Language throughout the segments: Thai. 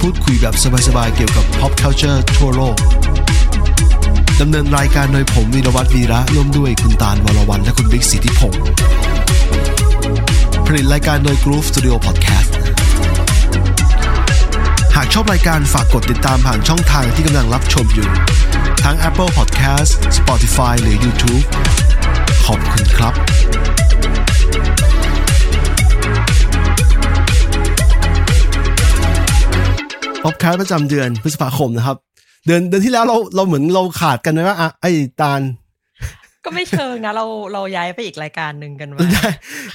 พูดคุยแบบสบายๆ เกี่ยวกับ pop culture ทั่วโลก ดำเนินรายการโดยผมวีรวัตรวีระร่วมด้วยคุณตาลวรวันและคุณบิ๊กสิทธิพงศ์ผลิตรายการโดย Groove Studio Podcast หากชอบรายการฝากกดติดตามผ่านช่องทางที่กำลังรับชมอยู่ ทั้ง Apple Podcast Spotify หรือ YouTube ขอบคุณครับ พบค้าประจำเดือนพฤษภาคมนะครับ เดือนเดือนที่แล้วเราเราเหมือนเราขาดกันไหมว่าอะไอ้ตาลก็ไม่เชิงนะเราเราย้ายไปอีกรายการหนึ่งกันมา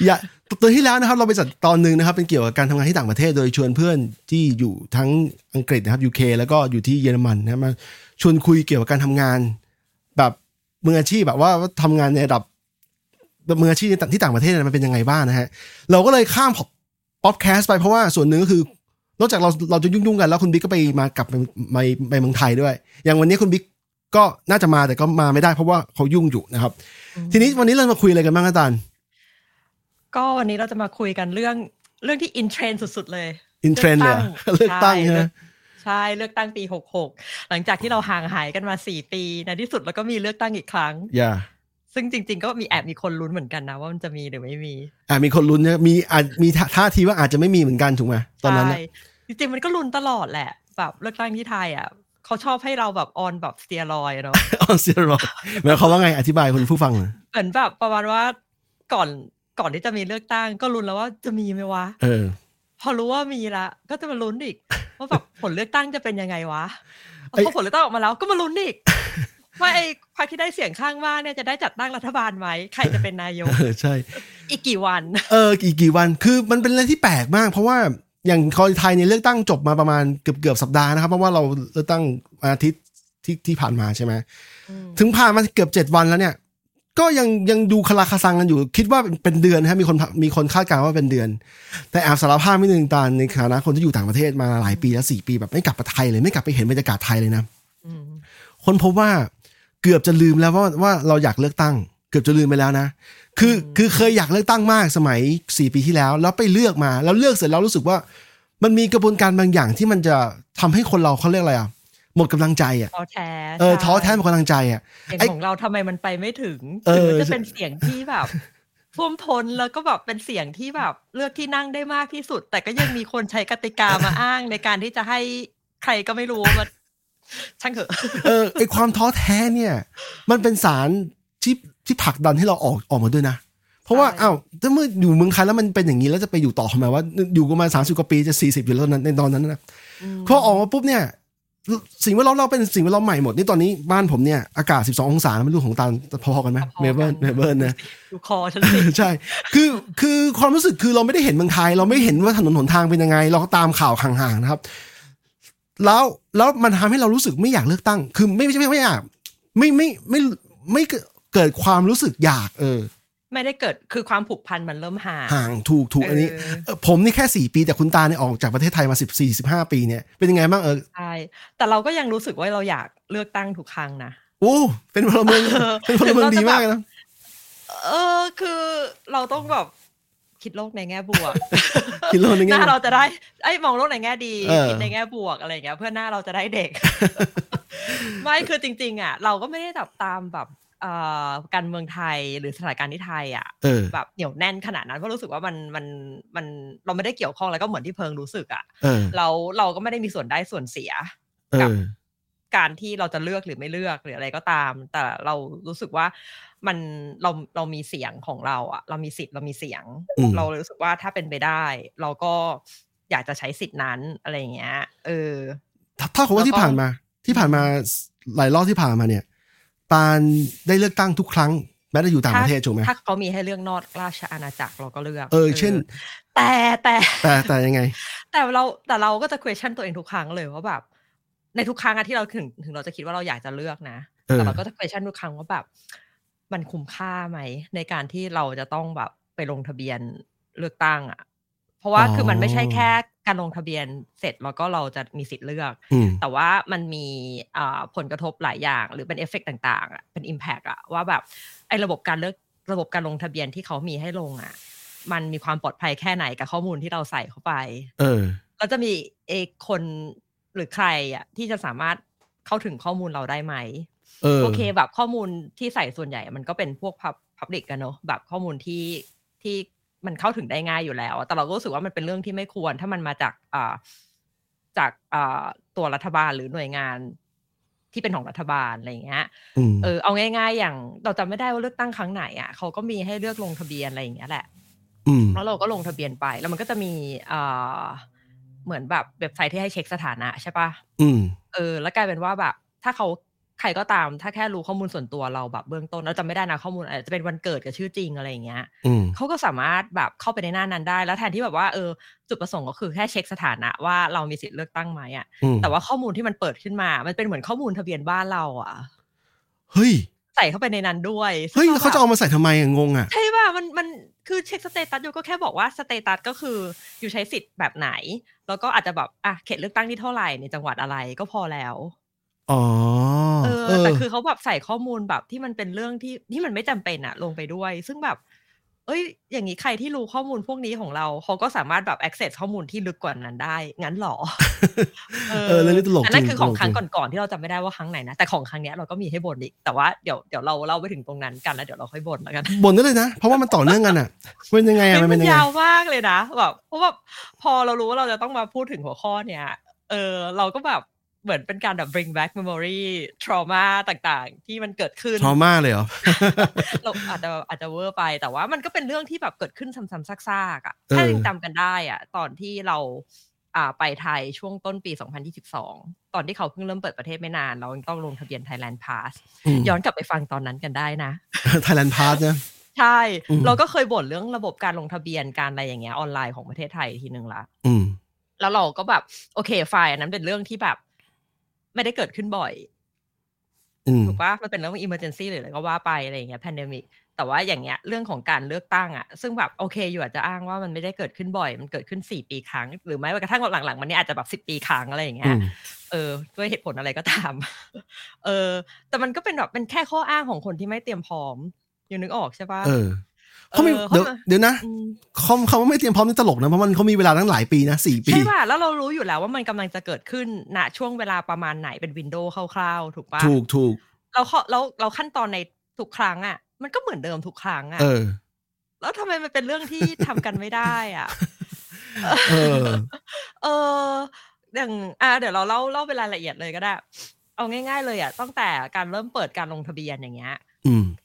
อย่าตอนที่แล้วนะครับ เราไปจัดตอนหนึ่งนะครับ เป็นเกี่ยวกับการทำงานที่ต่างประเทศ โดยชวนเพื่อนที่อยู่ทั้งอังกฤษนะครับ UK แล้วก็อยู่ที่เยอรมันนะมาชวนคุยเกี่ยวกับการทำงาน แบบมืออาชีพแบบว่าทำงานในระดับมืออาชีพที่ต่างประเทศมันเป็นยังไงบ้างนะฮะเราก็เลยข้าม POPcast ไปเพราะว่าส่วนหนึ่งก็คือ นอกจากเราเราจะยุ่งๆกันแล้วคุณบิ๊กก็ไปมากลับไปไปไปเมืองไทยด้วย อย่างวันนี้คุณบิ๊กก็น่าจะมาแต่ก็มาไม่ได้เพราะว่าเขายุ่งอยู่นะครับ ทีนี้วันนี้เรามาคุยอะไรกันบ้างอาจารย์ก็วันนี้เราจะมาคุยกันเรื่องเรื่องที่ in trend สุดๆเลย in trend เลยเลือกตั้งใช่ไหมใช่เลือกตั้งปีหกหกหลังจากที่เราห่างหายกันมาสี่ปีในที่สุดแล้วก็มีเลือกตั้งอีกครั้งอย่าซึ่งจริง ๆ ก็มีแอบมีคนลุ้นเหมือนกันนะ ว่ามันจะมีหรือไม่มีอ่ามีคนลุ้นเนี่ยมีอาจมีท่าทีว่าอาจจะไม่มีเหมือนกันถูกไหมตอนนั้นใช่ จริงๆมันก็ลุ้นตลอดแหละ แบบเลือกตั้งที่ไทยอะเขาชอบให้เราแบบออนแบบสเตียรอยเนาะออนเซียรอยหมายความว่าไงอธิบายคุณผู้ฟังหน่อยเหมือนแบบประมาณว่าก่อนก่อนที่จะมีเลือกตั้ง ก็ลุ้นแล้วว่าจะมีไหมวะเออ พอรู้ว่ามีละ ก็จะมาลุ้นอีกว่าแบบผลเลือกตั้งจะเป็นยังไงวะไอ้พอผลเลือกตั้งออกมาแล้วก็มาลุ้นอีกว่าไอ้พรรคที่ได้เสียงข้างมากเนี่ยจะได้จัดตั้งรัฐบาลไหมใครจะเป็นนายกเออใช่ อีกกี่วัน เออกี่กี่วันคือมันเป็นเรื่องที่แปลกมาก เพราะว่า อย่างคอยไทยเนี่ยเลือกตั้งจบมาประมาณเกือบเกือบสัปดาห์นะครับ เพราะว่าเราเลือกตั้งวันอาทิตย์ที่ที่ผ่านมาใช่ไหมถึงผ่านมาเกือบเจ็ดวันแล้วเนี่ย ก็ยังยังดูคลาคาซังกันอยู่ คิดว่าเป็นเดือนนะครับมีคนมีคนคาดการณ์ว่าเป็นเดือน แต่แอบสารภาพไม่หนึ่งตาลในฐานะคนที่อยู่ต่างประเทศมาหลายปีแล้วสี่ปีแบบไม่กลับมาไทยเลยไม่กลับไปเห็นบรรยากาศไทยเลยนะอืมคนพบว่าเกือบจะลืมแล้วว่าว่าเราอยากเลือกตั้ง เกือบจะลืมไปแล้วนะ คือคือเคยอยากเลือกตั้งมากสมัยสี่ปีที่แล้ว แล้วไปเลือกมา แล้วเลือกเสร็จแล้วรู้สึกว่า มันมีกระบวนการบางอย่างที่มันจะทำให้คนเราเขาเรียกอะไรอะหมดกำลังใจอะท้อแท้เออใช่ท้อแท้หมดกำลังใจอะอย่างไอ้ของเราทำไมมันไปไม่ถึงเออถึงมันจะเป็นเสียงที่แบบท่วมท้นแล้วก็แบบเป็นเสียงที่แบบเลือกที่นั่งได้มากที่สุด แต่ก็ยังมีคนใช้กติกามาอ้างในการที่จะให้ใครก็ไม่รู้มาช่างเถอะเออไอความท้อแท้เนี่ย มันเป็นสารที่ ที่ผลักดันให้เราออกออกมาด้วยนะ เพราะว่าใช่อ้าวถ้าเมื่ออยู่เมืองไทยแล้วมันเป็นอย่างนี้แล้วจะไปอยู่ต่อทำไมว่าอยู่กันมาสามสิบกว่าปีจะสี่สิบอยู่แล้วนั้นในตอนนั้นนะพอออกมาปุ๊บเนี่ย สิ่งแวดล้อมเราเป็นสิ่งแวดล้อมใหม่หมดนี่ตอนนี้บ้านผมเนี่ยอากาศ12องศาไม่รู้ของตาลพอๆกันไหมพอๆกันเมลเบิร์นเมลเบิร์นนะดูคอฉันสิใช่คือคือความรู้สึกคือเราไม่ได้เห็นเมืองไทย เราไม่เห็นว่าถนนหนทางเป็นยังไง เราก็ตามข่าวห่างๆนะครับ แล้วแล้วมันทำให้เรารู้สึกไม่อยากเลือกตั้ง คือไม่ไม่ใช่ไม่อยากไม่ไม่ไม่ไม่ไม่ เกิดความรู้สึกอยากเออ ไม่ได้เกิดคือความผูกพันมันเริ่มห่างห่างถูกถูกอันนี้เออเออผมนี่แค่สี่ปีแต่คุณตาเนี่ยออกจากประเทศไทยมาสิบสี่สิบห้าปีเนี่ยเป็นยังไงบ้างเออใช่แต่เราก็ยังรู้สึกว่าเราอยากเลือกตั้งทุกครั้งนะโอ้เป็นพลเมืองเป็นพลเมืองดีมากเลยนะเออคือเราต้องแบบคิดโลกในแง่บวก คิดโลกในแง่หน้าเราจะได้ไอ้ยมองโลกในแง่ดีเออคิดในแง่บวกอะไรอย่างเงี้ย เพื่อหน้าเราจะได้เด็ก ไม่คือจริง ๆ อะ เราก็ไม่ได้แบบตามแบบเอ่อ การเมืองไทยหรือสถานการณ์ที่ไทยอะเออแบบเหนียวแน่นขนาดนั้นเพราะรู้สึกว่ามันมันมันเราไม่ได้เกี่ยวข้องแล้วก็เหมือนที่เพิงรู้สึกอะเออเราเราก็ไม่ได้มีส่วนได้ส่วนเสียเออการที่เราจะเลือกหรือไม่เลือกหรืออะไรก็ตาม แต่เรารู้สึกว่ามันเราเรามีเสียงของเราอะเรามีสิทธิ์เรามีเสียงอืมเรารู้สึกว่าถ้าเป็นไปได้ เราก็อยากจะใช้สิทธินั้นอะไรอย่างเงี้ย เออถ้าถ้าผมว่าแล้วก็ที่ผ่านมา ที่ผ่านมาหลายรอบที่ผ่านมาเนี่ย ปานได้เลือกตั้งทุกครั้งแม้จะอยู่ต่างประเทศถูกไหมถ้าเขามีให้เลือกนอกราชอาณาจักรเราก็เลือก เออ เช่น แต่แต่แต่แต่ยังไง แต่เราแต่เราก็จะ question ตัวเองทุกครั้งเลยว่าแบบ ในทุกครั้งที่เราถึงถึงเราจะคิดว่าเราอยากจะเลือกนะแต่เราก็จะ question ทุกครั้งว่าแบบ มันคุ้มค่าไหมในการที่เราจะต้องแบบไปลงทะเบียนเลือกตั้งอะ เพราะว่าคือมันไม่ใช่แค่การลงทะเบียนเสร็จแล้วก็เราจะมีสิทธิ์เลือกอืมแต่ว่ามันมีอ่าผลกระทบหลายอย่างหรือเป็นเอฟเฟกต่างๆอะเป็น Impact อะว่าแบบไอ้ระบบการเลือกระบบการลงทะเบียนที่เขามีให้ลงอะมันมีความปลอดภัยแค่ไหนกับข้อมูลที่เราใส่เข้าไปเออแล้วจะมีเอกคนหรือใครอะที่จะสามารถเข้าถึงข้อมูลเราได้ไหมเออโอเคแบบข้อมูลที่ใส่ส่วนใหญ่ มันก็เป็นพวกพับลิกกันเนอะแบบข้อมูลที่ที่ มันเข้าถึงได้ง่ายอยู่แล้ว แต่เราก็รู้สึกว่ามันเป็นเรื่องที่ไม่ควร ถ้ามันมาจากอ่าจากอ่าตัวรัฐบาลหรือหน่วยงานที่เป็นของรัฐบาลอะไรอย่างเงี้ยอืมเออเอาง่าย ๆ อย่างเราจำไม่ได้ว่าเลือกตั้งครั้งไหนอะเขาก็มีให้เลือกลงทะเบียนอะไรอย่างเงี้ยแหละอืมแล้วเราก็ลงทะเบียนไป แล้วมันก็จะมีอ่าเหมือนแบบเว็บไซต์ที่ให้เช็คสถานะใช่ปะอืมเออ แล้วกลายเป็นว่าแบบ ถ้าเขา ใครก็ตาม ถ้าแค่รู้ข้อมูลส่วนตัวเราแบบเบื้องต้นเราจำไม่ได้นะข้อมูลอาจจะเป็นวันเกิดกับชื่อจริงอะไรอย่างเงี้ยอืมเขาก็สามารถแบบเข้าไปในหน้านั้นได้ แล้วแทนที่แบบว่าเออจุดประสงค์ก็คือแค่เช็คสถานะว่าเรามีสิทธิ์เลือกตั้งไหมอะอืมแต่ว่าข้อมูลที่มันเปิดขึ้นมา มันเป็นเหมือนข้อมูลทะเบียนบ้านเราอะ เฮ้ยใส่เข้าไปในนั้นด้วย เฮ้ยซึ่งเขาจะแบบเอามาใส่ทำไมอะงงอะ ใช่ป่ะ มันมันคือเช็ค status อยู่ก็แค่บอกว่า status ก็คืออยู่ใช้สิทธิ์แบบไหน แล้วก็อาจจะแบบอะเขตเลือกตั้งที่เท่าไหร่ในจังหวัดอะไรก็พอแล้ว อ๋อเออเออ แต่คือเขาแบบใส่ข้อมูลแบบที่มันเป็นเรื่องที่ที่มันไม่จำเป็นอะลงไปด้วย ซึ่งแบบ เอ้ย อย่างนี้ใครที่รู้ข้อมูลพวกนี้ของเราเขาก็สามารถแบบ access ข้อมูลที่ลึกกว่านั้นได้ งั้นเหรอ เออเรื่องนี้ตลกอันนั้นจริงคือของตลกครั้งจริงก่อนๆที่เราจำไม่ได้ว่าครั้งไหนนะ แต่ของครั้งเนี้ยเราก็มีให้บ่นอีก แต่ว่าเดี๋ยวเดี๋ยวเราเล่าไปถึงตรงนั้นกันแล้วเดี๋ยวเราค่อยบ่นแล้วกันบ่นได้เลยนะ เพราะว่ามันต่อเนื่องกันอะเป็นยังไงอะเฮ้ยมันมัเป็นนยังไงยาวมากเลยนะแบบเพราะว่าพอเรารู้ว่าเราจะต้องมาพูดถึงหัวข้อเนี้ยเออ เราก็แบบ เหมือนเป็นการแบบ bring back memory trauma ต่างๆ ที่มันเกิดขึ้นทรมาเลยเหรอเราอาจจะอาจจะเวอร์ไปแต่ว่ามันก็เป็นเรื่องที่แบบเกิดขึ้นซ้ำๆซากๆอะเออถ้ายังจำกันได้อะ ตอนที่เราอ่าไปไทยช่วงต้นปี 2022 ตอนที่เขาเพิ่งเริ่มเปิดประเทศไม่นาน เรายังต้องลงทะเบียน Thailand Pass ย้อนกลับไปฟังตอนนั้นกันได้นะ Thailand Passาร์ทนะใช่อืมเราก็เคยบ่นเรื่องระบบการลงทะเบียนการอะไรอย่างเงี้ยออนไลน์ของประเทศไทยทีนึงละอืมแล้วเราก็แบบโอเค fine อันนั้นเป็นเรื่องที่แบบ ไม่ได้เกิดขึ้นบ่อยอืมถูกปะมันเป็นเรื่อง emergency หรืออะไรก็ว่าไปอะไรอย่างเงี้ย pandemic แต่ว่าอย่างเงี้ยเรื่องของการเลือกตั้งอะซึ่งแบบโอเคอยู่อาจจะอ้างว่ามันไม่ได้เกิดขึ้นบ่อย มันเกิดขึ้นสี่ปีครั้ง หรือแม้กระทั่งหลังๆ มันนี่อาจจะแบบสิบปีครั้งอะไรอย่างเงี้อืมเออด้วยเหตุผลอะไรก็ตามเออ แต่มันก็เป็นแบบเป็นแค่ข้ออ้างของคนที่ไม่เตรียมพร้อมยังนึกออกใช่ปะ เออเขามีเออเดี๋ยวเขามาเดี๋ยวนะอืมคำคำว่าไม่เตรียมพร้อมนี่ตลกนะเพราะมันเขามีเวลาตั้งหลายปีนะสี่ปีใช่ป่ะแล้วเรารู้อยู่แล้วว่ามันกำลังจะเกิดขึ้นณช่วงเวลาประมาณไหนเป็นวินโดว์คร่าวๆถูกปะถูกถูกเราข้อเราเราขั้นตอนในทุกครั้งอะ มันก็เหมือนเดิมทุกครั้งอะเออแล้วทำไมมันเป็นเรื่องที่ทำกันไม่ได้อะ เออ เอออย่างอะเดี๋ยวเราเล่าเล่าเป็นรายละเอียดเลยก็ได้ เอาง่าย ๆ เลยอะตั้งแต่การเริ่มเปิดการลงทะเบียนอย่างเงี้ย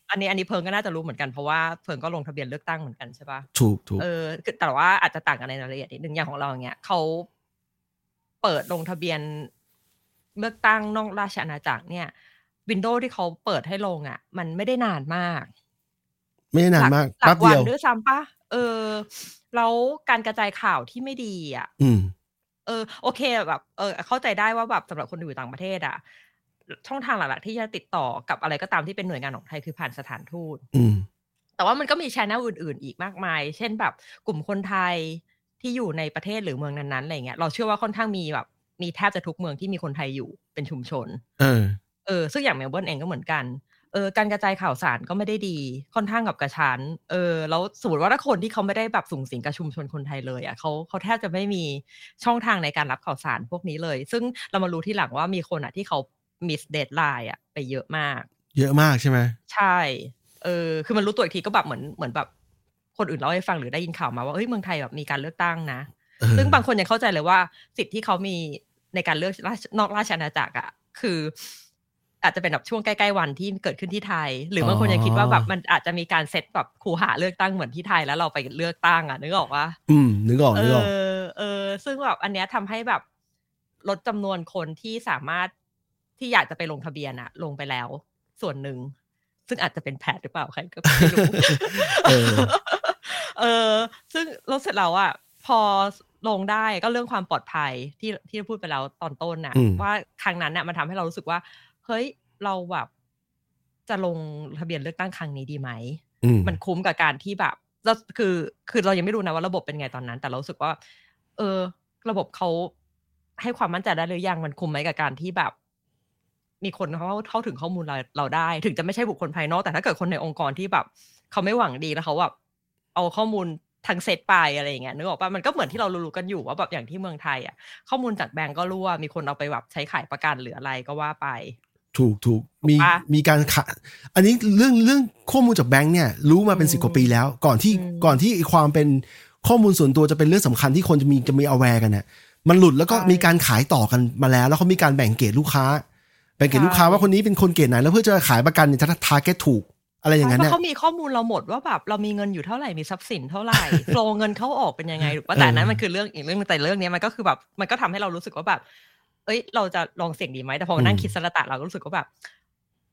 อืมอันนี้อันนี้เพิงก็น่าจะรู้เหมือนกันเพราะว่าเพิงก็ลงทะเบียนเลือกตั้งเหมือนกันใช่ปะถูกถูกเออคือแต่ว่าอาจจะต่างกันในรายละเอียดนิดนึงอย่างของเราอย่างเงี้ยเขาเปิดลงทะเบียนเลือกตั้งนอกราชอาณาจักรเนี่ยวินโดว์ที่เขาเปิดให้ลงอะ มันไม่ได้นานมาก ไม่ได้นานมากหลัแป๊บวัเดียวด้วยซ้ำปะเออแล้วการกระจายข่าวที่ไม่ดีอะ อืม เออ โอเคแบบ เออ เข้าใจได้ว่าแบบสำหรับคนอยู่ต่างประเทศ อะ ช่องทางหลักๆที่จะติดต่อกับอะไรก็ตามที่เป็นหน่วยงานของไทยคือผ่านสถานทูตอืมแต่ว่ามันก็มีชแนลอื่น ๆ อีกมากมาย เช่นแบบกลุ่มคนไทยที่อยู่ในประเทศหรือเมืองนั้นๆอะไรเงี้ย เราเชื่อว่าค่อนข้างมีแบบ มีแทบจะทุกเมืองที่มีคนไทยอยู่เป็นชุมชน เออ เออ ซึ่งอย่างเมลเบิร์นเองก็เหมือนกัน เออ การกระจายข่าวสารก็ไม่ได้ดี ค่อนข้างกับกระชั้น เออ แล้วสมมติว่าถ้าคนที่เขาไม่ได้แบบสูงสิงกับชุมชนคนไทยเลยอะเขาเขาแทบจะไม่มีช่องทางในการรับข่าวสารพวกนี้เลย ซึ่งเรามารู้ที่หลังว่ามีคนอะที่เขา มิสเดดไลน์อะไปเยอะมาก เยอะมากใช่ไหมใช่ เออ คือมันรู้ตัวอีกทีก็แบบเหมือนเหมือนแบบคนอื่นเล่าให้ฟังหรือได้ยินข่าวมาว่าเฮ้ยเมืองไทยแบบมีการเลือกตั้งนะเออซึ่งบางคนยังเข้าใจเลยว่า สิทธิ์ที่เขามีในการเลือกราชนอกราชอาณาจักรอะคือ อาจจะเป็นแบบช่วงใกล้ๆวันที่เกิดขึ้นที่ไทย หรือบางคนยังคิดว่าแบบมันอาจจะมีการเซตแบบคูหาเลือกตั้งเหมือนที่ไทยแล้วเราไปเลือกตั้งอะนึกออกว่าอืมนึกออกเอนึกออกอเออ ซึ่งแบบอันเนี้ยทำให้แบบลดจำนวนคนที่สามารถ ที่อยากจะไปลงทะเบียนอะลงไปแล้ว ส่วนหนึ่ง ซึ่งอาจจะเป็นแพทหรือเปล่าใครก็ไม่รู้เออเออซึ่งเราเสร็จแล้วอะพอลงได้ก็เรื่องความปลอดภัยที่ที่พูดไปแล้วตอนต้นน่ะอืมว่าครั้งนั้นน่ะมันทำให้เรารู้สึกว่า เฮ้ยเราแบบจะลงทะเบียนเลือกตั้งครั้งนี้ดีไหมอืมมันคุ้มกับการที่แบบเราคือคือเรายังไม่รู้นะว่าระบบเป็นไงตอนนั้น แต่เรารู้สึกว่า เออ ระบบเขาให้ความมั่นใจได้หรือยังมันคุ้มไหมกับการที่แบบ มีคนเขาเข้าถึงข้อมูลเราเราได้ ถึงจะไม่ใช่บุคคลภายนอก แต่ถ้าเกิดคนในองค์กรที่แบบ เขาไม่หวังดีแล้วเขาแบบเอาข้อมูลทั้งเซตไปอะไรอย่างเงี้ยนึกออกปะมันก็เหมือนที่เรารู้ๆกันอยู่ว่าแบบอย่างที่เมืองไทยอะข้อมูลจากแบงก์ก็รั่วมีคนเอาไปแบบใช้ขายประกันหรืออะไรก็ว่าไป ถูกถูกมีถูกปะมีการขะอันนี้เรื่องเรื่องข้อมูลจากแบงค์เนี่ย รู้มาเป็นสิบกว่าปีแล้ว ก่อนที่อืมก่อนที่ไอ้ความเป็นข้อมูลส่วนตัวจะเป็นเรื่องสำคัญที่คนจะมีจะมี aware กันเนี่ยมันหลุดแล้วก็ใช่มีการขายต่อกันมาแล้ว แล้วเขามีการแบ่งเกรดลูกค้า แบ่งเกรดใช่ลูกค้าว่าคนนี้เป็นคนเกรดไหน แล้วเพื่อจะขายประกันเนี่ยจะทาร์เก็ตถูกอะไรอย่างนั้นเพเนี่ยราะเขามีข้อมูลเราหมดว่าแบบเรามีเงินอยู่เท่าไหร่มีทรัพย์สินเท่าไหร่โฟลเงินเข้าออกเป็นยังไงถูกปะแต่อันนั้นมันคือเรื่องอีกเรื่องนึงแต่เรื่องเนี้ยมันก็คือแบบมันก็ทำให้เรารู้สึกว่าแบบ เอ้ย เราจะลองเสี่ยงดีไหมแต่พอมานั่งคิดสระตะเราก็รู้สึกว่าแบบ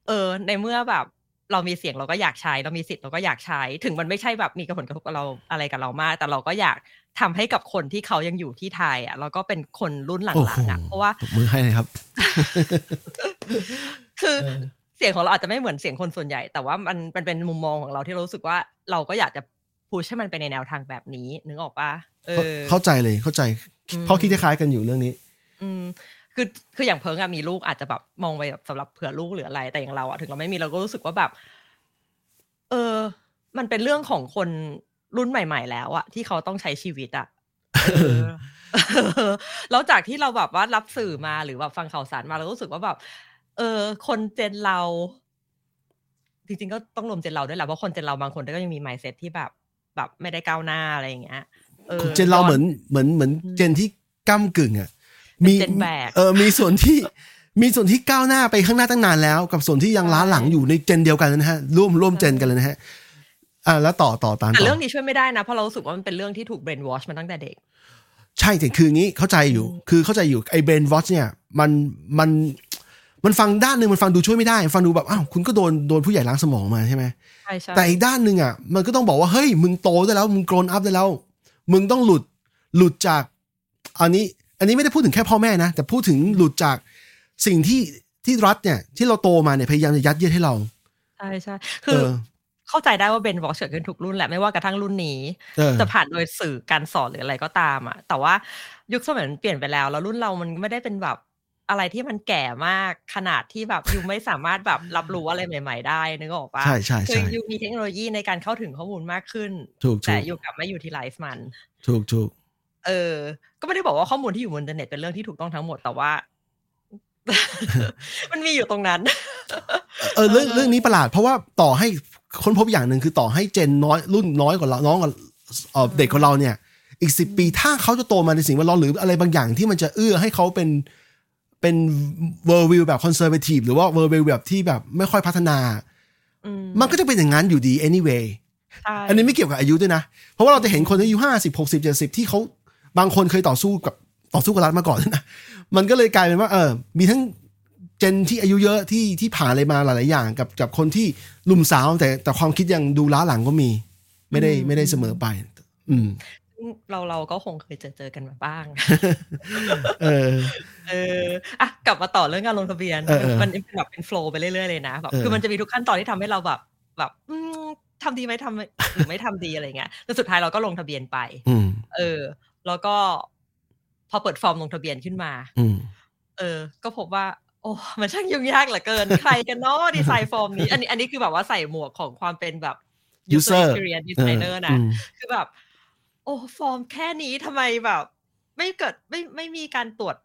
เออ ในเมื่อแบบ เรามีเสียงเราก็อยากใช้ เรามีสิทธิ์เราก็อยากใช้ ถึงมันไม่ใช่แบบมีผลกระทบกับเราอะไรกับเรามาก แต่เราก็อยากทำให้กับคนที่เขายังอยู่ที่ไทยอะแล้วก็เป็นคนรุ่นหโอ้ลัโหงๆอะเพราะว่าตบมือให้เลยครับ คือเออเสียงของเราอาจจะไม่เหมือนเสียงคนส่วนใหญ่ แต่ว่ามันมันเป็นมุมมองของเราที่เรารู้สึกว่าเราก็อยากจะพูชให้มันไปในแนวทางแบบนี้นึกออกปะเออเข้าใจเลยเข้าใจอืมเพราะคิดคล้ายๆกันอยู่เรื่องนี้ อืม คือคืออย่างเพิงอะมีลูกอาจจะแบบมองไปแบบสำหรับเผื่อลูกหรืออะไรแต่อย่างเราอะถึงเราไม่มีเราก็รู้สึกว่าแบบ เออ มันเป็นเรื่องของคนรุ่นใหม่ ๆ แล้วอะที่เขาต้องใช้ชีวิตอะเออแล้วจากที่เราแบบว่ารับสื่อมาหรือแบบฟังข่าวสารมาเราก็รู้สึกว่าแบบเออ คนเจนเรา จริงๆก็ต้องรวมเจนเราด้วยแหละเพราะคนเจนเราบางคนก็ยังมี mindset ที่แบบ แบบไม่ได้ก้าวหน้าอะไรอย่างเงี้ยออเจนเราย้เหมือนเหมือนเหมือนอืมเจนที่ก้ากึ่งอะ เป็นเจนแบกเออมีส่วนที่มีส่วนที่ก้าวหน้าไปข้างหน้าตั้งนานแล้ว กับส่วนที่ยังใช่ล้าหลังอยู่ในเจนเดียวกันนะฮะร่วมร่วมเจนกันเลยนะฮะอ่าแล้วต่อต่อตามแต่ต่อเรื่องนี้ช่วยไม่ได้นะ เพราะเรารู้สึกว่ามันเป็นเรื่องที่ถูกเบรนวอชมาตั้งแต่เด็ก ใช่แต่คืองี้เข้าใจอยู่ คือเข้าใจอยู่ไอ้เบรนวอชเนี่ยมันมันมันฟังด้านหนึ่งมันฟังดูช่วยไม่ได้ฟังดูแบบอ้าวคุณก็โดนโดนผู้ใหญ่ล้างสมองมาใช่ไหมใช่ใช่แต่อีกด้านหนึ่งอะมันก็ต้องบอกว่าเฮ้ยมึงโตได้แล้วมึงโกรนอัพได้แล้ว มึงต้องหลุดหลุดจาก อันนี้ อันนี้ไม่ได้พูดถึงแค่พ่อแม่นะ แต่พูดถึงหลุดจากสิ่งที่ที่รัฐเนี่ย ที่เราโตมาเนี่ยพยายามจะยัดเยียดให้เราใช่ใช่เอคืออเข้าใจได้ว่า brainwash เกิดขึ้นทุกรุ่นแหละไม่ว่ากระทั่งรุ่นนี้เออจะผ่านโดยสื่อการสอนหรืออะไรก็ตามอะแต่ว่ายุคสมัยมันเปลี่ยนไปแล้ว แล้วรุ่นเรามันไม่ได้เป็นแบบอะไรที่มันแก่มากขนาดที่แบบ you ไม่สามารถแบบรับรู้อะไรใหม่ ๆ ได้นึกออกปะใช่ใช่คือใช่ you มีเทคโนโลยีในการเข้าถึงข้อมูลมากขึ้นถูกแต่ถูก you กลับไม่ utilize มัน ถูกถูก เออ ก็ไม่ได้บอกว่าข้อมูลที่อยู่บนอินเทอร์เน็ตเป็นเรื่องที่ถูกต้องทั้งหมดแต่ว่า มันมีอยู่ตรงนั้น เออเรื่องเรื่องนี้ประหลาด เพราะว่าต่อให้ค้นพบอย่างหนึ่งคือต่อให้ gen น้อยรุ่นน้อยกว่าเราน้องกว่าเอ่อเด็กกว่าเราเนี่ย อีกสิบปีถ้าเขาจะโตมาในสิ่งแวดล้อมหรืออะไรบางอย่างที่มันจะเอื้อให้เขาเป็นเป็น worldview แบบ conservative หรือว่าเวอร์วิวแบบที่แบบไม่ค่อยพัฒนาอืมมันก็จะเป็นอย่างนั้นอยู่ดี anyway ใช่อันนี้ไม่เกี่ยวกับอายุด้วยนะ เพราะว่าเราจะเห็นคนอายุห้าสิบหกสิบเจ็ดสิบที่เขา บางคนเคยต่อสู้กับต่อสู้กับรัฐมาก่อนนะมันก็เลยกลายเป็นว่า เออ มีทั้งเจนที่อายุเยอะที่ที่ผ่านอะไรมาหลาย ๆ อย่าง กับกับคนที่หลุมสาวแต่แต่ความคิดยังดูล้าหลังก็มี ไม่ได้ไม่ได้เสมอไป อืม เราเราก็คงเคยเจอเจอกันมาบ้าง เออ เอออะกลับมาต่อเรื่องการลงทะเบียนเออเออมันเป็นแบบเป็นโฟล์ไปเรื่อย ๆ เลยนะแบบเออคือมันจะมีทุกขั้นตอนที่ทำให้เราแบบ แบบอืมทำดีไหมทำไม่หรือไม่ทำดีอะไรเงี้ยแต่สุดท้ายเราก็ลงทะเบียนไปอืมเออ แล้วก็พอเปิดฟอร์มลงทะเบียนขึ้นมาอืมเออ ก็พบว่า โอ้ มันช่างยุ่งยากเหลือเกิน ใครกันเนาะดีไซน์ฟอร์มนี้ อันนี้ อันนี้คือแบบว่าใส่หมวกของความเป็นแบบ user experience เออ designer นะอืมคือแบบ โอ้ ฟอร์มแค่นี้ทำไมแบบ ไม่เกิดไม่ไม่มีการตรวจ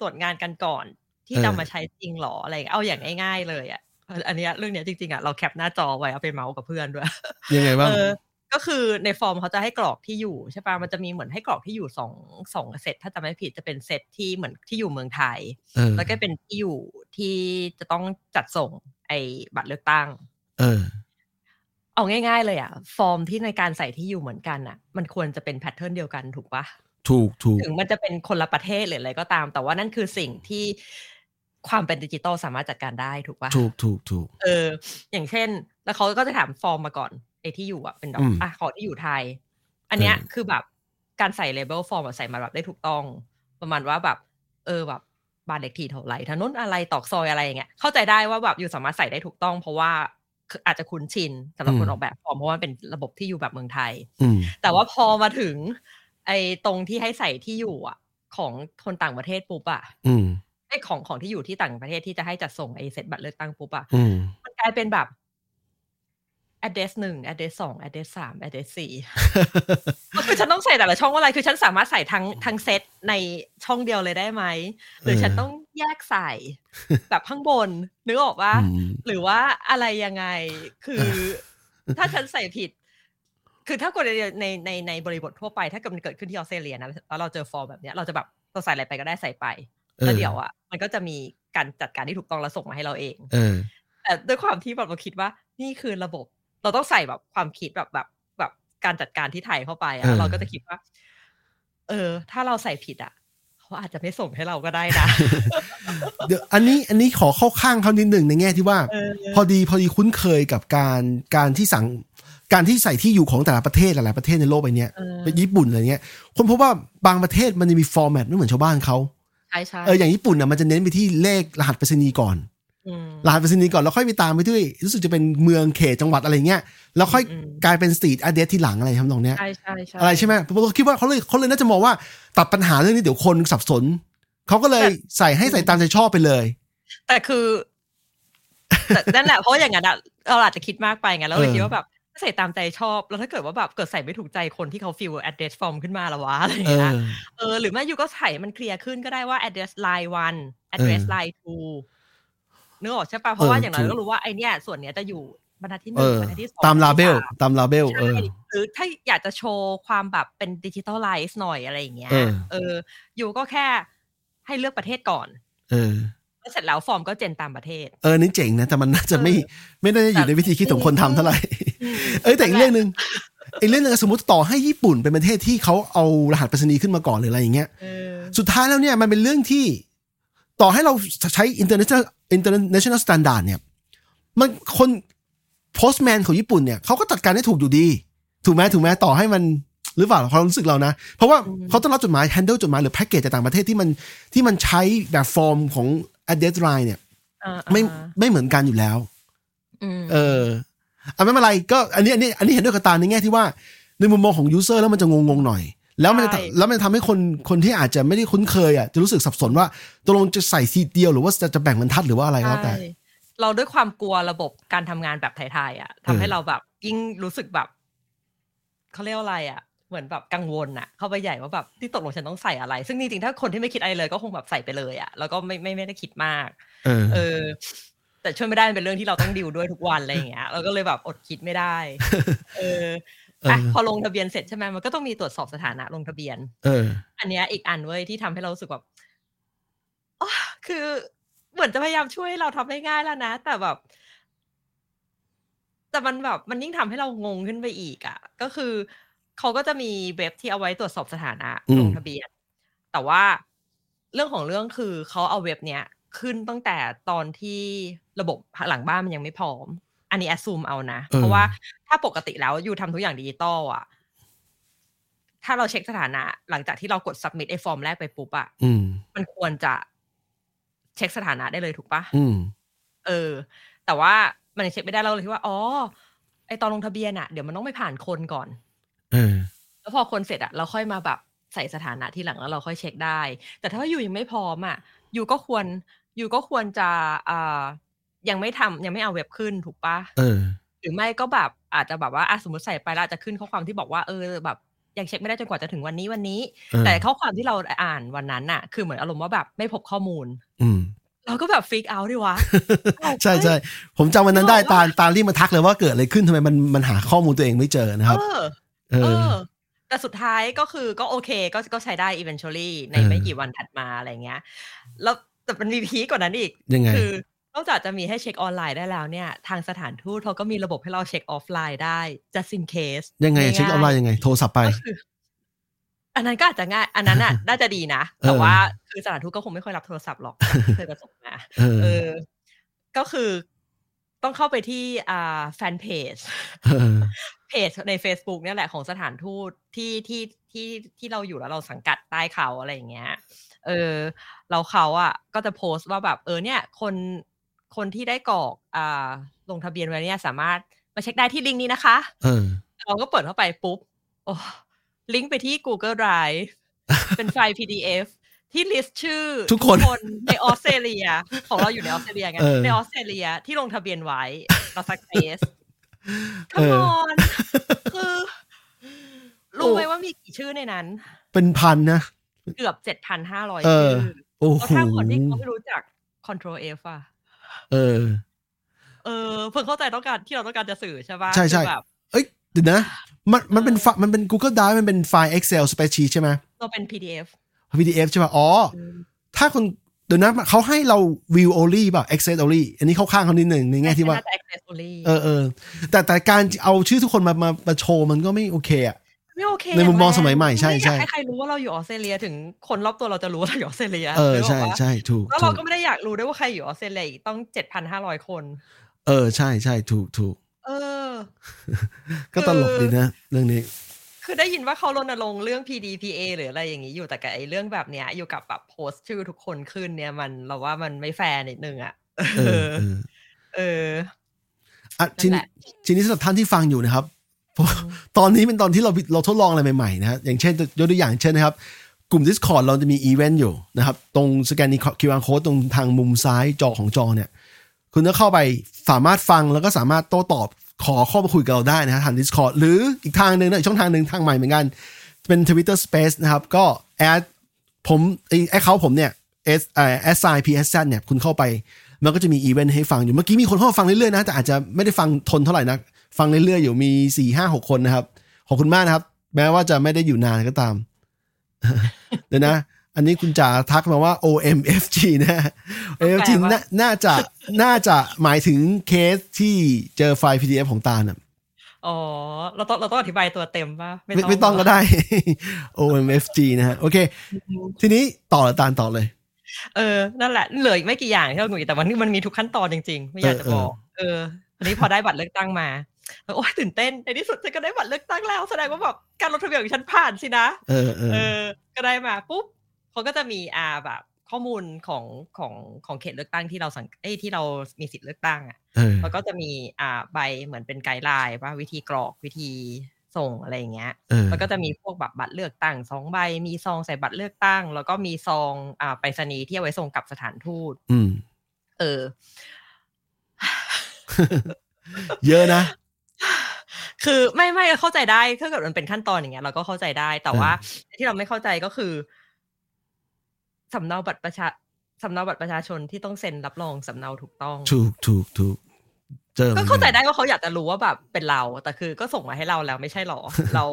ตรวจงานกันก่อน ที่เออจะมาใช้จริงหรออะไรอย่างเงี้ยเอาอย่างง่ายๆเลยอะเอออันเนี้ยเรื่องเนี้ยจริงๆอะเราแคปหน้าจอไว้เอาไปเม้าท์กับเพื่อนด้วย ยังไงบ้างเออ ก็คือในฟอร์มเขาจะให้กรอกที่อยู่ใช่ปะมันจะมีเหมือนให้กรอกที่อยู่สองสองเซตถ้าจำไม่ผิดจะเป็นเซตที่เหมือนที่อยู่เมืองไทยเออแล้วก็เป็นที่อยู่ที่จะต้องจัดส่งไอ้บัตรเลือกตั้ง เออ เอาง่ายๆเลยอะฟอร์มที่ในการใส่ที่อยู่เหมือนกันอะมันควรจะเป็น pattern เดียวกันถูกปะถูกถูกถึงมันจะเป็นคนละประเทศหรืออะไรก็ตาม แต่ว่านั่นคือสิ่งที่ความเป็นดิจิตอลสามารถจัดการได้ถูกปะถูกถูกถูกเออ อย่างเช่น แล้วเขาก็จะถามฟอร์มมาก่อน ไอ้ที่อยู่อะเป็นแบบอืมอะขอที่อยู่ไทย อันเนี้ยเออคือแบบการใส่ label ฟอร์มใส่มาแบบได้ถูกต้อง ประมาณว่าแบบ เออแบบบ้านเลขที่เท่าไหร่ถนนอะไรตรอกซอยอะไรอย่างเงี้ยเข้าใจได้ว่าแบบ you สามารถใส่ได้ถูกต้อง เพราะว่าคืออาจจะคุ้นชินสำหรับคนออกแบบฟอร์มเพราะว่ามันเป็นระบบที่อยู่แบบเมืองไทยอืมแต่ว่าพอมาถึง ไอ้ตรงที่ให้ใส่ที่อยู่อะ ของคนต่างประเทศปุ๊บอะอืมไอ้ของของที่อยู่ที่ต่างประเทศที่จะให้จัดส่งไอ้เสร็จบัตรเลือกตั้งปุ๊บอะอืมมันกลายเป็นแบบ address หนึ่ง address สอง address สาม address สี่คือฉันต้องใส่แต่ละช่องว่าอะไร คือฉันสามารถใส่ทั้งทั้งเซตในช่องเดียวเลยได้ไหม หรือฉันต้องแยกใส่ แบบข้างบน นึกออกว่าอืมหรือว่าอะไรยังไง คือ ถ้าฉันใส่ผิด คือถ้ากดในในในในบริบททั่วไป ถ้าเกิดมันเกิดขึ้นที่ออสเตรเลียนะ แล้วเราเจอฟอร์มแบบเนี้ย เราจะแบบเราใส่อะไรไปก็ได้ใส่ไปแล้วเดี๋ยวอะ มันก็จะมีการจัดการที่ถูกต้องแล้วส่งมาให้เราเองเออแต่ด้วยความที่แบบเราคิดว่า นี่คือระบบ เราต้องใส่แบบความคิดแบบแบบแบบการจัดการที่ไทยเข้าไปเออะอเราก็จะคิดว่า เออ ถ้าเราใส่ผิดอะเขาอาจจะไม่ส่งให้เราก็ได้นะ เดี๋ยวอันนี้อันนี้ขอเข้าข้างเขานิดหนึ่งในแง่ที่ว่าเออพอดีพอดีคุ้นเคยกับการการที่สั่งการที่ใส่ที่อยู่ของแต่ละประเทศหลายๆประเทศในโลกใบเนี้ยเออเป็นญี่ปุ่นอะไรเงี้ย คนพบว่าบางประเทศมันจะมีฟอร์แมตไม่เหมือนชาวบ้านเขาใช่ใช่เอออย่างญี่ปุ่นน่ะมันจะเน้นไปที่เลขรหัสไปรษณีย์ก่อน มรหัสไปรษณีย์ก่อนแล้วค่อยไปตามไปด้วยรู้สึกจะเป็นเมืองเขตจังหวัดอะไรเงี้ยแล้วค่อยอืมกลายเป็นสตรีทอเดสที่หลังอะไรทำนองเนี้ยใช่ใช่ใช่อะไรใช่ไหมผมคิดว่าเขาเลยเขาเลยน่าจะมองว่าตัดปัญหาเรื่องนี้เดี๋ยวคนสับสนเขาก็เลยใส่ให้ใส่ตามใจชอบไปเลย แต่คือแต่นั่นแหละเพราะอย่างนั้นอะเราอาจจะคิดมากไปไงแล้วเราเออคิดว่าแบบถ้าใส่ตามใจชอบแล้วถ้าเกิดว่าแบบเกิดใส่ไม่ถูกใจคนที่เขาฟิล address form ขึ้นมาละวะอะไรอย่างเอเงี้ยอเออหรือไม่ยูก็ใส่มันเคลียร์ขึ้นก็ได้ว่า address line one address เออ line two นึกออกใช่ปะเพราะว่าเอออย่างน้อยถูกก็รู้ว่าไอเนี้ยส่วนเนี้ยจะอยู่บรรทัดที่หเอนึ่งอบรรทัดที่สองตามลาเบลบรรทัดที่สตามลาเบลามเออใช่หรือถ้าอยากจะโชว์ความแบบเป็นดิจิทัลไลซ์หน่อยอะไรอย่างเงี้ยเออเออยูก็แค่ให้เลือกประเทศก่อน เออแล้วเสร็จแล้วฟอร์มก็เจนตามประเทศ เออนี่เจ๋งนะ แต่มันน่าจะไม่เออไม่ได้อยู่ในวิธีคิดของคนทำเท่าไหร่ เอ้ยแต่อีกเรื่องหนึ่งอีกเรื่องหนึ่งสมมติต่อให้ญี่ปุ่นเป็นประเทศที่เขาเอารหัสไปรษณีย์ขึ้นมาก่อนหรืออะไรอย่างเงี้ยเออสุดท้ายแล้วเนี่ยมันเป็นเรื่องที่ ต่อให้เราใช้ international international standard เนี่ย มันคน postman ของญี่ปุ่นเนี่ยเขาก็จัดการได้ถูกอยู่ดี ถูกไหมถูกไหมต่อให้มันหรือเปล่าความรู้สึกเรานะ เพราะว่าเขาต้องรับจดหมาย handle จดหมายหรือแพ็กเกจจากต่างประเทศที่มันที่มันใช้แบบฟอร์มของ address line เนี่ยอ่าไม่อ่าไม่เหมือนกันอยู่แล้วมเอออะไม่เป็นไรก็อันนี้อันนี้อันนี้เห็นด้วยกับตาในแง่ที่ว่าในมุมมองของ user แล้วมันจะงงๆหน่อย แล้วมันจะแล้วมันจะทำให้คนคนที่อาจจะไม่ได้คุ้นเคยอะจะรู้สึกสับสนว่าตกลงจะใส่ทีเดียวหรือว่าจะจะแบ่งบรรทัดหรือว่าอะไรก็แล้วแต่ใช่เราด้วยความกลัวระบบการทำงานแบบไทยๆอะทำให้เออเราแบบยิ่งรู้สึกแบบเขาเรียกว่าอะไรอะเหมือนแบบกังวลอะเข้าไปใหญ่ว่าแบบที่ตกลงฉันต้องใส่อะไร ซึ่งจริงๆถ้าคนที่ไม่คิดอะไรเลย ก็คงแบบใส่ไปเลยอะแล้วก็ไม่ไม่ไม่ได้คิดมากเออเออแต่ช่วยไม่ได้มันเป็นเรื่องที่เราต้องดิวด้วยทุกวันอะไรอย่างเงี้ยเราก็เลยแบบอดคิดไม่ได้ เออ อะเออพอลงทะเบียนเสร็จใช่ไหมมันก็ต้องมีตรวจสอบสถานะลงทะเบียน เออ อันเนี้ยอีกอันเว้ยที่ทำให้เรารู้สึกแบบอ๋อคือเหมือนจะพยายามช่วยให้เราทำให้ง่ายแล้วนะ แต่แบบ แต่มันแบบมันยิ่งทำให้เรางงขึ้นไปอีกอะ่ะ ก็คือเขาก็จะมีเว็บที่เอาไว้ตรวจสอบสถานะอืมลงทะเบียน แต่ว่าเรื่องของเรื่องคือเขาเอาเว็บเนี้ยขึ้นตั้งแต่ตอนที่ระบบหลังบ้านมันยังไม่พร้อม อันนี้ assume เอานะ เพราะว่าถ้าปกติแล้ว you ทำทุกอย่างดิจิตอลอะ ถ้าเราเช็คสถานะ หลังจากที่เรากด submit ไอ้ฟอร์มแรกไปปุ๊บอะอืมมันควรจะเช็คสถานะได้เลยถูกปะอืมเออ แต่ว่ามันยังเช็คไม่ได้เราเลยคิดว่า อ๋อ ไอตอนลงทะเบียนอะเดี๋ยวมันต้องไปผ่านคนก่อนเออแล้วพอคนเสร็จอะเราค่อยมาแบบใส่สถานะที่หลังแล้วเราค่อยเช็คได้ แต่ถ้าอยู่ยังไม่พร้อมอะอยู่ก็ควร อยู่ก็ควรจะอ่า ยังไม่ทำยังไม่เอาเว็บขึ้นถูกปะเออหรือไม่ก็แบบอาจจะแบบว่าอะสมมติใส่ไปแล้วอาจจะขึ้นข้อความที่บอกว่าเออแบบยังเช็คไม่ได้จนกว่าจะถึงวันนี้วันนี้เออแต่ข้อความที่เราอ่านวันนั้นน่ะ คือเหมือนอารมณ์ว่าแบบไม่พบข้อมูล อืมเราก็แบบ freak out ดิวะ ใช่ใช่ผมจำวันนั้นได้ตาลตาลรีบมาทักเลยว่าเกิดอะไรขึ้นทำไมมันมันหาข้อมูลตัวเองไม่เจอนะครับ เออเอเอออแต่สุดท้ายก็คือก็โอเคก็ก็ใช้ได้ eventually ในเออไม่กี่วันถัดมาอะไรเงี้ย แล้วแต่มันมี peak กว่านั้นอีกยังไงคือ นอกจากจะมีให้เช็คออนไลน์ได้แล้วเนี่ย ทางสถานทูตเขาก็มีระบบให้เราเช็คออฟไลน์ได้ just in case ยังไงเช็คออนไลน์ยังไง โทรศัพท์ไปก็คืออันนั้นก็อาจจะง่าย อันนั้นน่ะน่าจะดีนะ แต่เออว่าคือสถานทูตก็คงไม่ค่อยรับโทรศัพท์หรอกเคยประสบมาเออเออก็คือต้องเข้าไปที่อ่าแฟนเพจเออเพจใน Facebook เนี่ยแหละของสถานทูตที่ที่ที่ที่เราอยู่แล้วเราสังกัดใต้เขาอะไรอย่างเงี้ย เออ เราเขาอะก็จะโพสต์ว่าแบบเออเนี่ย คน คนที่ได้กรอกอ่าลงทะเบียนไว้เนี่ยสามารถมาเช็คได้ที่ลิงก์นี้นะคะเออเราก็เปิดเข้าไปปุ๊บโอ้ลิงก์ไปที่ Google Drive เป็นไฟล์ PDF ที่ลิสต์ชื่อทุกคนในออสเตรเลีย ของเราอยู่ในออสเตรเลียไงเออในออสเตรเลียที่ลงทะเบียนไว้เราสักเซสขมอนคือรู้ไหมว่ามีกี่ชื่อในนั้น เป็นพันนะ เกือบเจ็ดพันห้าร้อยเอชื่ออโอ้แล้วโหถ้าคนที่เขาไม่รู้จัก control F อะ เออ เออ เพิ่งเข้าใจต้องการที่เราต้องการจะสื่อใช่ปะใช่ใช่คือแบบเอ้ยเดี๋ยวนะ มันมันเป็นไฟล์มันเป็น Google Drive มันเป็นไฟล์ Excel spreadsheet ใช่ไหมเราเป็น PDF PDF ใช่ป่ะ อ๋อ ถ้าคนเดี๋ยวนะเขาให้เรา view only ป่ะ access only อันนี้เข้าข้างเขานิดหนึ่งในแง่ที่ว่าน่จะ access only เออเออแต่แต่การเอาชื่อทุกคนมามามาโชว์มันก็ไม่โอเคอะ ไม่โอเคในมุมมองสมัยใหม่ใช่ไอยากใช่ให้ใครรู้ว่าเราอยู่ออสเตรเลียถึงคนรอบตัวเราจะรู้ว่าเราอยู่ออสเตรเลียเออนึกกใช่ปะใช่ถูกแล้วถูเรากก็ไม่ได้อยากรู้ด้วยว่าใครอยู่ออสเตรเลียอีกต้องเจ็ดพันห้าร้อยคน เออใช่ใช่ถูกถูกเออ ก็ตลกดีนะ เรื่องนี้คือได้ยินว่าเขารณรงค์เรื่อง PDPA หรืออะไรอย่างนี้อยู่แต่กับไอ้เรื่องแบบเนี้ย อยู่กับแบบโพสต์ชื่อทุกคนขึ้นเนี่ยมันเราว่ามันไม่แฟร์นิดนึงอะเออ เออเอออะทีนั่นแหนี้ละทีนี้สำหรับท่านที่ฟังอยู่นะครับเพราะ ตอนนี้เป็นตอนที่เราเราทดลองอะไรใหม่ๆนะฮะอย่างเช่นยกตัวอย่างเช่นนะครับ กลุ่ม Discord เราจะมีอีเวนต์อยู่นะครับ ตรงสแกน QR code ตรงทางมุมซ้ายจอของจอเนี่ย คุณก็เข้าไปสามารถฟังแล้วก็สามารถโต้ตอบขอข้ามาคุยกับเราได้นะฮะทาง Discord หรืออีกทางหนึ่งนะอีกช่องทางหนึ่งทางใหม่เหมือนกัน เป็น Twitter Space นะครับ ก็ add ผม account ผมเนี่ย S เอ่อ S I P S Z เนี่ยคุณเข้าไป มันก็จะมีอีเวนต์ให้ฟังอยู่เมื่อกี้มีคนเข้ามาฟังเรื่อยๆนะ แต่อาจจะไม่ได้ฟังทนเท่าไหร่นะ ฟังเรื่อยๆอยู่มีสี่ห้าหกคนนะครับ ขอบคุณมากนะครับ แม้ว่าจะไม่ได้อยู่นานก็ตาม เดี๋ยวนะ อันนี้คุณจ๋าทักมาว่า OMFG นะ OMFG แปลว่าน่าน่าจะน่าจะหมายถึงเคสที่เจอไฟล์ PDF ของตาลน่ะอ๋อ เราต้องเราต้องอธิบายตัวเต็มป่ะไม่ไม่ต้องก็ได้ OMFG นะฮะ โอเค ทีนี้ต่อตาลต่อเลย เออ นั่นแหละ เหลืออีกไม่กี่อย่างที่เราหนุ่ยแต่วันนี้มันมีทุกขั้นตอนจริงๆ ไม่อยากจะบอก เอออันนี้พอได้บัตรเลือกตั้งมา โอ้ยตื่นเต้นในที่สุดฉันก็ได้บัตรเลือกตั้งแล้วแสดงว่าแบบการลงทะเบียนของฉันผ่านสินะเออเออเออก็ได้มาปุ๊บเขาก็จะมีอ่าแบบข้อมูลของของของเขตเลือกตั้งที่เราสังเอ้ยที่เรามีสิทธิ์เลือกตั้งอะเออแล้วก็จะมีอ่าใบเหมือนเป็นไกด์ไลน์ว่าวิธีกรอกวิธีส่งอะไรอย่างเงี้ยเออแล้วก็จะมีพวกแบบบัตรเลือกตั้งสองใบ มีซองใส่บัตรเลือกตั้ง แล้วก็มีซองอ่าไปรษณีย์ที่เอาไว้ส่งกลับสถานทูต อืม เออ เยอะนะ คือไม่ไม่เข้าใจได้ถ้าเกิดมันเป็นขั้นตอนอย่างเงี้ยเราก็เข้าใจได้แต่ว่า ที่เราไม่เข้าใจก็คือสำเนาบัตรประชาสำเนาบัตรประชาชนที่ต้องเซ็นรับรองสำเนาถูกต้อง ถูกถูกถูกเจอหมืก็อนนเข้าใจได้ว่าเขาอยากจะรู้ว่าแบบเป็นเรา แต่คือก็ส่งมาให้เราแล้วไม่ใช่หรอแล้ว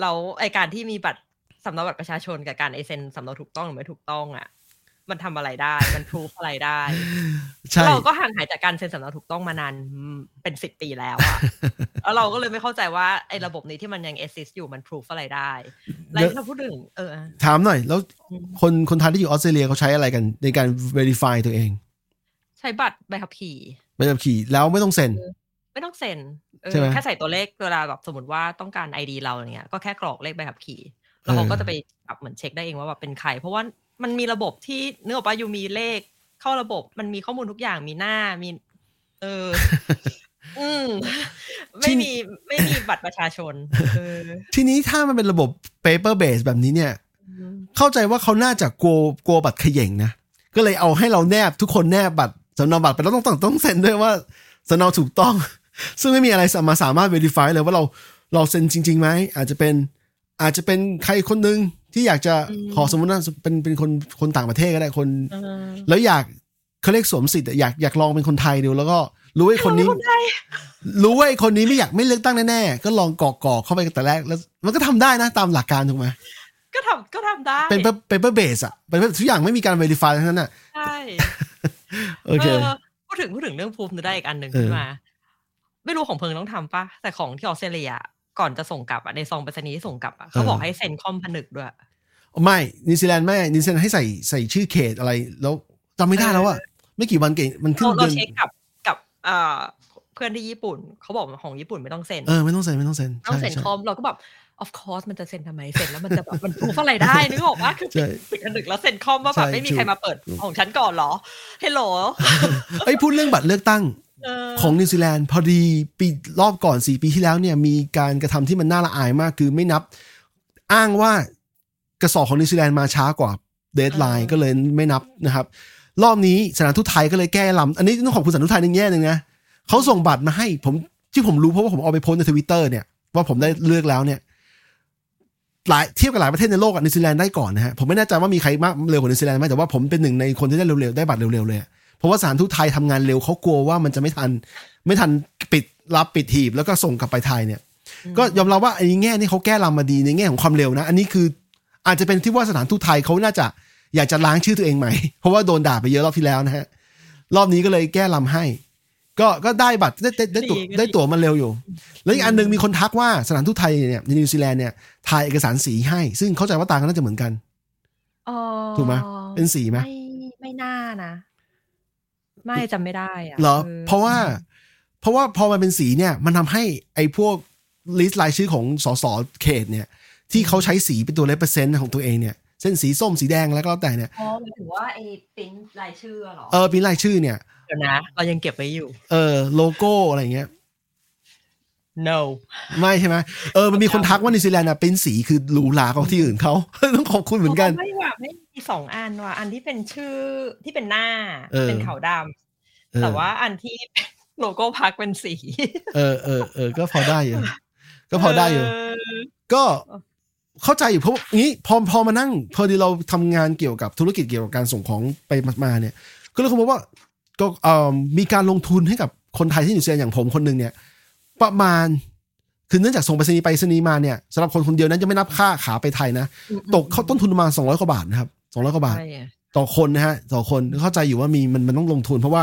แล้วไอการที่มีบัตรสำเนาบัตรประชาชนกับการไอเซ็นสำเนาถูกต้องหรือไม่ถูกต้องอะ มันทำอะไรได้ มันพรูฟอะไรได้ใช่เราก็ห่างหายจากการเซ็นสำเนาถูกต้องมานานอืมเป็นสิบปีแล้วอะแล้วเราก็เลยไม่เข้าใจว่าไอ้ระบบนี้ที่มันยัง exist อยู่มัน proof อะไรได้แล้วถ้าพูดถึงเออ ถามหน่อย แล้วอืมคนคนไทยที่อยู่ออสเตรเลียเขาใช้อะไรกัน ในการ verify ตัวเอง ใช้บัตรใบขับขี่ใบขับขี่แล้วไม่ต้องเซ็นไม่ต้องเซ็นเออใช่ไหมแค่ใส่ตัวเลขเวลาแบบสมมติว่าต้องการไอดีเราอย่างเงี้ยก็แค่กรอกเลขใบขับขี่แล้วเขาก็จะไปแบบเหมือนเช็คได้เองว่าแบบเป็นใครเพราะว่า มันมีระบบที่เนื้ออกปะอยู่มีเลข เข้าระบบมันมีข้อมูลทุกอย่างมีหน้ามี เออ อืมไม่มีไม่มีบัตรประชาชนเออทีนี้ถ้ามันเป็นระบบ paper base แบบนี้เนี่ย เข้าใจว่าเขาน่าจะกลัวกลัวบัตรเขย่งนะก็เลยเอาให้เราแนบทุกคนแนบบัตรสำเนาบัตรไปแล้วต้องต้องต้องเซ็นด้วยว่าสำเนาถูกต้อง ซึ่งไม่มีอะไรสามารถสามารถ verify เลยว่าเราเราเซ็นจริงๆไหมอาจจะเป็นอาจจะเป็นใครคนหนึ่ง ที่อยากจะอืมขอสมมติว่าเป็นเป็นคนคนต่างประเทศก็ได้คนเออแล้วอยากเขาเรียกสวมสิทธิ์อะอยากอยากลองเป็นคนไทยดูแล้วก็รู้ว่าไอ้คนนี้คนไทยรู้ว่าไอ้คนนี้ไม่อยากไม่เลือกตั้งแน่ๆก็ลองกรอกกรอกเข้าไปแต่แรกแล้ว มันก็ทำได้นะตามหลักการถูกไหมก็ทำก็ทำได้ เป็นเปเปอร์เบสอะเป็นทุกอย่างไม่มีการ verify ทั้งนั้นอะใช่โอเคพูดถึงพูดถึงเรื่องภูมินึกได้อีกอันหนึ่งเออขึ้นมา ไม่รู้ของเพิงต้องทำปะแต่ของที่ออสเตรเลีย ก่อนจะส่งกลับอะในซองไปรษณีย์ที่ส่งกลับอะเขาบอกให้เซ็นคอมผนึกด้วยไม่นิวซีแลนด์ไม่นิวซีแลนด์ให้ใส่ใส่ชื่อเขตอะไร แล้วจำไม่ได้แล้วอะไม่กี่วันเก่งมันขึ้นเราเดืเราอนเช็คกับกับเอ่อเพื่อนที่ญี่ปุ่นเขาบอกของญี่ปุ่นไม่ต้องเซ็นเออไม่ต้องเซ็นไม่ต้องเซ็นต้องใช่เซ็นใช่คอมเราก็แบบ of course มันจะเซ็นทำไมเซ็นแล้วมันจะแบบมันพูฟอะไรได้นึกออกว่าคือใช่ปิดผนึกแล้วเซ็นคอมว่าแบบใช่ไม่มีถูกใครมาเปิดของฉันก่อนเหรอฮัลโหลไอ้ยพูดเรื่องบัตรเลือกตั้งเออ ของนิวซีแลนด์พอดีปีรอบก่อนสี่ปีที่แล้วเนี่ยมีการกระทำที่มันน่าละอายมากคือไม่นับ อ้างว่ากระสอบของนิวซีแลนด์มาช้ากว่า deadline ก็เลยไม่นับนะครับ รอบนี้สถานทูตไทยก็เลยแก้ลำอันนี้ต้องขอบคุณสถานทูตไทยในแง่หนึ่งนะเขาส่งบัตรมาให้ ผมที่ผมรู้เพราะว่าผมเอาไปโพสต์ในทวิตเตอร์เนี่ยว่าผมได้เลือกแล้วเนี่ยหลายเทียบกับหลายประเทศในโลกอะนิวซีแลนด์ได้ก่อนนะฮะผมไม่แน่ใจว่ามีใครมากเร็วกว่านิวซีแลนด์ไหมแต่ว่าผมเป็นหนึ่งในคนที่ได้เร็วๆได้บัตรเร็วๆเลยอะ เพราะว่าสถารทูตไทยทำงานเร็วเขากลัวว่ามันจะไม่ทัน ไม่ทันปิดรับปิดหีบแล้วก็ส่งกลับไปไทยเนี่ย ก็ยอมรับว่าอันนี้แง่นี่เขาแก้ลำมาดีในแง่ของความเร็วนะ อันนี้คืออาจจะเป็นที่ว่าสถานทูตไทยเขาน่าจะอยากจะล้างชื่อตัวเองใหม่เพราะว่าโดนด่าไปเยอะรอบที่แล้วนะฮะรอบนี้ก็เลยแก้ลำให้ ก็ก็ได้บัตรได้ได้ได้ตั๋วดีก็ดีได้ตั๋วมันเร็วอยู่ แล้วอีกอันหนึ่งมีคนทักว่าสถานทูตไทยเนี่ยในนิวซีแลนด์เนี่ยถ่ายเอกสารสีให้ ซึ่งเข้าใจว่าต่างกันน่าจะเหมือนกันอ๋อถูกไหมเป็นสีไหมไม่ไม่น่านะ ไม่จำไม่ได้อะเหรอออเพราะว่า เพราะว่าพอมันเป็นสีเนี่ย มันทำให้ไอ้พวก list รายชื่อของสสเขตเนี่ย ที่เขาใช้สีเป็นตัว represent ของตัวเองเนี่ยเส้นสีส้มสีแดงแล้วก็แล้วแต่เนี่ยอ๋อหมายถึงว่าไอ้ปริ้นรายชื่อเหรอเออเป็นรายชื่อเนี่ยเดี๋ยวนะเรายังเก็บไว้อยู่ เออโลโก้อะไรเงี้ย no ไม่ใช่ไหมเออมันมีคนทักว่านิวซีแลนด์อะเป็นสีคือหรูหรากว่าที่อื่นเขาต้องขอบคุณเหมือนกันไม่ว่าไม่มีสองอันว่ะอันที่เป็นชื่อที่เป็นหน้าเออเป็นขาวดเอำอแต่ว่าอันที่โลโก้พักเป็นสี เออเออเออก็พอได้อยู่ก็พอได้อยู่เก็เข้าใจอยู่เพราะงี้พอพอมานั่ง พอดีเราทำงานเกี่ยวกับธุรกิจเกี่ยวกับการส่งของไปมาเนี่ย ก็เลยคุณบอกว่าก็เอ่อมีการลงทุนให้กับคนไทยที่นิวซีแลนด์อย่างผมคนหนึ่งเนี่ย ประมาณ คือเนื่องจากส่งไปรษณีย์ไปรษณีย์มาเนี่ยสำหรับคนคนเดียวนั้นจะไม่นับค่าขาไปไทยนะ ตกเข้าต้นทุนประมาณสองร้อยกว่าบาทนะครับสองร้อยกว่าบาทใช่อะต่อคนนะฮะต่อคนเข้าใจอยู่ว่ามีมันมันต้องลงทุน เพราะว่า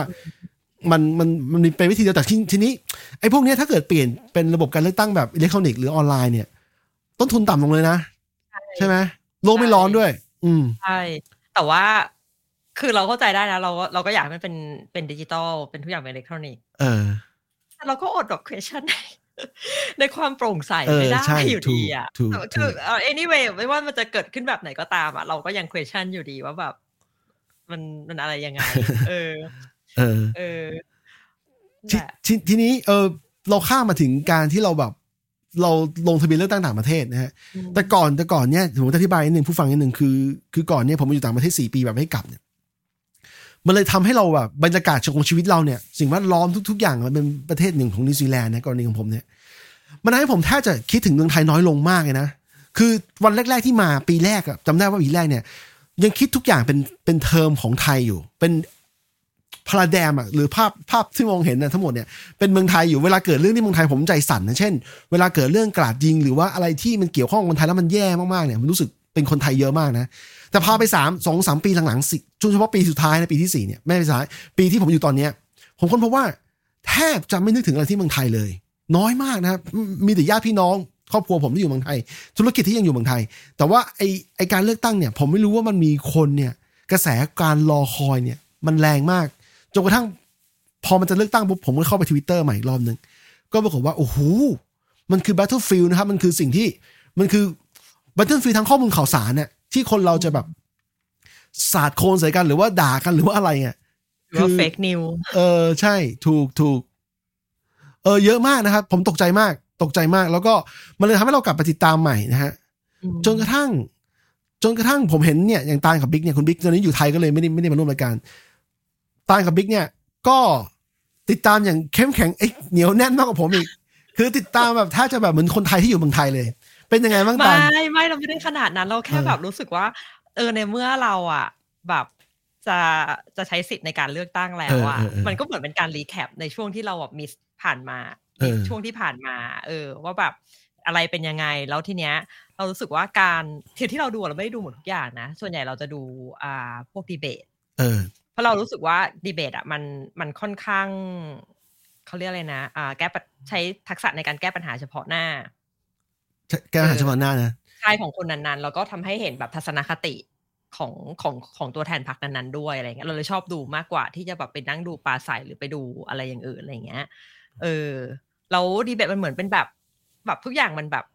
มันมันมันเป็นวิธีเดียวแต่ทีทีนี้ไอ้พวกเนี้ยถ้าเกิดเปลี่ยนเป็นระบบการเลือกตั้งแบบอิเล็กทรอนิกส์หรือออนไลน์เนี่ย ต้นทุนต่ำลงเลยนะ ใช่ไหมโลกไม่ร้อนด้วย อืมใช่แต่ว่าคือเราเข้าใจได้นะ เราก็เราก็อยากให้มันเป็นเป็นดิจิตอลเป็นทุกอย่างเป็นอิเล็กทรอนิกส์เออแต่ เราก็อดแบบ question ในในความโปร่งใสเออไม่ได้ใช่อยู่ดีอะถูกถูกคือถูกเอ่อ anyway ไม่ว่ามันจะเกิดขึ้นแบบไหนก็ตามอะเราก็ยัง question อยู่ดีว่าแบบ มันมันอะไรยังไง เออ เออ เออทีแหละทีทีนี้เออเราข้ามมาถึงการที่เราแบบ เราลงทะเบียนเลือกตั้งต่างประเทศนะฮะ แต่ก่อนแต่ก่อนเนี่ยผมจะอธิบายนิดนึงผู้ฟังนิดนึงคือ คือก่อนเนี่ยผมมาอยู่ต่างประเทศสี่ปีแบบไม่ให้กลับเนี่ย มันเลยทำให้เราแบบบรรยากาศของชีวิตเราเนี่ย สิ่งแวดล้อมทุก ๆ อย่างมันเป็นประเทศหนึ่งของนิวซีแลนด์นะกรณีของผมเนี่ยมันทำให้ผมแทบจะคิดถึงเมืองไทยน้อยลงมากเลยนะคือวันแรก ๆ ที่มาปีแรกอะจำได้ว่าปีแรกเนี่ย ยังคิดทุกอย่างเป็นเป็นเทอมของไทยอยู่ เป็นพาราแดมอะหรือภาพภาพที่มองเห็นนะทั้งหมดเนี่ยเป็นเมืองไทยอยู่เวลาเกิดเรื่องที่เมืองไทยผมใจสั่นนะเช่น เวลาเกิดเรื่องกราดยิง หรือว่าอะไรที่มันเกี่ยวข้องกับคนไทยแล้วมันแย่มากๆเนี่ยมันรู้สึกเป็นคนไทยเยอะมากนะ แต่พาไปสามสองสามปีหลังๆสิจนเฉพาะปีสุดท้ายนะปีที่สี่เนี่ยไม่ใช่ท้ายปีที่ผมอยู่ตอนเนี้ย ผมค้นพบว่า แทบจะไม่นึกถึงอะไรที่เมืองไทยเลย น้อยมากนะครับมีแต่ญาติพี่น้องครอบครัวผมที่อยู่เมืองไทย ธุรกิจที่ยังอยู่เมืองไทย แต่ว่าไอไอการเลือกตั้งเนี่ย ผมไม่รู้ว่ามันมีคนเนี่ย กระแสการรอคอยเนี่ย มันแรงมากจนกระทั่ง พอมันจะเลือกตั้งปุ๊บผมก็เข้าไปทวิตเตอร์ใหม่อีกรอบหนึ่งก็ปรากฏว่า โอ้โหมันคือ Battlefield นะครับ มันคือสิ่งที่มันคือ Battlefield ทั้งข้อมูลข่าวสารเนี่ย ที่คนเราจะแบบสาดโคลนใส่กันหรือว่าด่ากันหรือว่าอะไรเนี่ยหรือว่าคือ fake news เออใช่ถูกถูกเออเยอะมากนะครับ ผมตกใจมาก ตกใจมาก แล้วก็มันเลยทำให้เรากลับไปติดตามใหม่นะฮะจนกระทั่ง จนกระทั่งผมเห็นเนี่ยอย่างตาลกับบิ๊กเนี่ยคุณบิ๊กตอนนี้อยู่ไทยก็เลยไม่ได้ไม่ได้มาร่วมรายการตาลกับบิ๊กเนี่ย ก็ติดตามอย่างเข้มแข็งเอ้ยเหนียวแน่นมากกว่าผมอีกคือติดตามแบบแทบจะแบบเหมือนคนไทยที่อยู่เมืองไทยเลย เป็นยังไงบ้างไม่ตาลไม่เราไม่ได้ขนาดนั้นเราแค่เออแบบรู้สึกว่า เออในเมื่อเราอะ แบบจะจะใช้สิทธิ์ในการเลือกตั้งแล้วอะเออเออเออมันก็เหมือนเป็นการรีแคปในช่วงที่เราแบบมิสผ่านมาเออช่วงที่ผ่านมา เออ ว่าแบบอะไรเป็นยังไงแล้วทีเนี้ย เรารู้สึกว่าการที่ที่เราดูอะเราไม่ได้ดูหมดทุกอย่างนะ ส่วนใหญ่เราจะดูอ่าพวกดีเบตเออเพราะเรารู้สึกว่าดีเบตอะมันมันค่อนข้างเขาเรียกอะไรนะอ่าแก้ปัญใช้ทักษะในการแก้ปัญหาเฉพาะหน้า แก้ปัญหาเฉพาะหน้านะใช่ของคนนั้นๆ แล้วก็ทำให้เห็นแบบทัศนคติของของของตัวแทนพรรคนั้นๆด้วยอะไรเงี้ยเราเลยชอบดูมากกว่าที่จะแบบไปนั่งดูปลาใสหรือไปดูอะไรอย่างอื่นอะไรเงี้ย เออแล้วดีเบตมันเหมือนเป็นแบบ แบบทุกอย่างมันแบบ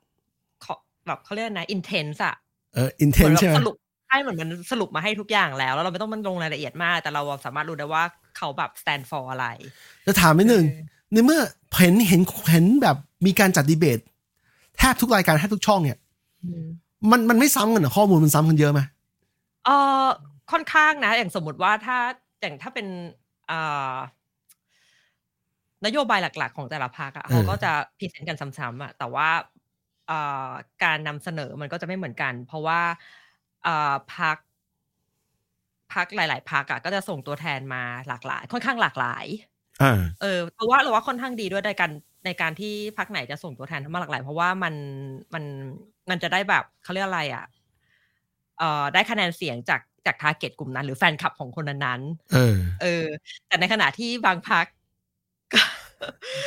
เขาแบบเขาเรียกนะอินเทนส์อะเอออินเทเหมืนอนใช่ไหมแบบสรุปใช่เหมือนมันสรุปมาให้ทุกอย่างแล้ว แล้วเราไม่ต้องมันลงรายละเอียดมาก แต่เราสามารถรู้ได้ว่าเขาแบบ stand for อะไรจะถามนิดนึงเออในเมื่อเห็นเห็นเห็นแบบมีการจัดดีเบต แทบทุกรายการแทบทุกช่องเนี่ยมันมันไม่ซ้ำกันเหรอข้อมูลมันซ้ำกันเยอะไหมเออค่อนข้างนะ อย่างสมมติว่าถ้าอย่างถ้าเป็นเอ่อนโยบายหลัก ๆ ของแต่ละพรรคอะเออเขาก็จะ present กันซ้ำๆอะแต่ว่าเอ่อการนำเสนอมันก็จะไม่เหมือนกัน เพราะว่าเอ่อพรรคพรรคหลาย ๆพรรคอะก็จะส่งตัวแทนมาหลากหลาย ค่อนข้างหลากหลายอ่าเออเพราะว่าเราว่าค่อนข้างดีด้วยในการ ในการที่พรรคไหนจะส่งตัวแทนมาหลากหลาย เพราะว่ามันมันมันจะได้แบบเขาเรียกอะไรอะเอ่อได้คะแนนเสียงจากจาก target กลุ่มนั้น หรือแฟนคลับของคนนั้นเออๆเออ แต่ในขณะที่บางพรรค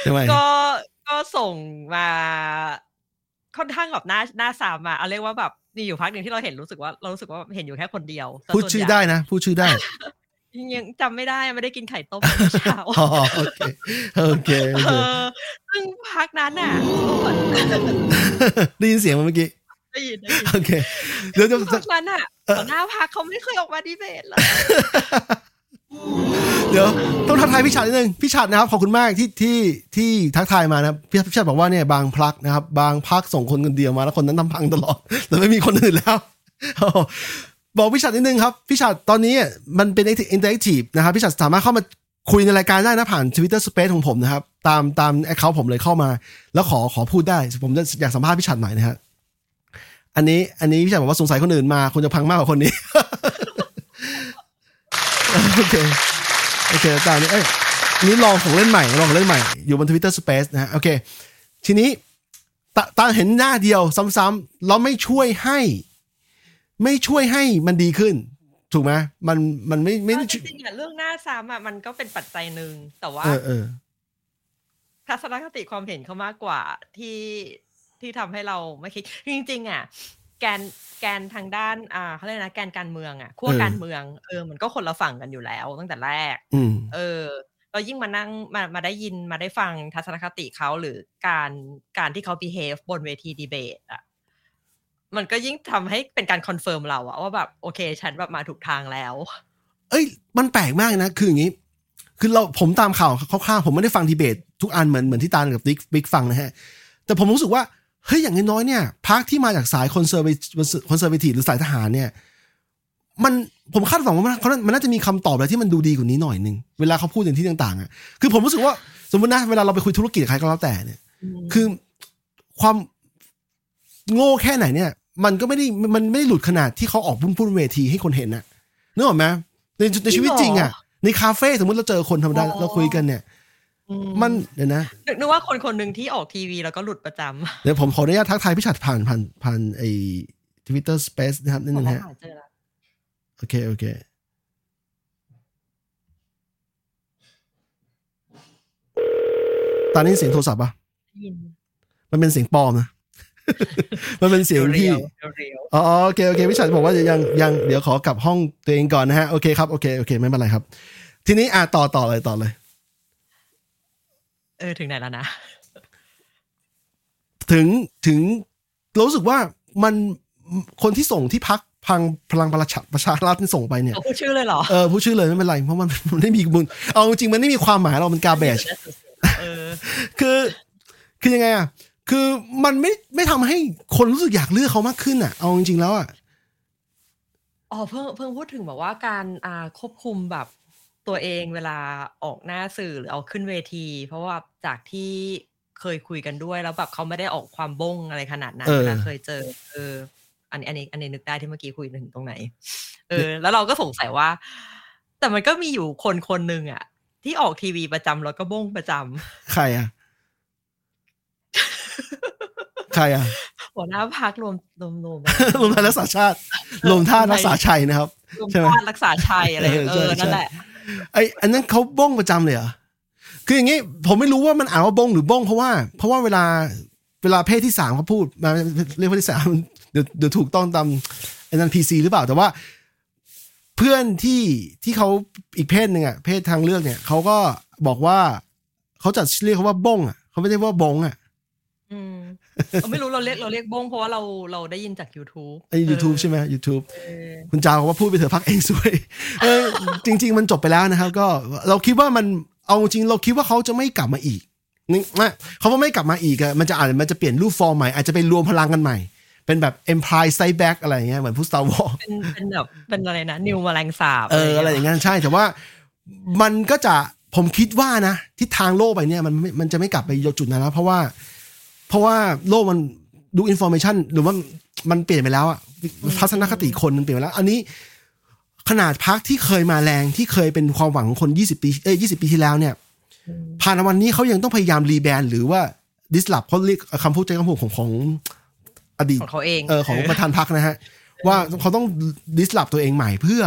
ทำไมก็ก็ส่งมาค่อนข้างแบบหน้าหน้าสามมาเอาเรียกว่าแบบมีอยู่พักหนึ่งที่เราเห็นรู้สึกว่าเรารู้สึกว่าเห็นอยู่แค่คนเดียวแต่พูดส่วนชื่อใหญ่ได้นะพูดชื่อได้ ยังจำไม่ได้ไม่ได้กินไข่ต้มเมื่อเช้าอ๋อโอเคโอเคโอเอเคอซึ่งพักนั้นน่ะได้ยินเสียงมาเมื่อกี้ได้ยินได้ยินโอเคเดี๋ยวจะพรรคนั้นน่ะหัวหน้าพรรคเขาไม่เคยออกมาดีเบตเลยเดี๋ยวต้องทักทายพี่ชัดนิดนึงพี่ชัดนะครับขอบคุณมากที่ที่ที่ทักทายมานะพี่พี่ชัดบอกว่าเนี่ยบางพรรคนะครับ บางพรรคส่งคนคนเดียวมาแล้วคนนั้นทำพังตลอดแต่ไม่มีคนอื่นแล้ว บอกพี่ชัดนิดนึงครับพี่ชัดตอนนี้มันเป็น interactive นะครับพี่ชัดสามารถเข้ามาคุยในรายการได้นะผ่าน Twitter Space ของผมนะครับ ตามตาม account ผมเลยเข้ามา แล้วขอขอพูดได้ ผมจะอยากสัมภาษณ์พี่ชัดหน่อยนะฮะอันนี้ อันนี้พี่ชัดบอกว่าสงสัยคนอื่นมาคนจะพังมากกว่าคนนี้โอเคโอเคตามนี้เอ้ยนี่ลองของเล่นใหม่ลองของเล่นใหม่อยู่บน Twitter Space นะฮะโอเค ทีนี้ตาตาเห็นหน้าเดียวซ้ำๆเราไม่ช่วยให้ ไม่ช่วยให้มันดีขึ้น ถูกไหมมันมันไม่ไม่ได้จริงๆอะเรื่องหน้าซ้ำอะมันก็เป็นปัจจัยหนึ่งแต่ว่าเออเออทัศนคติความเห็นเขามากกว่าที่ที่ทำให้เราไม่คิดจริง ๆ อะ แกนแกนทางด้านอ่าเขาเรียกนะแกนการเมืองอะขั้วเออการเมืองเออมันก็คนละฝั่งกันอยู่แล้วตั้งแต่แรกอืมเออเรายิ่งมานั่งมามาได้ยินมาได้ฟังทัศนคติเขาหรือการการที่เขา behave บนเวทีดีเบตอะ มันก็ยิ่งทำให้เป็นการ confirm เราอะว่าแบบโอเค ฉันแบบมาถูกทางแล้ว เอ้ย มันแปลกมากนะ คืออย่างนี้ คือเราผมตามข่าวคร่าวๆผมไม่ได้ฟังดีเบต ทุกอันเหมือนเหมือนที่ตาลกับบิ๊กบิ๊กฟังนะฮะ แต่ผมรู้สึกว่าเฮ้ยอย่างน้อยๆเนี่ยพรรคที่มาจากสาย conserva- conservative หรือสายทหารเนี่ย มันผมคาดหวังว่ามันเขามันน่าจะมีคำตอบอะไรที่มันดูดีกว่านี้หน่อยนึงเวลาเขาพูดอย่างที่ต่างๆอะคือผมรู้สึกว่าสมมตินะเวลาเราไปคุยธุรกิจกับใครก็แล้วแต่เนี่ย คือความโง่แค่ไหนเนี่ย มันก็ไม่ได้มันไม่ได้หลุดขนาดที่เขาออกพุ่นพุ่นเวทีให้คนเห็นน่ะนึกออกไหมในในชีวิตจริงอะในคาเฟ่สมมติเราเจอคนธรรมดาอ๋อเราคุยกันเนี่ย มันเดี๋ยวนะนึกนึกว่าคนคนหนึ่งที่ออกทีวีแล้วก็หลุดประจำเดี๋ยวผมขออนุญาตทักทายพี่ฉัดผ่านผ่านผ่านไอ้ทวิตเตอร์สเปซนะครับนิดนึงฮะหาเจอแล้วโอเคโอเคตอนนี้เสียงโทรศัพท์ปะได้ยินมันเป็นเสียงปลอมนะ มันเป็นเสียงที่เรียวๆเรียวอ๋อโอเคโอเคพี่ชัดบอกว่ายังยังเดี๋ยวขอกลับห้องตัวเองก่อนนะฮะโอเคครับโอเคโอเคไม่เป็นไรครับ ทีนี้อะต่อต่อเลยต่อเลยๆเออถึงไหนแล้วนะ ถึงถึงเรารู้สึกว่ามันคนที่ส่งที่พักพังพลังประชาประชารัฐที่ส่งไปเนี่ยเขาพูดชื่อเลยเหรอเออผู้ชื่อเลยไม่เป็นไรเพราะมันมันไม่มีบุญเอาจริงๆมันไม่มีความหมายเรามันกาเบจเออคือคือยังไงอะ คือมันไม่ไม่ทำให้คนรู้สึกอยากเลือกเขามากขึ้นอะ เอาจริงๆแล้วอะอ๋อเพิ่งเพิ่งพูดถึงแบบว่าการอ่าควบคุมแบบตัวเองเวลาออกหน้าสื่อหรือเอาขึ้นเวที เพราะว่าจากที่เคยคุยกันด้วยแล้วแบบเขาไม่ได้ออกความบงอะไรขนาดนั้นเออเวลาเคยเจอ เออ อันนี้อันนี้อันนี้นึกได้ที่เมื่อกี้คุยถึงตรงไหน เออ แล้วเราก็สงสัยว่า แต่มันก็มีอยู่คนคนหนึ่งอะ ที่ออกทีวีประจำแล้วก็บงประจำใครอะ ใครอะหัวหน้าพักรวมรวมรวมรวมไทยรักษาชาติ รวมท่าตุรักษาชัยนะครับรวมใช่ไหมชาติรักษาชัยอะไรเออเอใช่อนั่นใช่แหละไออันนั้นเขาบ้งประจำเลยเหรอคืออย่างงี้ ผมไม่รู้ว่ามันอ่านว่าบ้งหรือบ้งเพราะว่า เพราะว่าเวลาเวลาเพศที่สามเขาพูดมาเรียกเพศที่สามเดี๋ยวเดี๋ยวถูกต้องตามไอ้นันพีซีหรือเปล่าแต่ว่า เพื่อนที่ที่เขาอีกเพศหนึ่งอะเพศทางเลือกเนี่ยเขาก็บอกว่าเขาจัดเรียกเขาว่าบ้งอะเขาไม่ได้ว่าบงอะอืม เราไม่รู้เราเรียกเราเรียกบงเพราะว่าเราเราได้ยินจาก YouTube ไอ้ YouTube ใช่ไหม YouTube เออคุณจาวบอกว่าพูดไปเถอะพักเองสวยเออจริง ๆ มันจบไปแล้วนะครับ ก็เราคิดว่ามันเอาจริงเราคิดว่าเขาจะไม่กลับมาอีกนี่ไม่เขาว่าไม่กลับมาอีกอะมันจะอาจมันจะเปลี่ยนรูปฟอร์มใหม่ อาจจะไปรวมพลังกันใหม่ เป็นแบบ Empire Strike Back อะไรอย่างเงี้ยเหมือนพวก Star Wars เป็นเป็นแบบเป็นอะไรนะ new แมลงสาบเอออะไรอย่างเงี้ยใช่แต่ว่ามันก็จะผมคิดว่านะทิศทางโลกไปเนี่ยมันไม่มันจะไม่กลับไปจุดนั้นแล้วเพราะว่า เพราะว่าโลกมันดู information หรือว่ามันเปลี่ยนไปแล้วอะทัศนคติคนมันเปลี่ยนไปแล้ว อันนี้ขนาดพรรคที่เคยมาแรงที่เคยเป็นความหวังของคน20ปีเอ้ย20ปีที่แล้วเนี่ยผ่านมาวันนี้เขายังต้องพยายามรีแบรนด์หรือว่าดิสล p เขาเรียกคำพูดใจคำพูดของของอดีตของเขาเองเออของประธานพักนะฮะ ว่าเขาต้องดิสล p ตัวเองใหม่เพื่อ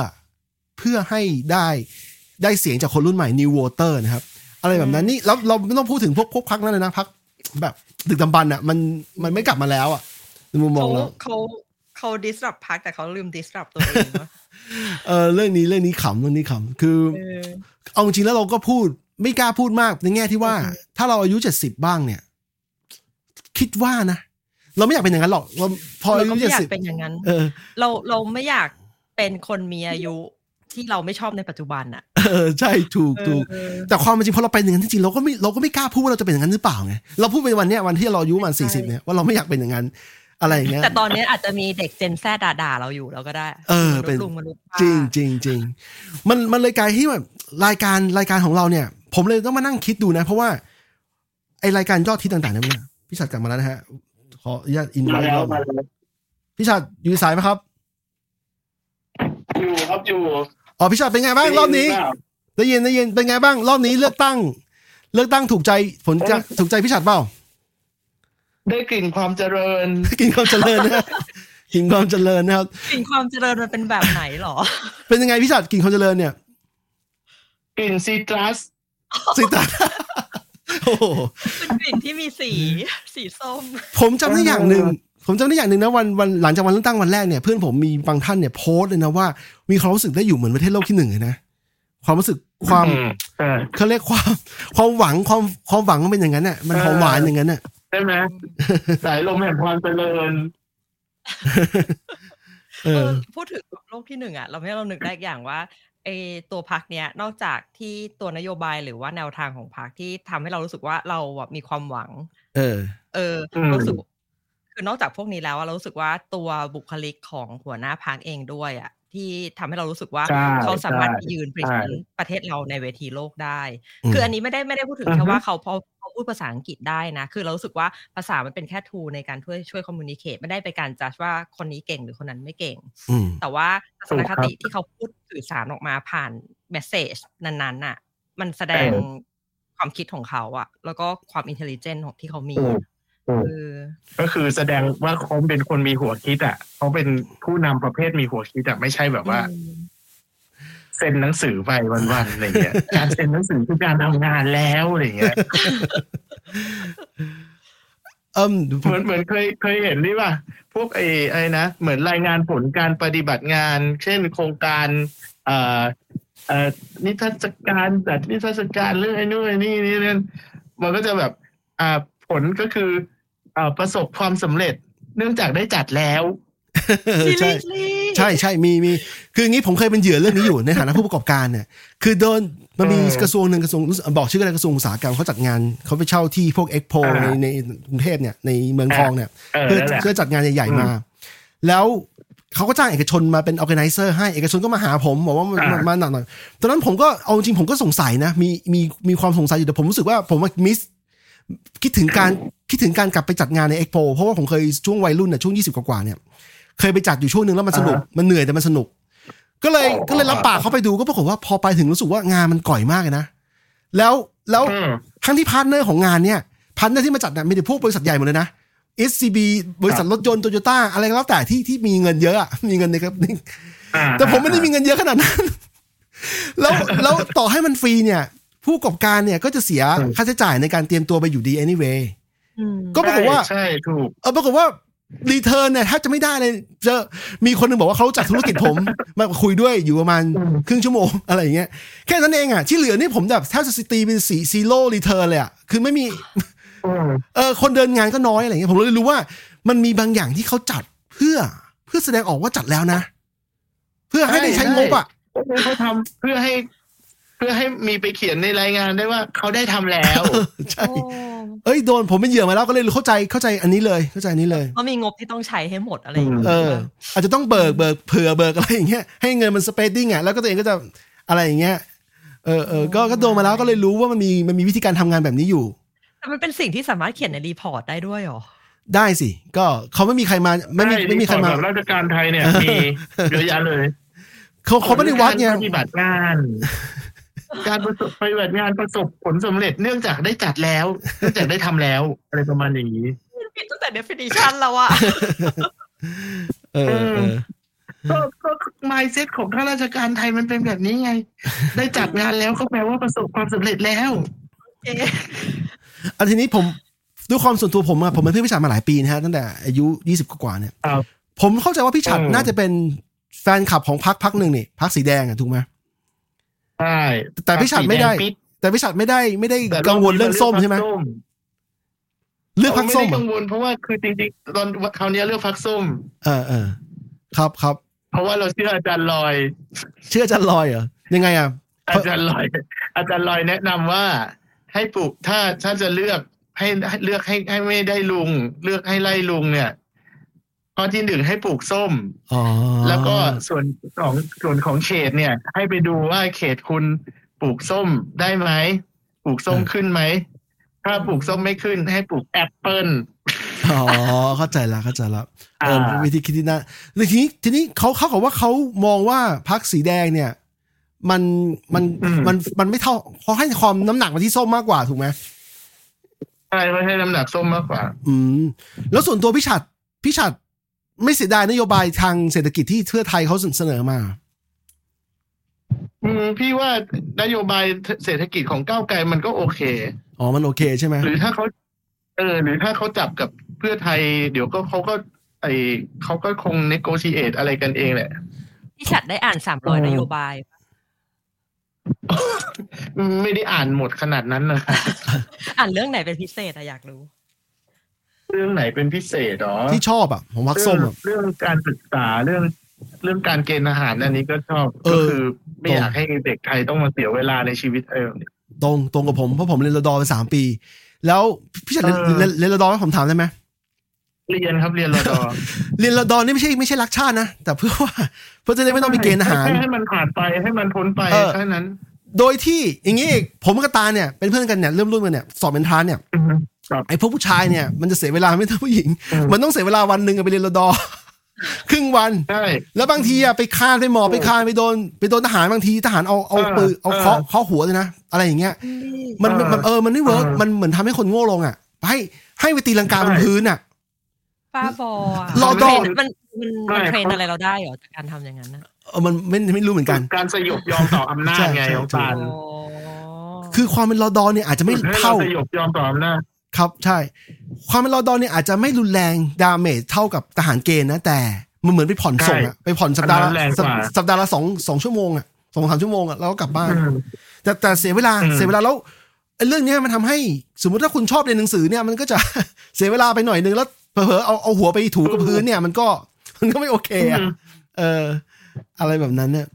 เพื่อให้ได้ได้เสียงจากคนรุ่นใหม่ new voter นะครับ อะไรแบบนั้นนี่แล้วเราไม่ต้องพูดถึงพวกพวกพักนั่นเลยนะพัก แบบดึกดำบรรพ์อะมันมันไม่กลับมาแล้วอะในมุมมอเขางเราเขาเขาดิสรับพักแต่เขาลืมดิสรับตัวเองวะเออเรื่องนี้เรื่องนี้ขำเรื่องนี้ขำคือ เออเอาจริงๆแล้วเราก็พูดไม่กล้าพูดมากในแง่ที่ว่าอือฮึถ้าเราอายุเจ็ดสิบบ้างเนี่ย คิดว่านะเราไม่อยากเป็นอย่างนั้นหรอกเราพอเราอายุก็ไม่เจ็ดอยากสิบเป็นอย่างนั้น เออ เราเราไม่อยากเป็นคนมีอายุ ที่เราไม่ชอบในปัจจุบันอะเออใช่ถูกถูกเออแต่ความเป็นจริงพอเราเป็นอย่างนั้นจริงๆเราก็ไม่เราก็ไม่กล้าพูดว่าเราจะเป็นอย่างนั้นหรือเปล่าไงเราพูดไปวันเนี้ยวันที่เราอายุประมันใช่สี่สิบเนี่ยว่าเราไม่อยากเป็นอย่างนั้นอะไรอย่างเงี้ยแต่ตอนนี้อาจจะมีเด็กเจนแซดด่าๆเราอยู่แล้วก็ได้ เออมนุษย์เป็นลุงมนุษย์ป้าจริงจริงจริงมันมันเลยกลายที่แบบรายการรายการของเราเนี่ย ผมเลยต้องมานั่งคิดดูนะ เพราะว่า ไอรายการยอดทิศต่างๆเนี่ยพี่ชัดกลับมาแล้วนะฮะ ขออนุญาตอินไว้มาแล้วรอบมาแล้วพี่ชัดอยู่ในสายไหมครับ อยู่ครับอยู่ อ๋อพี่ชัดเป็นไงบ้างรอบนี้ได้ยินได้ยินเป็นไงบ้าง รอบนี้เลือกตั้ง เลือกตั้งถูกใจผลจะถูกใจพี่ชัดเปล่าได้กลิ่นความเจริญกินความเจริญนะกินความเจริญนะครับสิ่งความเจริญมันเป็นแบบไหนหรอ เป็นยังไงพี่ชัดกินความเจริญเนี่ยกลิ่นซีตรัสสิตาโอ้โหเป็นกลิ่นที่มีสีสีส้ม ผมจำได้อย่างหนึ่ง ผมจำได้อย่างหนึ่งนะวันวันหลังจากวันเลือกตั้งวันแรกเนี่ยเพื่อนผมมีบางท่านเนี่ยโพสต์เลยนะว่ามีความรู้สึกได้อยู่เหมือนประเทศโลกที่หนึ่งเลยนะความรู้สึกความอืมใช่เขาเรียกความ ความหวังความความหวังมันเป็นอย่างนั้นน่ะมันหอมหวานอย่างนั้นน่ะใช่ไหมสายลมแห่งความเจริญเอเอออพูดถึงโลกที่หนึ่งอะ เราไม่เรานึกได้อีกอย่างว่าไอตัวพักเนี้ยนอกจากที่ตัวนโยบายหรือว่าแนวทางของพักที่ทำให้เรารู้สึกว่าเราแบบมีความหวัง เออ เอออืมรู้สึก คือนอกจากพวกนี้แล้วอะเรารู้สึกว่าตัวบุคลิกของหัวหน้าพักเองด้วยอะที่ทำให้เรารู้สึกว่าใช่เขาสามารถใช่ยืนใช่ present ประเทศเราในเวทีโลกได้อืมคืออันนี้ไม่ได้ไม่ได้พูดถึงอือฮึแค่ว่าเขาพอเขาพูดภาษาอังกฤษได้นะ คือเรารู้สึกว่าภาษามันเป็นแค่ทูในการช่วยช่วยคอมมูนิเคตไม่ได้ไปการจัดว่าคนนี้เก่งหรือคนนั้นไม่เก่งอืมแต่ว่าทัศนคติถูกครับที่เขาพูดสื่อสารออกมาผ่านเมสเซจนั้นๆน่ะ มันแสดงเออความคิดของเขาอะแล้วก็ความอินเทล i เจนของที่เขามีถู กถูกเออก็คือแสดงว่าเขาเป็นคนมีหัวคิดอะเขาเป็นผู้นำประเภทมีหัวคิดอะไม่ใช่แบบว่าอืมเซ็นหนังสือไปวันๆอะไรเงี้ยการเซ็นหนังสือคือการทำงานแล้วอะไรเงี้ยเอิ่มเหมือนเหมือนเคยเคยเห็นนี่ป่ะพวกไอ้ไอ้นะเหมือนรายงานผลการปฏิบัติงาน เช่นโครงการเอ่อเอ่อนิทรรศการจัดนิทรรศการเรื่องไอ้นู่นไอ้นี่นี่นั่นมันก็จะแบบ อ่าผลก็คืออ่า ประสบความสำเร็จ เนื่องจากได้จัดแล้วเออใช่ Seriously? ใช่ใช่มีมีคืออย่างนี้ผมเคยเป็นเหยื่อเรื่องนี้อยู่ในฐานะผู้ประกอบการเนี่ยคือโดนมันมีเออกระทรวงหนึ่งกระทรวงรู้สึกบอกชื่ออะไรกระทรวงอุตสาหกรรมเขาจัดงานเขาไปเช่าที่พวกเอ็กโปอ่าในในกรุงเทพเนี่ยในเมืองทองเนี่ยเออเพื่อนั่นแหละเพื่อจัดงานใหญ่อืมๆมา แล้วเขาก็จ้างเอกชนมาเป็น organizer ให้เอกชนก็มาหาผมบอกว่ามาอ่ามาหนักหน่อยตอนนั้นผมก็เอาจริงผมก็สงสัยนะมีมีมีความสงสัยอยู่แต่ผมรู้สึกว่าผมมิส คิดถึงการคิดถึงการกลับไปจัดงานในเอ็กโปเพราะว่าผมเคยช่วงวัยรุ่นเนี่ยช่วงยี่สิบกว่าๆเนี่ยเคยไปจัดอยู่ช่วงหนึ่งแล้วมันสนุกอ่าฮะมันเหนื่อยแต่มันสนุก ก็เลยอ๋อก็เลยรับปากเขาไปดูก็ปรากฏว่าพอไปถึงรู้สึกว่างานมันกร่อยมากเลยนะแล้วแล้วอืมทั้งที่ partner ของงานเนี่ย partner ที่มาจัดเนี่ยมีแต่พวกบริษัทใหญ่หมดเลยนะ SCB บริษัทรถยนต์โตโยต้าอะไรก็แล้วแต่ที่ที่มีเงินเยอะอะมีเงินในครับอ่าแต่ผมไม่ได้มีเงินเยอะขนาดนั้น แล้วแล้วต่อให้มันฟรีเนี่ย ผู้ประกอบการเนี่ยก็จะเสียค่าใช้จ่ายในการเตรียมตัวไปอยู่ดี anyway อืมก็ปรากฏว่าใช่ใช่ถูกเออปรากฏว่า return เนี่ยแทบจะไม่ได้เลยเจอมีคนหนึ่งบอกว่าเขารู้จักธุรกิจผมมาคุยด้วยอยู่ประมาณอืมครึ่งชั่วโมงอะไรอย่างเงี้ยแค่นั้นเองอะที่เหลือนี่ผมแบบแทบจะสตีเป็นสี zero return เลยอะคือไม่มีอืมเออคนเดินงานก็น้อยอะไรเงี้ยผมเลยรู้ว่า มันมีบางอย่างที่เขาจัดเพื่อเพื่อแสดงออกว่าจัดแล้วนะ เพื่อให้ได้ใช้งบอะเขาทำเพื่อให้ เพื่อให้มีไปเขียนในรายงานได้ว่าเขาได้ทำแล้ว ใช่โอ้เอ้ยโดนผมเป็นเหยื่อมาแล้วก็เลยเข้าใจเข้าใจอันนี้เลยเข้าใจอันนี้เลยเพราะมีงบที่ต้องใช้ให้หมดอะไรอย่างเงี้ยเออ อาจจะต้องเบิกเบิกเผื่อเบิกอะไรอย่างเงี้ยให้เงินมัน spending อะแล้วก็ตัวเองก็จะอะไรอย่างเงี้ยเออเออก็ก็โดนมาแล้วก็เลยรู้ว่ามันมีมันมีวิธีการทำงานแบบนี้อยู่แต่มันเป็นสิ่งที่สามารถเขียนใน report ได้ด้วยเหรอได้สิ ก็เขาไม่มีใครมาไม่มีใช่ไม่มีใครมาของราชการไทยเนี่ยมีเยอะแยะเลยเขาเขาไม่ได้วัดไงการปฏิบัติงาน การประสบปฏิบัติงานประสบผลสำเร็จเนื่องจากได้จัดแล้วเนื่องจากได้ทำแล้ว อะไรประมาณอย่างนี้ผิดตั้งแต่ definition แล้วอะเออเออก็ก็ mindset ของข้าราชการไทยมันเป็นแบบนี้ไง ได้จัดงานแล้วก็แปลว่าประสบความสำเร็จแล้วเอ๊ะอันทีนี้ผมด้วยความส่วนตัวผมอะผมเป็นเพื่อนพี่ฉัดมาหลายปีนะฮะตั้งแต่อายุยี่สิบกว่าๆเนี่ยครับผมเข้าใจว่าพี่ฉัดเออน่าจะเป็นแฟนคลับของพักพักหนึ่งนี่พักสีแดงอะถูกไหม ใช่แต่พี่ฉัดไม่ได้ปิดแต่พี่ฉัดไม่ได้ไม่ได้แต่กังวลเรื่องส้มใช่ไหมเลือกพรรคส้มเลือกพักส้มเราไม่ได้อะกังวลเพราะว่าคือจริงๆตอนคราวนี้เลือกพักส้ม เออเออครับครับ เพราะว่าเราเชื่ออาจารย์ลอย เชื่ออาจันลอยเหรอยังไงอะอาจารย์ลอย อาจารย์ลอยแนะนำว่า ให้ปลูกถ้าถ้าจะเลือกให้ให้เลือกให้ให้ไม่ได้ลุง เลือกให้ไล่ลุงเนี่ย ข้อที่หนึ่งให้ปลูกส้มอ๋อแล้วก็ส่วนของส่วนของเขตเนี่ย ให้ไปดูว่าเขตคุณปลูกส้มได้ไหมปลูกส้มขึ้นไหม ถ้าปลูกส้มไม่ขึ้น ให้ปลูกแอปเปิลอ๋อเข้าใจละเข้าใจละเอออ่าวิธีคิดที่น่าทีนี้ทีนี้เขาเขาบอกว่าเขามองว่าพักสีแดงเนี่ย มันมันมันมันไม่เท่าเขาให้ความน้ำหนักมาที่ส้มมากกว่าถูกไหมใช่ไม่ให้น้ำหนักส้มมากกว่า อืม แล้วส่วนตัวพี่ฉัดพี่ฉัด ไม่เสียดายนโยบายทางเศรษฐกิจที่เพื่อไทยเขาเสนอมา อืมพี่ว่านโยบายเศรษฐกิจของก้าวไกลมันก็โอเค อ๋อ มันโอเคใช่ไหมหรือถ้าเขาเออ หรือถ้าเขาจับกับเพื่อไทย เดี๋ยวก็เขาก็ ไอเขาก็คง negotiate อะไรกันเองแหละพี่ฉัดได้อ่านสามร้อยเออนโยบายอืมไม่ได้อ่านหมดขนาดนั้นนะอ่านเรื่องไหนเป็นพิเศษอะอยากรู้ เรื่องไหนเป็นพิเศษหรอที่ชอบอะผมพักเรื่ส้องมอะเรื่องการศึกษาเรื่อง เรื่องการเกณฑ์อาหารอันนี้ก็ชอบเอก็อคือ ไม่อยากให้เด็กไทยต้องมาเสียเวลาในชีวิตเออ ตรงตรงกับผมเพราะผมเรียนรดอไปสามปี แล้วพี่ฉัดเรียนเออ เรียนเรียนรดอให้ผมถามได้ไหมเรียนครับเรียนรอดอเรียนรดอนี่ไม่ใช่ไม่ใช่รักชาตินะแต่เพื่อว่าเพื่อจะได้ไม่ต้องไปเกณฑ์อาหาร แค่ให้มันผ่านไปให้มันพ้นไปเออ แค่นั้นโดยที่อย่างงี้อีกผมกับตาเนี่ยเป็นเพื่อนกันเนี่ยเริ่มรุ่นกันเนี่ยสอบเป็นทรานเนี่ย อือฮึครับ ไอ้พวกผู้ชายเนี่ยมันจะเสียเวลาไม่เท่าผู้หญิงอืมมันต้องเสียเวลาวันหนึ่งอะไปเรียนรดอครึ่งวันใช่แล้วบางทีอะไปคานไปหมอบโอ้ไปคานไปโดน ไปโดนทหารบางทีทหารเอาเอาเออปืนเอาเออเคาะเคาะหัวเลยนะอะไรอย่างเงี้ยมันมันมันเออมันไม่เวิร์กเออมันเหมือนทำให้คนโง่ลงอะให้ให้ไปตีลังกาบนใช่พื้นอะป้าบออะรอดอมันมันมันใช่เทรนอะไรเราได้เหรอจากการทำอย่างนั้นนะเออมันไม่ไม่รู้เหมือนกัน การสยบยอมต่ออำนาจไงใช่ใช่ของตาลอ๋อคือความเป็นรอดอเนี่ยอาจจะไม่ให้เท่ารสยบยอมต่ออำนาจ ครับใช่ ความเป็นรอดอเนี่ยอาจจะไม่รุนแรงดาเมจเท่ากับทหารเกณฑ์นะแต่มันเหมือนไปผ่อนส่งอะไปผ่อนสัปดาห์ละอันนั้นแรงกว่าสัปดาห์ละสองสองชั่วโมงอะสองสามชั่วโมงอะแล้วก็กลับบ้านอืมแต่แต่เสียเวลาอืมเสียเวลาแล้วไอ้เรื่องเนี้ยมันทำให้สมมติถ้าคุณชอบเรียนหนังสือเนี่ยมันก็จะเสียเวลาไปหน่อยนึงแล้วเผลอๆเอาเอาหัวไปถูกับพื้นเนี่ย มันก็มันก็ไม่โอเคอะเออ อะไรแบบนั้นเนี่ย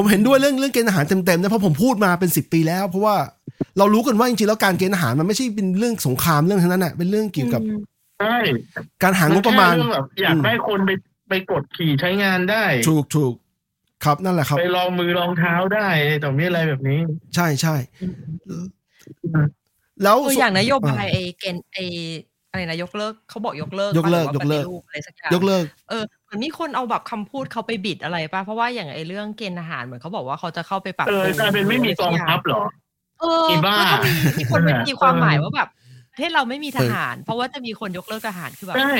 ผมเห็นด้วยเรื่องเรื่องเกณฑ์อาหารเต็มๆนะเพราะผมพูดมาเป็นสิบปีแล้ว เพราะว่าเรารู้กันว่าจริงๆแล้วการเกณฑ์อาหารมันไม่ใช่เป็นเรื่องสงครามเรื่องทั้งนั้นน่ะเป็นเรื่องเกี่ยวกับใช่การหางบประมาณนแค่เองแบบอยากได้คนไปไปกดขี่ใช้งานได้ ถูกถูกครับนั่นแหละครับ ไปลองมือลองเท้าได้ต่อมีอะไรแบบนี้ ใช่ใช่แล้วตัวอย่างนโยบายไอ้เกณฑ์ไอ้อะไรนะยกเลิกเขาบอกยกเลิกยกเลิกปะหรืยกเลิกว่าปฏิรูปอะไรสักอย่างยกเลิก เออ เหมือนมีคนเอาแบบคำพูดเขาไปบิดอะไรป่ะ เพราะว่าอย่างไอ้เรื่องเกณฑ์อาหารเหมือนเขาบอกว่าเขาจะเข้าไปปรับเออปรุงกลายเป็นไม่มีกองทัพเหรอ เอออีบ้าแล้วก็มีมีคนนั่นแหละมีความหมายเออว่าแบบประเทศเราไม่มีทหาร เพราะว่าจะมีคนยกเลิกทหารคือแบบใช่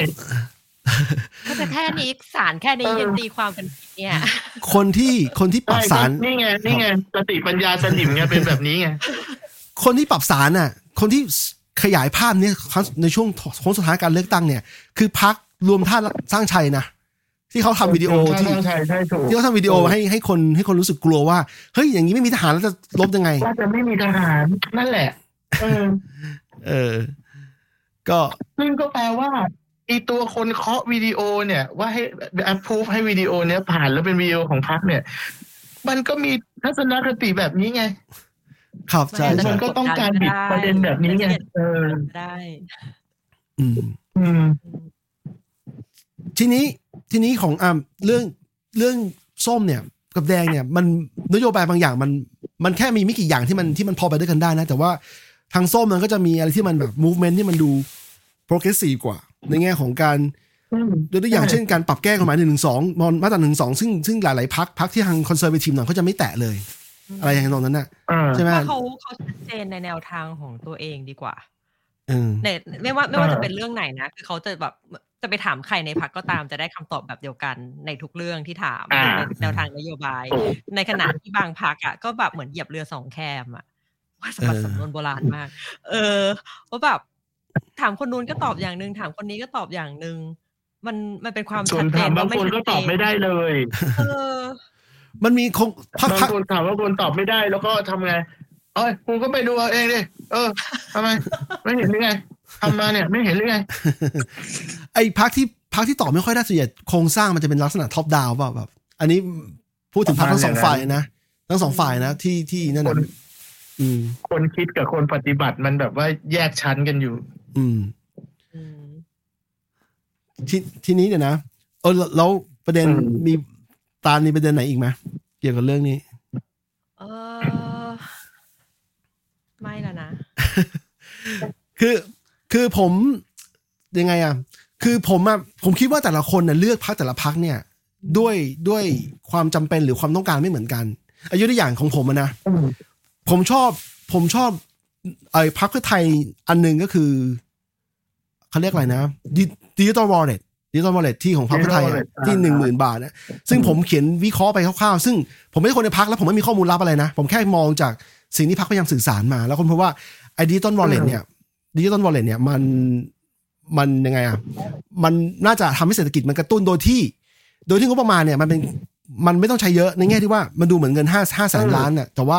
ก็จะแค่นี้สารแค่นี้เออยังตีความกันผิดเนี่ย คนที่คนที่ปรับใช่สารนี่ไงนี่ไงสติปัญญาสนิมไงเป็นแบบนี้ไงคนที่ปรับสารน่ะ คนที่ขยายภาพเนี่ยครั้งในช่วงโค้งสุดท้ายการเลือกตั้งเนี่ย คือพักรวมท่าตุสร้างชัยนะ ที่เขาทำวิดีโอที่ใช่ใช่ถูกที่เขาทำวิดีโอให้ให้คนให้คนรู้สึกกลัวว่าเฮ้ยอย่างนี้ไม่มีทหารแล้วจะลบยังไงว่าจะไม่มีทหารนั่นแหละ เออ เออ ก็ซึ่งก็แปลว่าไอตัวคนเคาะวิดีโอเนี่ย ว่าให้ approve ให้วิดีโอเนี้ยผ่านแล้วเป็นวิดีโอของพรรคเนี่ย มันก็มีทัศนคติแบบนี้ไง ครับใช่ไม่ใช่มันก็ต้องการบิดประเด็นแบบนี้ไงเออได้ อืมอืมทีนี้ ทีนี้ของอ่าเรื่องเรื่องส้มเนี่ยกับแดงเนี่ยมันนโยบายบางอย่างมันมันแค่มีไม่กี่อย่างที่มันที่มันพอไปด้วยกันได้นะ แต่ว่าทางส้มมันก็จะมีอะไรที่มันแบบ movement ที่มันดู progressive กว่า ในแง่ของการอืมยกตัวอย่างเช่นการปรับแก้กฎหมายหนึ่งหนึ่งสองมอนมาตราหนึ่งสองซึ่งซึ่งหลาย ๆพักพักที่ทางคอนเซอร์เวทีฟหน่อยเขาจะไม่แตะเลย อะไรอย่างนั้นน่ะอ่าใช่ไหมว่าเขาเขาชัดเจนในแนวทางของตัวเองดีกว่าเออในไม่ว่าไม่ว่าอ่าจะเป็นเรื่องไหนนะ คือเขาจะแบบ จะไปถามใครในพักก็ตามจะได้คำตอบแบบเดียวกันในทุกเรื่องที่ถามอ่าในแนวทางนโยบายถูกในขณะที่บางพักอะก็แบบเหมือนเหยียบเรือสองแคมอะว่าสมบัติสำนวนโบราณมาก เออว่าแบบถามคนนู้นก็ตอบอย่างหนึ่งถามคนนี้ก็ตอบอย่างหนึ่งมันมันเป็นความส่วชันดเจถานมบางว่าคนก็ตอบไม่ได้เลย เออ มันมีคงพักบางพักคนถามว่าคนตอบไม่ได้ แล้วก็ทำไงเอ้ยคุณก็ไปดูเอาเองดิเออทำไมไม่เห็นหรือไง ทำมาเนี่ยไม่เห็นหรือไงไอ้พักที่พักที่ตอบไม่ค่อยได้ส่วนใหญ่โครงสร้างมันจะเป็นลักษณะท็อปดาวเปล่าแบบ อันนี้พูดถึงพักทั้งสองฝ่ายนะทั้งสองฝ่ายนะที่ที่นั่นคนะนอืมคนคิดกับคนปฏิบัติมันแบบว่าแยกชั้นกันอยู่ อืมอืมทีทีนี้เนี่ยนะเออแล้วแล้วประเด็นอืมมีตาลมีประเด็นไหนอีกไหมเกี่ยวกับเรื่องนี้ เออไม่แล้วนะ คือ คือผมยังไงอะคือผมอะผมคิดว่าแต่ละคนน่ะเลือกพักแต่ละพักเนี่ย ด้วยด้วยความจำเป็นหรือความต้องการไม่เหมือนกัน อายุตัวอย่างของผมอะนะผมชอบผมชอบไอ้พักเพื่อไทยอันหนึ่งก็คือเขาเรียกอะไรนะdigital wallet digital wallet ที่ของพรรคเพื่อไทยอะ Digital wallet ที่อ่าหนึ่งหมื่นบาทนะซึ่งผมเขียนวิเคราะห์ไปคร่าวๆ ซึ่งผมไม่ใช่คนในพรรคแล้วผมไม่มีข้อมูลลับอะไรนะ ผมแค่มองจากสิ่งที่พรรคพยายามสื่อสารมา แล้วค้นพบว่าไอ้ digital wallet เนี่ย digital wallet เนี่ยมันมันยังไงอะมันน่าจะทำให้เศรษฐกิจมันกระตุ้นโดยที่ โดยที่งบประมาณเนี่ยมันเป็นมันไม่ต้องใช้เยอะในแง่ที่ว่ามันดูเหมือนเงินห้าห้าแสนล้านน่ะแต่ว่า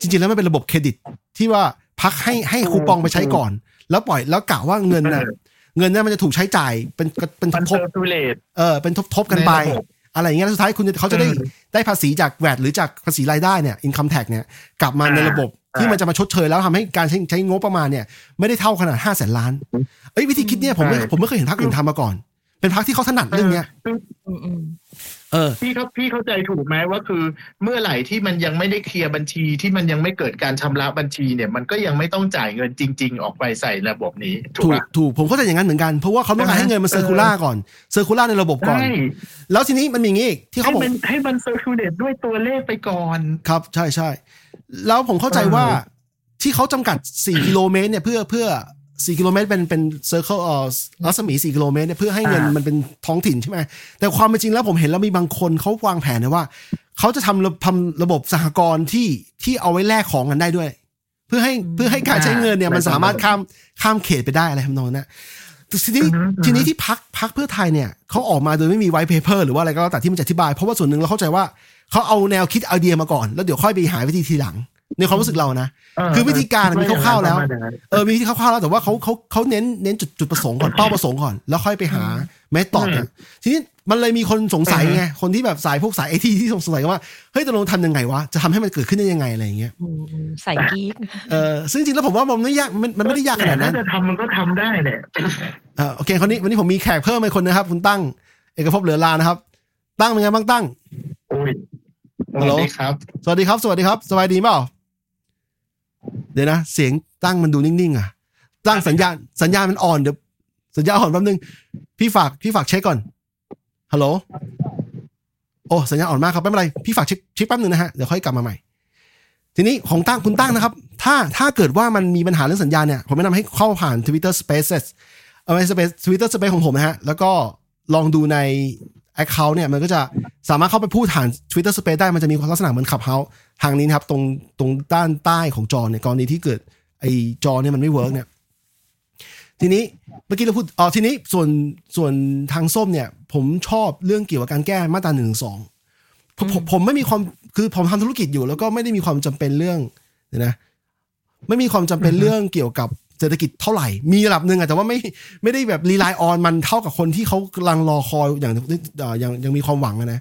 จริง ๆ แล้วมันเป็นระบบเครดิตที่ว่าพรรคให้ให้คูปองไปใช้ก่อน แล้วปล่อยแล้วกะว่าเงินน่ะเออเงินนั้นมันจะถูกใช้จ่ายเป็นเป็นทบมัน circulate เออเป็นทบทบกันไปในระบบอะไรอย่างเงี้ยแล้วสุดท้ายคุณจะเขาจะได้อืมได้ภาษีจาก VAT หรือจากภาษีรายได้เนี่ย income tax เนี่ยกลับมาในระบบอ่า ที่มันจะมาชดเชยแล้วทำให้การใช้ใช้งบประมาณเนี่ย ไม่ได้เท่าขนาดห้าแสนล้านเอ้ยวิธีคิดเนี่ยผมไม่ใช่ผมไม่เคยเห็นพรรคอื่นทำมาก่อน เป็นพรรคที่เขาถนัดเรื่องเนี้ยคืออืมอืมเออพี่เขาพี่เข้าใจถูกไหมว่าคือ เมื่อไหร่ที่มันยังไม่ได้เคลียร์บัญชีที่มันยังไม่เกิดการชำระบัญชีเนี่ย มันก็ยังไม่ต้องจ่ายเงินจริง ๆ ออกไปใส่ระบบนี้ ถูกถูกปะถูกผมเข้าใจอย่างนั้นเหมือนกันเพราะว่าเขาต้องการให้เงินมัน circulate ก่อน circulate ในระบบก่อนใช่แล้วทีนี้มันมีอย่างงี้อีกที่เขาให้บอกมันให้มัน circulate ด้วยตัวเลขไปก่อน ครับใช่ใช่ แล้วผมเข้าใจเออว่าที่เขาจำกัด 4 กิโลเมตรเนี่ยเพื่อเพื่อ 4 กิโลเมตรเป็นเป็น circle เอ่อรัศมี 4 กิโลเมตรเนี่ยเพื่อให้เงินมันเป็นท้องถิ่นใช่ไหมแต่ความเป็นจริงแล้วผมเห็นแล้วมีบางคนเขาวางแผนนะว่าเขาจะทำระทำระบบสหกรณ์ที่ที่เอาไว้แลกของกันได้ด้วย เพื่อให้เพื่อให้การใช้เงินเนี่ยมันสามารถข้ามข้ามเขตไปได้อะไรทำนองนั้นนะแต่ทีนี้อือฮึอือฮึทีนี้ที่พรรคพรรคเพื่อไทยเนี่ยเขาออกมาโดยไม่มี white paper หรือว่าอะไรก็แล้วแต่ที่มันจะอธิบาย เพราะว่าส่วนหนึ่งเราเข้าใจว่า เขาเอาแนวคิดไอเดียมาก่อน แล้วเดี๋ยวค่อยไปหาวิธีทีหลัง ในความรู้สึกเรานะคือวิธีการมันมีคร่าวๆแล้วประมณนั้นเออมีวิธีคร่าวๆแล้วแต่ว่าเขาเขาเขาเน้นเน้นจุดจุดประสงค์ก่อนเป้าประสงค์ก่อน แล้วค่อยไปหาแมทตอดเนี่ยทีนี้มันเลยมีคนสงสัยไงคนที่แบบสายพวกสายไอทีที่สงสัยว่าเฮ้ยตกลงทำยังไงวะจะทำให้มันเกิดขึ้นได้ยังไงอะไรอย่างเงี้ยอืมอืมใส่กีกเออซึ่งจริงๆแล้วผมว่ามันไม่ยากมันมันไม่ได้ยากขนาดนั้นแต่ถ้จะทำมันก็ทำได้แหละอ่าโอเคคนนี้วันนี้ผมมีแขกเพิ่มอีกคนนะครับ คุณตั้ง เอกภพเหลือลานะครับ ตั้งเป็นไงบ้างตั้งโอ้ย สฮัลโหลวัสดีครับ สวัสดีครับ สวัสดีครับ สบายดีเปล่า เดี๋ยวนะ เสียงตั้งมันดูนิ่งๆอะ ตั้งสัญญาณ สัญญาณมันอ่อนเดี๋ยวสัญญาณอ่อนแป๊บนึง พี่ฝาก พี่ฝากเช็คก่อน ฮัลโหล โอ้ สัญญาณอ่อนมากครับไม่เป็นไร พี่ฝากเช็คเช็คแป๊บนึงนะฮะ เดี๋ยวค่อยกลับมาใหม่ ทีนี้ของตั้งคุณตั้งนะครับ ถ้าถ้าเกิดว่ามันมีปัญหาเรื่องสัญญาณเนี่ย ผมแนะนำให้เข้าผ่าน Twitter Spaces เอาไว้ Space Twitter Space ของผมนะฮะ แล้วก็ลองดูใน Account เนี่ยมันก็จะสามารถเข้าไปพูดผ่าน Twitter Space ได้มันจะมีลักษณะเหมือนขับเฮาทางนี้นะครับ ตรงตรงด้านใต้ของจอเนี่ยกรณีที่เกิดไอ้จอเนี่ยมันไม่ work เนี่ยทีนี้เมื่อกี้เราพูดอ๋อทีนี้ส่วนส่วนทางส้มเนี่ย ผมชอบเรื่องเกี่ยวกับการแก้มาตราหนึ่งหนึ่งสองผมผมผมไม่มีความคือผมทำธุรกิจอยู่ แล้วก็ไม่ได้มีความจำเป็นเรื่องนะไม่มีความจำเป็นเรื่องเกี่ยวกับ เศรษฐกิจเท่าไหร่ มีระดับหนึ่งอะแต่ว่าไม่ไม่ได้แบบ rely on มันเท่ากับคนที่เขากำลังรอคอยอย่างเอ่อยังยังมีความหวังอะนะ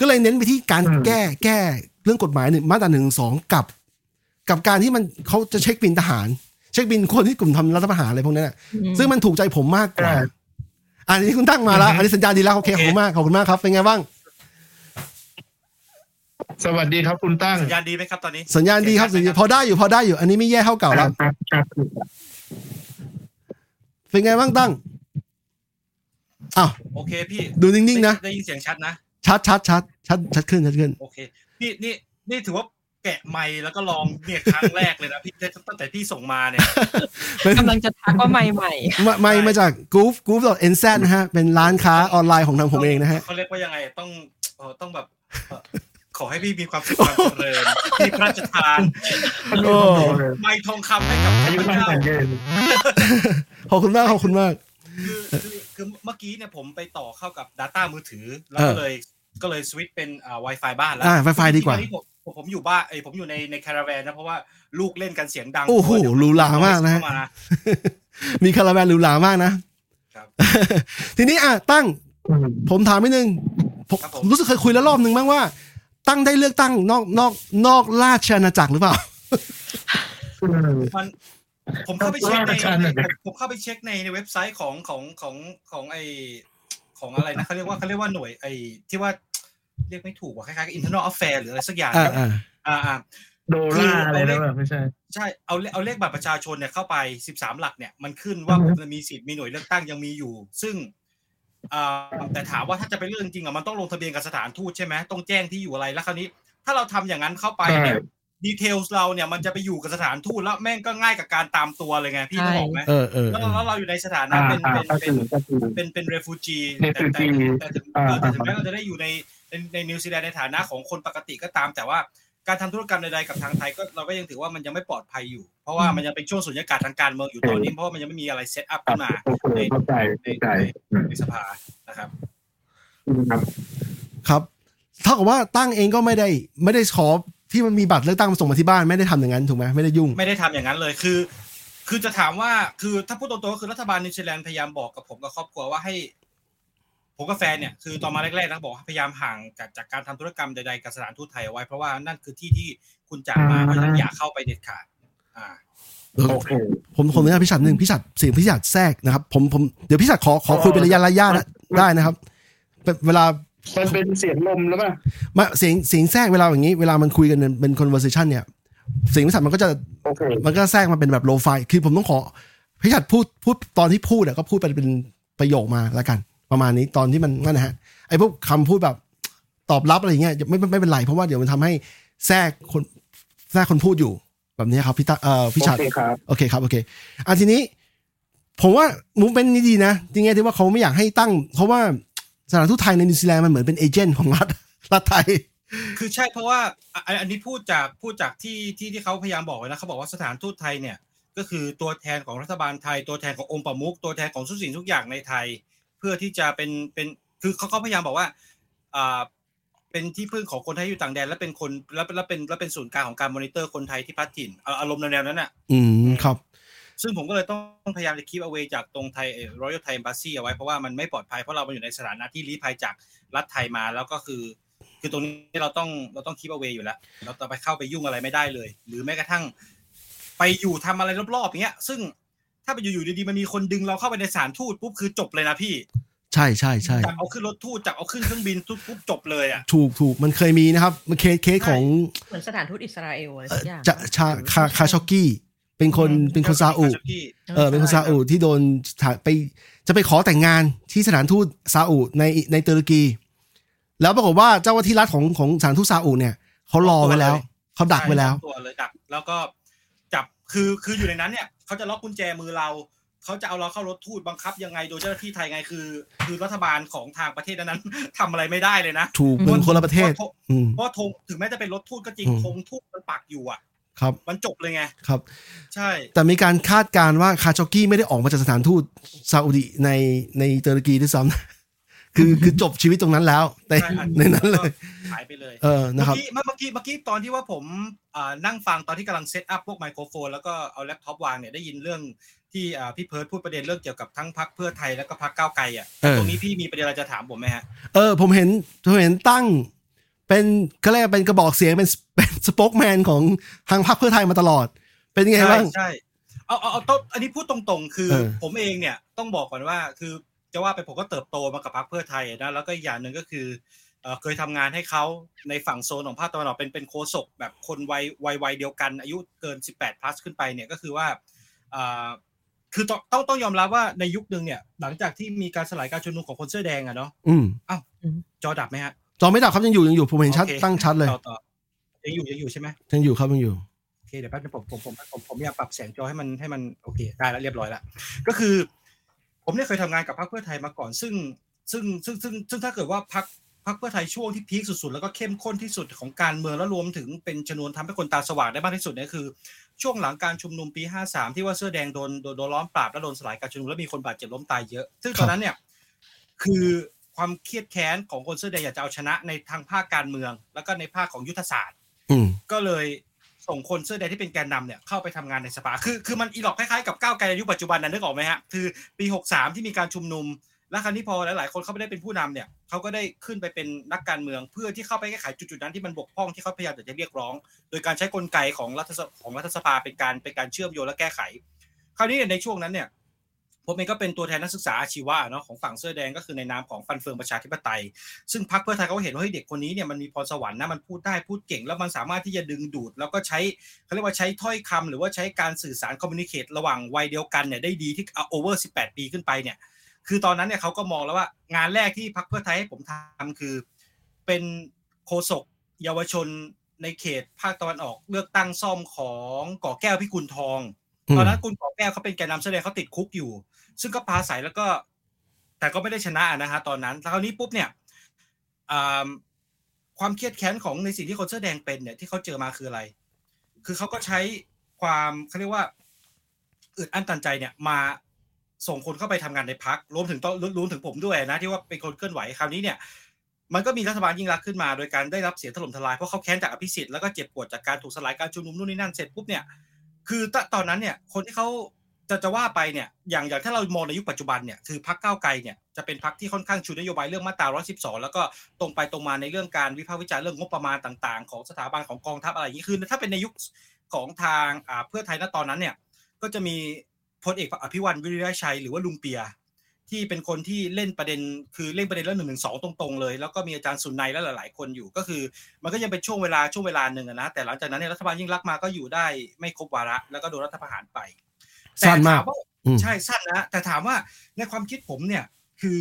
ก็เลยเน้นไปที่การอืมแก้แก้เรื่องกฎหมายหนึ่งมาตราหนึ่งสองกับ กับการที่มันเขาจะเช็คบินทหาร เช็คบินคนที่กลุ่มทำรัฐประหารอะไรพวกนั้นอะซึ่งมันถูกใจผมมากกว่าใช่อันนี้คุณตั้งมาแล้วอันนี้สัญญาณดีแล้วโอเคขอบคุณมากขอบคุณมากครับเป็นไงบ้างสวัสดีครับคุณตั้งสัญญาณดีไหมครับตอนนี้สัญญาณดีครับสัญญาณพอได้อยู่พอได้อยู่ อันนี้ไม่แย่เท่าเก่าแล้วครับครับ เป็นไงบ้างตั้งอ้าวโอเคพี่ดูนิ่งๆนะได้ยินเสียงชัดนะชัดชัดชัดชัดชัดขึ้นชัดขึ้น โอเคพี่นี่นี่ถือว่าแกะไมค์แล้วก็ลองเนี่ยครั้งแรกเลยนะพี่ตั้งแต่พี่ส่งมาเนี่ยเป็นกำลังจะทักว่าไม่ใหม่มามามาจาก goof goof nz นะฮะ เป็นร้านค้าออนไลน์ของทางผมเองนะฮะเขาเรียกว่ายังไงต้องเอ่อต้องแบบเอ่อ ขอให้พี่มีความสุขความเจริญมีพระราชทานโอ้ไมค์ทองคำให้กับอายุพระมั่นเจ้าขวัญยืนขอบคุณมากขอบคุณมากคือคือคือเมื่อกี้เนี่ยผมไปต่อเข้ากับ Data มือถือ แล้วก็เลยก็เลยสวิตช์เป็นอ่า Wi-Fi บ้านแล้วอ่า Wi-Fi ดีกว่าตอนนี้ผมผมผมอยู่บ้านเอ้ยผมอยู่ในในคาราแวนนะเพราะว่าลูกเล่นกันเสียงดังโอ้โหเดี๋ยวหรูหรามากนะฮะเข้ามามีคาราแวนหรูหรามากนะครับทีนี้อะตั้งอืมผมถามนิดนึงผมครับผมรู้สึกเคยคุยแล้วรอบนึงบ้างว่า ตั้งได้เลือกตั้งนอกนอกนอกราชอาณาจักรหรือเปล่าอืมมันผมเข้าไปเช็คในว่าราชาหนึ่งผมผมเข้าไปเช็คในในเว็บไซต์ของของของของไอของอะไรนะเขาเรียกว่าเขาเรียกว่าหน่วยไอที่ว่าเรียกไม่ถูกว่าคล้ายๆกับ internal affair หรืออะไรสักอย่างอ่าครับอ่าอ่าอ่าโดล่าอะไรนะแบบไม่ใช่ ใช่เอาเลเอาเลขบัตรประชาชนเนี่ยเข้าไป13หลักเนี่ยมันขึ้นว่าอืผอมฮึจะมีสิทธิ์มีหน่วยเลือกตั้งยังมีอยู่ ซึ่งอ่า แต่ถามว่าถ้าจะไปเรื่องจริงอะมันต้องลงทะเบียนกับสถานทูตใช่ไหมต้องแจ้งที่อยู่อะไรแล้วคราวนี้ ถ้าเราทำอย่างนั้นเข้าไปเนี่ย detail เราเนี่ยมันจะไปอยู่กับสถานทูตแล้วแม่งก็ง่ายกับการตามตัวเลยไงพี่นึกออกไหมเออเออแล้วเออแล้วเราอยู่ในสถานะอ่าเป็นอ่าเป็นก็เป็คืนอก็คือเป็นเป็น refugee แต่แต่ refugee แต่ถึงอ่าเออแต่ถึงอ่าแม้เราจะได้อยู่ในในในนิวซีแลนด์ในฐานะของคนปกติก็ตามแต่ว่า การทำธุรกรรมใดๆกับทางไทยก็เราก็ยังถือว่ามันยังไม่ปลอดภัยอยู่ เพราะว่ามันยังเป็นช่วงสุญญากาศทางการเมืองอยู่ตอนนี้เพราะว่ามันยังไม่มีอะไร set up ขึ้นมาโอเคเข้าใจเข้าใจอืมในสภานะครับครับครับเท่ากับว่าตั้งเองก็ไม่ได้ไม่ได้ขอที่มันมีบัตรเลือกตั้งมาส่งมาที่บ้านไม่ได้ทำอย่างนั้นถูกไหมไม่ได้ยุ่ง ไม่ได้ทำอย่างนั้นเลยคือ คือจะถามว่าคือถ้าพูดตรงๆก็คือรัฐบาลนิวซีแลนด์พยายามบอกกับผมกับครอบครัวว่าให้ ผมกับแฟนเนี่ยคือตอนมาแรกๆนะบอกให้พยายามห่างจากจากการทำธุรกรรมใดๆกับสถานทูตไทยเอาไว้ เพราะว่านั่นคือที่ที่คุณจากมาเพราะฉะนั้นอย่าเข้าไปเด็ดขาดอ่าโอเคผมผมเนี่ยพี่ชัดหนึ่งพี่ชัดเสียงพี่ชัดแทรกนะครับ ผมผมเดี๋ยวพี่ชัดขอขอคุยเป็นระยะระยะนะได้นะครับเป็นเวลามันเป็นเสียงลมหรือเปล่ามาเสียงเสียงแทรกเวลาอย่างนี้ เวลามันคุยกันเป็น conversation เนี่ยเสียงพี่ชัดมันก็จะโอเคมันก็แทรกมาเป็นแบบโลไฟคือผมต้องขอพี่ชัดพูดพูดตอนที่พูดอะก็พูดไปเป็นประโยคมาแล้วกัน ประมาณนี้ตอนที่มันนั่นนะฮะไอ้พวกคำพูดแบบตอบรับอะไรอย่างเงี้ยไม่ไม่ไม่เป็นไรเพราะว่าเดี๋ยวมันทำให้แทรกคนแทรกคนพูดอยู่แบบนี้ครับพี่ตาเอ่อพี่โอชัดเคครับโอเคครับโอเคอะทีนี้ผมว่ามูฟเป็นนี้ดีนะจริงๆที่ว่าเขาไม่อยากให้ตั้ง เพราะว่าสถานทูตไทยในนิวซีแลนด์มันเหมือนเป็นเอเจนต์ของรัฐรัฐไทย คือใช่เพราะว่าอะอันอันนี้พูดจากพูดจากที่ที่ที่เขาพยายามบอกไว้นะเขาบอกว่าสถานทูตไทยเนี่ย ก็คือตัวแทนของรัฐบาลไทย ตัวแทนขององค์ประมุขตัวแทนของทุกสิ่งทุกอย่างในไทย เพื่อที่จะเป็นเป็นคือเขาเขาพยายามบอกว่าอ่าเป็นที่พึ่งของคนไทยอยู่ต่างแดน และเป็นคนและและเป็นและเป็นศูนย์กลางของการมอนิเตอร์คนไทยที่พัดถิ่นเอาอารมณ์แนวๆนั้นน่ะ อืมครับ ซึ่งผมก็เลยต้องพยายามจะคีบเอาไว้จากตรงไทยรอยัลไทย e บัสซี่เอาไว้เพราะว่ามันไม่ปลอดภัยเพราะเรามาอยู่ในสถานะที่ลี้ภัยจากรัฐไทยมาแล้วก็คือ คือตรงนี้เราต้องเราต้องคีบเอาไว้อยู่แล้วเราจะไปเข้าไปยุ่งอะไรไม่ได้เลย หรือแม้กระทั่ง ไปอยู่ทำอะไรรอบๆอย่างเงี้ย ซึ่ง ถ้าไปอยู่ๆดีๆมันมีคนดึงเราเข้าไปในสถารทูตปุ๊บคือจบเลยนะพี่ ใช่ใช่ใช่จากเอาขึ้นรถทูตจากเอาขึ้นเครื่องบินปุ๊บปุ๊บจบเลยอะถูกถูกมันเคยมีนะครับมันเคสเคสของเหมือนสถานทูตอิสราเอลอะไรเอ่สัอกอย่างจะชาคาคาชอกกี้เป็นคนเป็นคนซาอุพี่เออเป็นคนซาอุที่โดนถ่ายไปจะไปขอแต่งงานที่สถานทูตซาอุในในตุรกี แล้วปรากฏว่าเจ้าหน้าที่รัฐของของสถานทูตซาอุเนี่ยเขารอไว้แล้วเขาดักไว้แล้วใช่ตัวเลยดัก แล้วก็จับ คือคืออยู่ในนั้นเนี่ยเขาจะล็อกกุญแจมือเราเขาจะเอาเราเข้ารถทูตบังคับยังไงโดยเจ้าหน้าที่ไทยไงคือ คือรัฐบาลของทางประเทศนั้นๆทำอะไรไม่ได้เลยนะถูกเป็นคนละประเทศเพราะอืมเพราะธงถึงแม้จะเป็นรถทูตก็จริงอืมธงทูตมันปักอยู่อะครับมันจบเลยไงครับ ใช่ แต่มีการคาดการณ์ว่าคาชอกกี้ไม่ได้ออกมาจากสถานทูตซาอุดิในในตุรกีด้วยซ้ำ คือคือจบชีวิตตรงนั้นแล้วในใช่อัในนั้นเลยหายไปเลยเออนะครับเมื่อกี้เมื่อกี้เมื่อกี้ตอนที่ว่าผมอ่านั่งฟังตอนที่กำลัง set up พวกไมโครโฟนแล้วก็เอาแล็ปท็อปวางเนี่ยได้ยินเรื่องที่อ่าพี่เพิร์ดพูดประเด็นเรื่องเกี่ยวกับทั้งพรรคเพื่อไทยแล้วก็พรรคก้าวไกลอะเออตรงนี้พี่มีประเด็นอะไรจะถามผมไหมฮะเออผมเห็นผมเห็นตั้งเป็นก็เรียกว่าเป็นกระบอกเสียงเป็นเป็น spokesman ของทางพรรคเพื่อไทยมาตลอด เป็นยังไงใช่บ้างใช่เอาเอาเอาต้นอันนี้พูดตรงๆ คือเออผมเองเนี่ยต้องบอกก่อนว่าคือ จะว่าไปผมก็เติบโตมากับพรรคเพื่อไทยนะแล้วก็อีกอย่างหนึ่งก็คือเอ่อเคยทำงานให้เขาในฝั่งโซนของภาคตะวันออกเป็นเป็นโคศกแบบคนวัยวัยวัยเดียวกัน อายุเกิน 18 plus ขึ้นไปเนี่ยก็คือว่าอ่าคือต้องต้องต้องยอมรับว่าในยุคนึงเนี่ย หลังจากที่มีการสลายการชุมนุมของคนเสื้อแดงอะเนาะอืมจอดับไหมฮะจอไม่ดับครับยังอยู่ยังอยู่ผมเห็นชัดโอคตั้งชัดเลยต่อต่อยังอยู่ยังอยู่ใช่ไหมยังอยู่ครับยังอยู่โอเคเดี๋ยวแป๊บนึงผมผมผมผมผมอยากปรับแสงจอให้มันให้มันโอเคได้แล้วเรียบร้อยแล้วก็คือ ผมเนี่ยเคยทำงานกับพรรคเพื่อไทยมาก่อน ซึ่งซึ่งซึ่งซึ่งซึ่งถ้าเกิดว่าพรรคพรรคเพื่อไทยช่วงที่พีคสุดๆ แล้วก็เข้มข้นที่สุดของการเมืองแล้วรวมถึงเป็นชนวนทำให้คนตาสว่างได้มากที่สุดเนี่ยคือ ช่วงหลังการชุมนุมปี 53 ที่ว่าเสื้อแดงโดนโดนโดนล้อมปราบแล้วโดนสลายการชุมนุมแล้วมีคนบาดเจ็บล้มตายเยอะ ซึ่งตอนนั้นเนี่ยคือความเครียดแค้นของคนเสื้อแดงอยากจะเอาชนะในทางภาคการเมือง แล้วก็ในภาคของยุทธศาสตร์อืมก็เลย ส่งคนเสื้อแดงที่เป็นแกนนำเนี่ยเข้าไปทำงานในสภาคือคือมันอีหลอกคล้ายๆกับก้าวไกลในยุคปัจจุบันนะนึกออกไหมฮะคือปี 63 ที่มีการชุมนุม แล้วครั้นี้พอหลายๆคนเขาไม่ได้เป็นผู้นำเนี่ยเขาก็ได้ขึ้นไปเป็นนักการเมือง เพื่อที่เข้าไปแก้ไขจุดๆนั้นที่มันบกพร่องที่เขาพยายามจะเรียกร้อง โดยการใช้กลไกของรัฐสของรัฐสภาเป็นการเป็นการเชื่อมโยงและแก้ไข คราวนี้ในช่วงนั้นเนี่ย ผมเองก็เป็นตัวแทนนักศึกษาอาชีวะเนาะของฝั่งเสื้อแดงก็คือในนามของฟันเฟืองประชาธิปไตย ซึ่งพรรคเพื่อไทยเขาเห็นว่าเฮ้ยเด็กคนนี้เนี่ยมันมีพรสวรรค์นะมันพูดได้พูดเก่ง แล้วมันสามารถที่จะดึงดูด แล้วก็ใช้เขาเรียกว่าใช้ถ้อยคำหรือว่าใช้การสื่อสารคอมมิวนิเคตระหว่างวัยเดียวกันเนี่ยได้ดีที่โอเวอร์18ปีขึ้นไปเนี่ย คือตอนนั้นเนี่ยเขาก็มองแล้วว่างานแรกที่พรรคเพื่อไทยให้ผมทำคือ เป็นโฆษกเยาวชนในเขตภาคตะวันออกเลือกตั้งซ่อมของก่อแก้วพิกุลทอง ตอนนั้นคุณก่อแก้วเขาเป็นแกนนำแสดงเขาติดคุกอยู่ ซึ่งก็ปราศัยแล้วก็ แต่ก็ไม่ได้ชนะนะฮะตอนนั้นแล้วคราวนี้ปุ๊บเนี่ยความเครียดแค้นของในสิ่งที่คนเสื้อแดงเป็นเนี่ยที่เขาเจอมาคืออะไร คือเขาก็ใช้ความเขาเรียกว่าอึดอั้นตันใจเนี่ยมาส่งคนเข้าไปทำงานในพักรวมถึงต้องรวมถึงผมด้วยนะ ที่ว่าเป็นคนเคลื่อนไหวคราวนี้เนี่ย มันก็มีรัฐบาลยิ่งรักขึ้นมาโดยการได้รับเสียงถล่มทลายเพราะเขาแค้นจากอภิสิทธิ์แล้วก็เจ็บปวดจากการถูกสลายการชุมนุมนู่นนี่นั่นเสร็จปุ๊บเนี่ย คือตตอนนั้นเนี่ย คนที่เขาจะจะว่าไปเนี่ย อย่างอย่างถ้าเรามองในยุคปัจจุบันเนี่ย คือพรรคก้าวไกลเนี่ย จะเป็นพรรคที่ค่อนข้างชูนโยบายเรื่องมาตรา 112 แล้วก็ตรงไปตรงมาในเรื่องการวิพากษ์วิจารณ์เรื่องงบประมาณต่างๆ ของสถาบันของกองทัพอะไรอย่างนี้ คือ ถ้าเป็นในยุคของทางเพื่อไทยณตอนนั้นเนี่ย ก็จะมีพลเอกอภิวันวิริยะชัยหรือว่าลุงเปีย ที่เป็นคนที่เล่นประเด็นคือเล่นประเด็นเรื่องหนึ่งหนึ่งสองตรงๆเลย แล้วก็มีอาจารย์สุนัยและหลาย ๆ คนอยู่ก็คือ มันก็ยังเป็นช่วงเวลาช่วงเวลาหนึ่งอะนะแต่หลังจากนั้นเนี่ยรัฐบาลยิ่งรักษณ์มาก็อยู่ได้ไม่ครบวาระ แล้วก็โดนรัฐประหารไปสั้นมากแต่ถว่อืมใช่สั้นนะแต่ถามว่าในความคิดผมเนี่ยคือ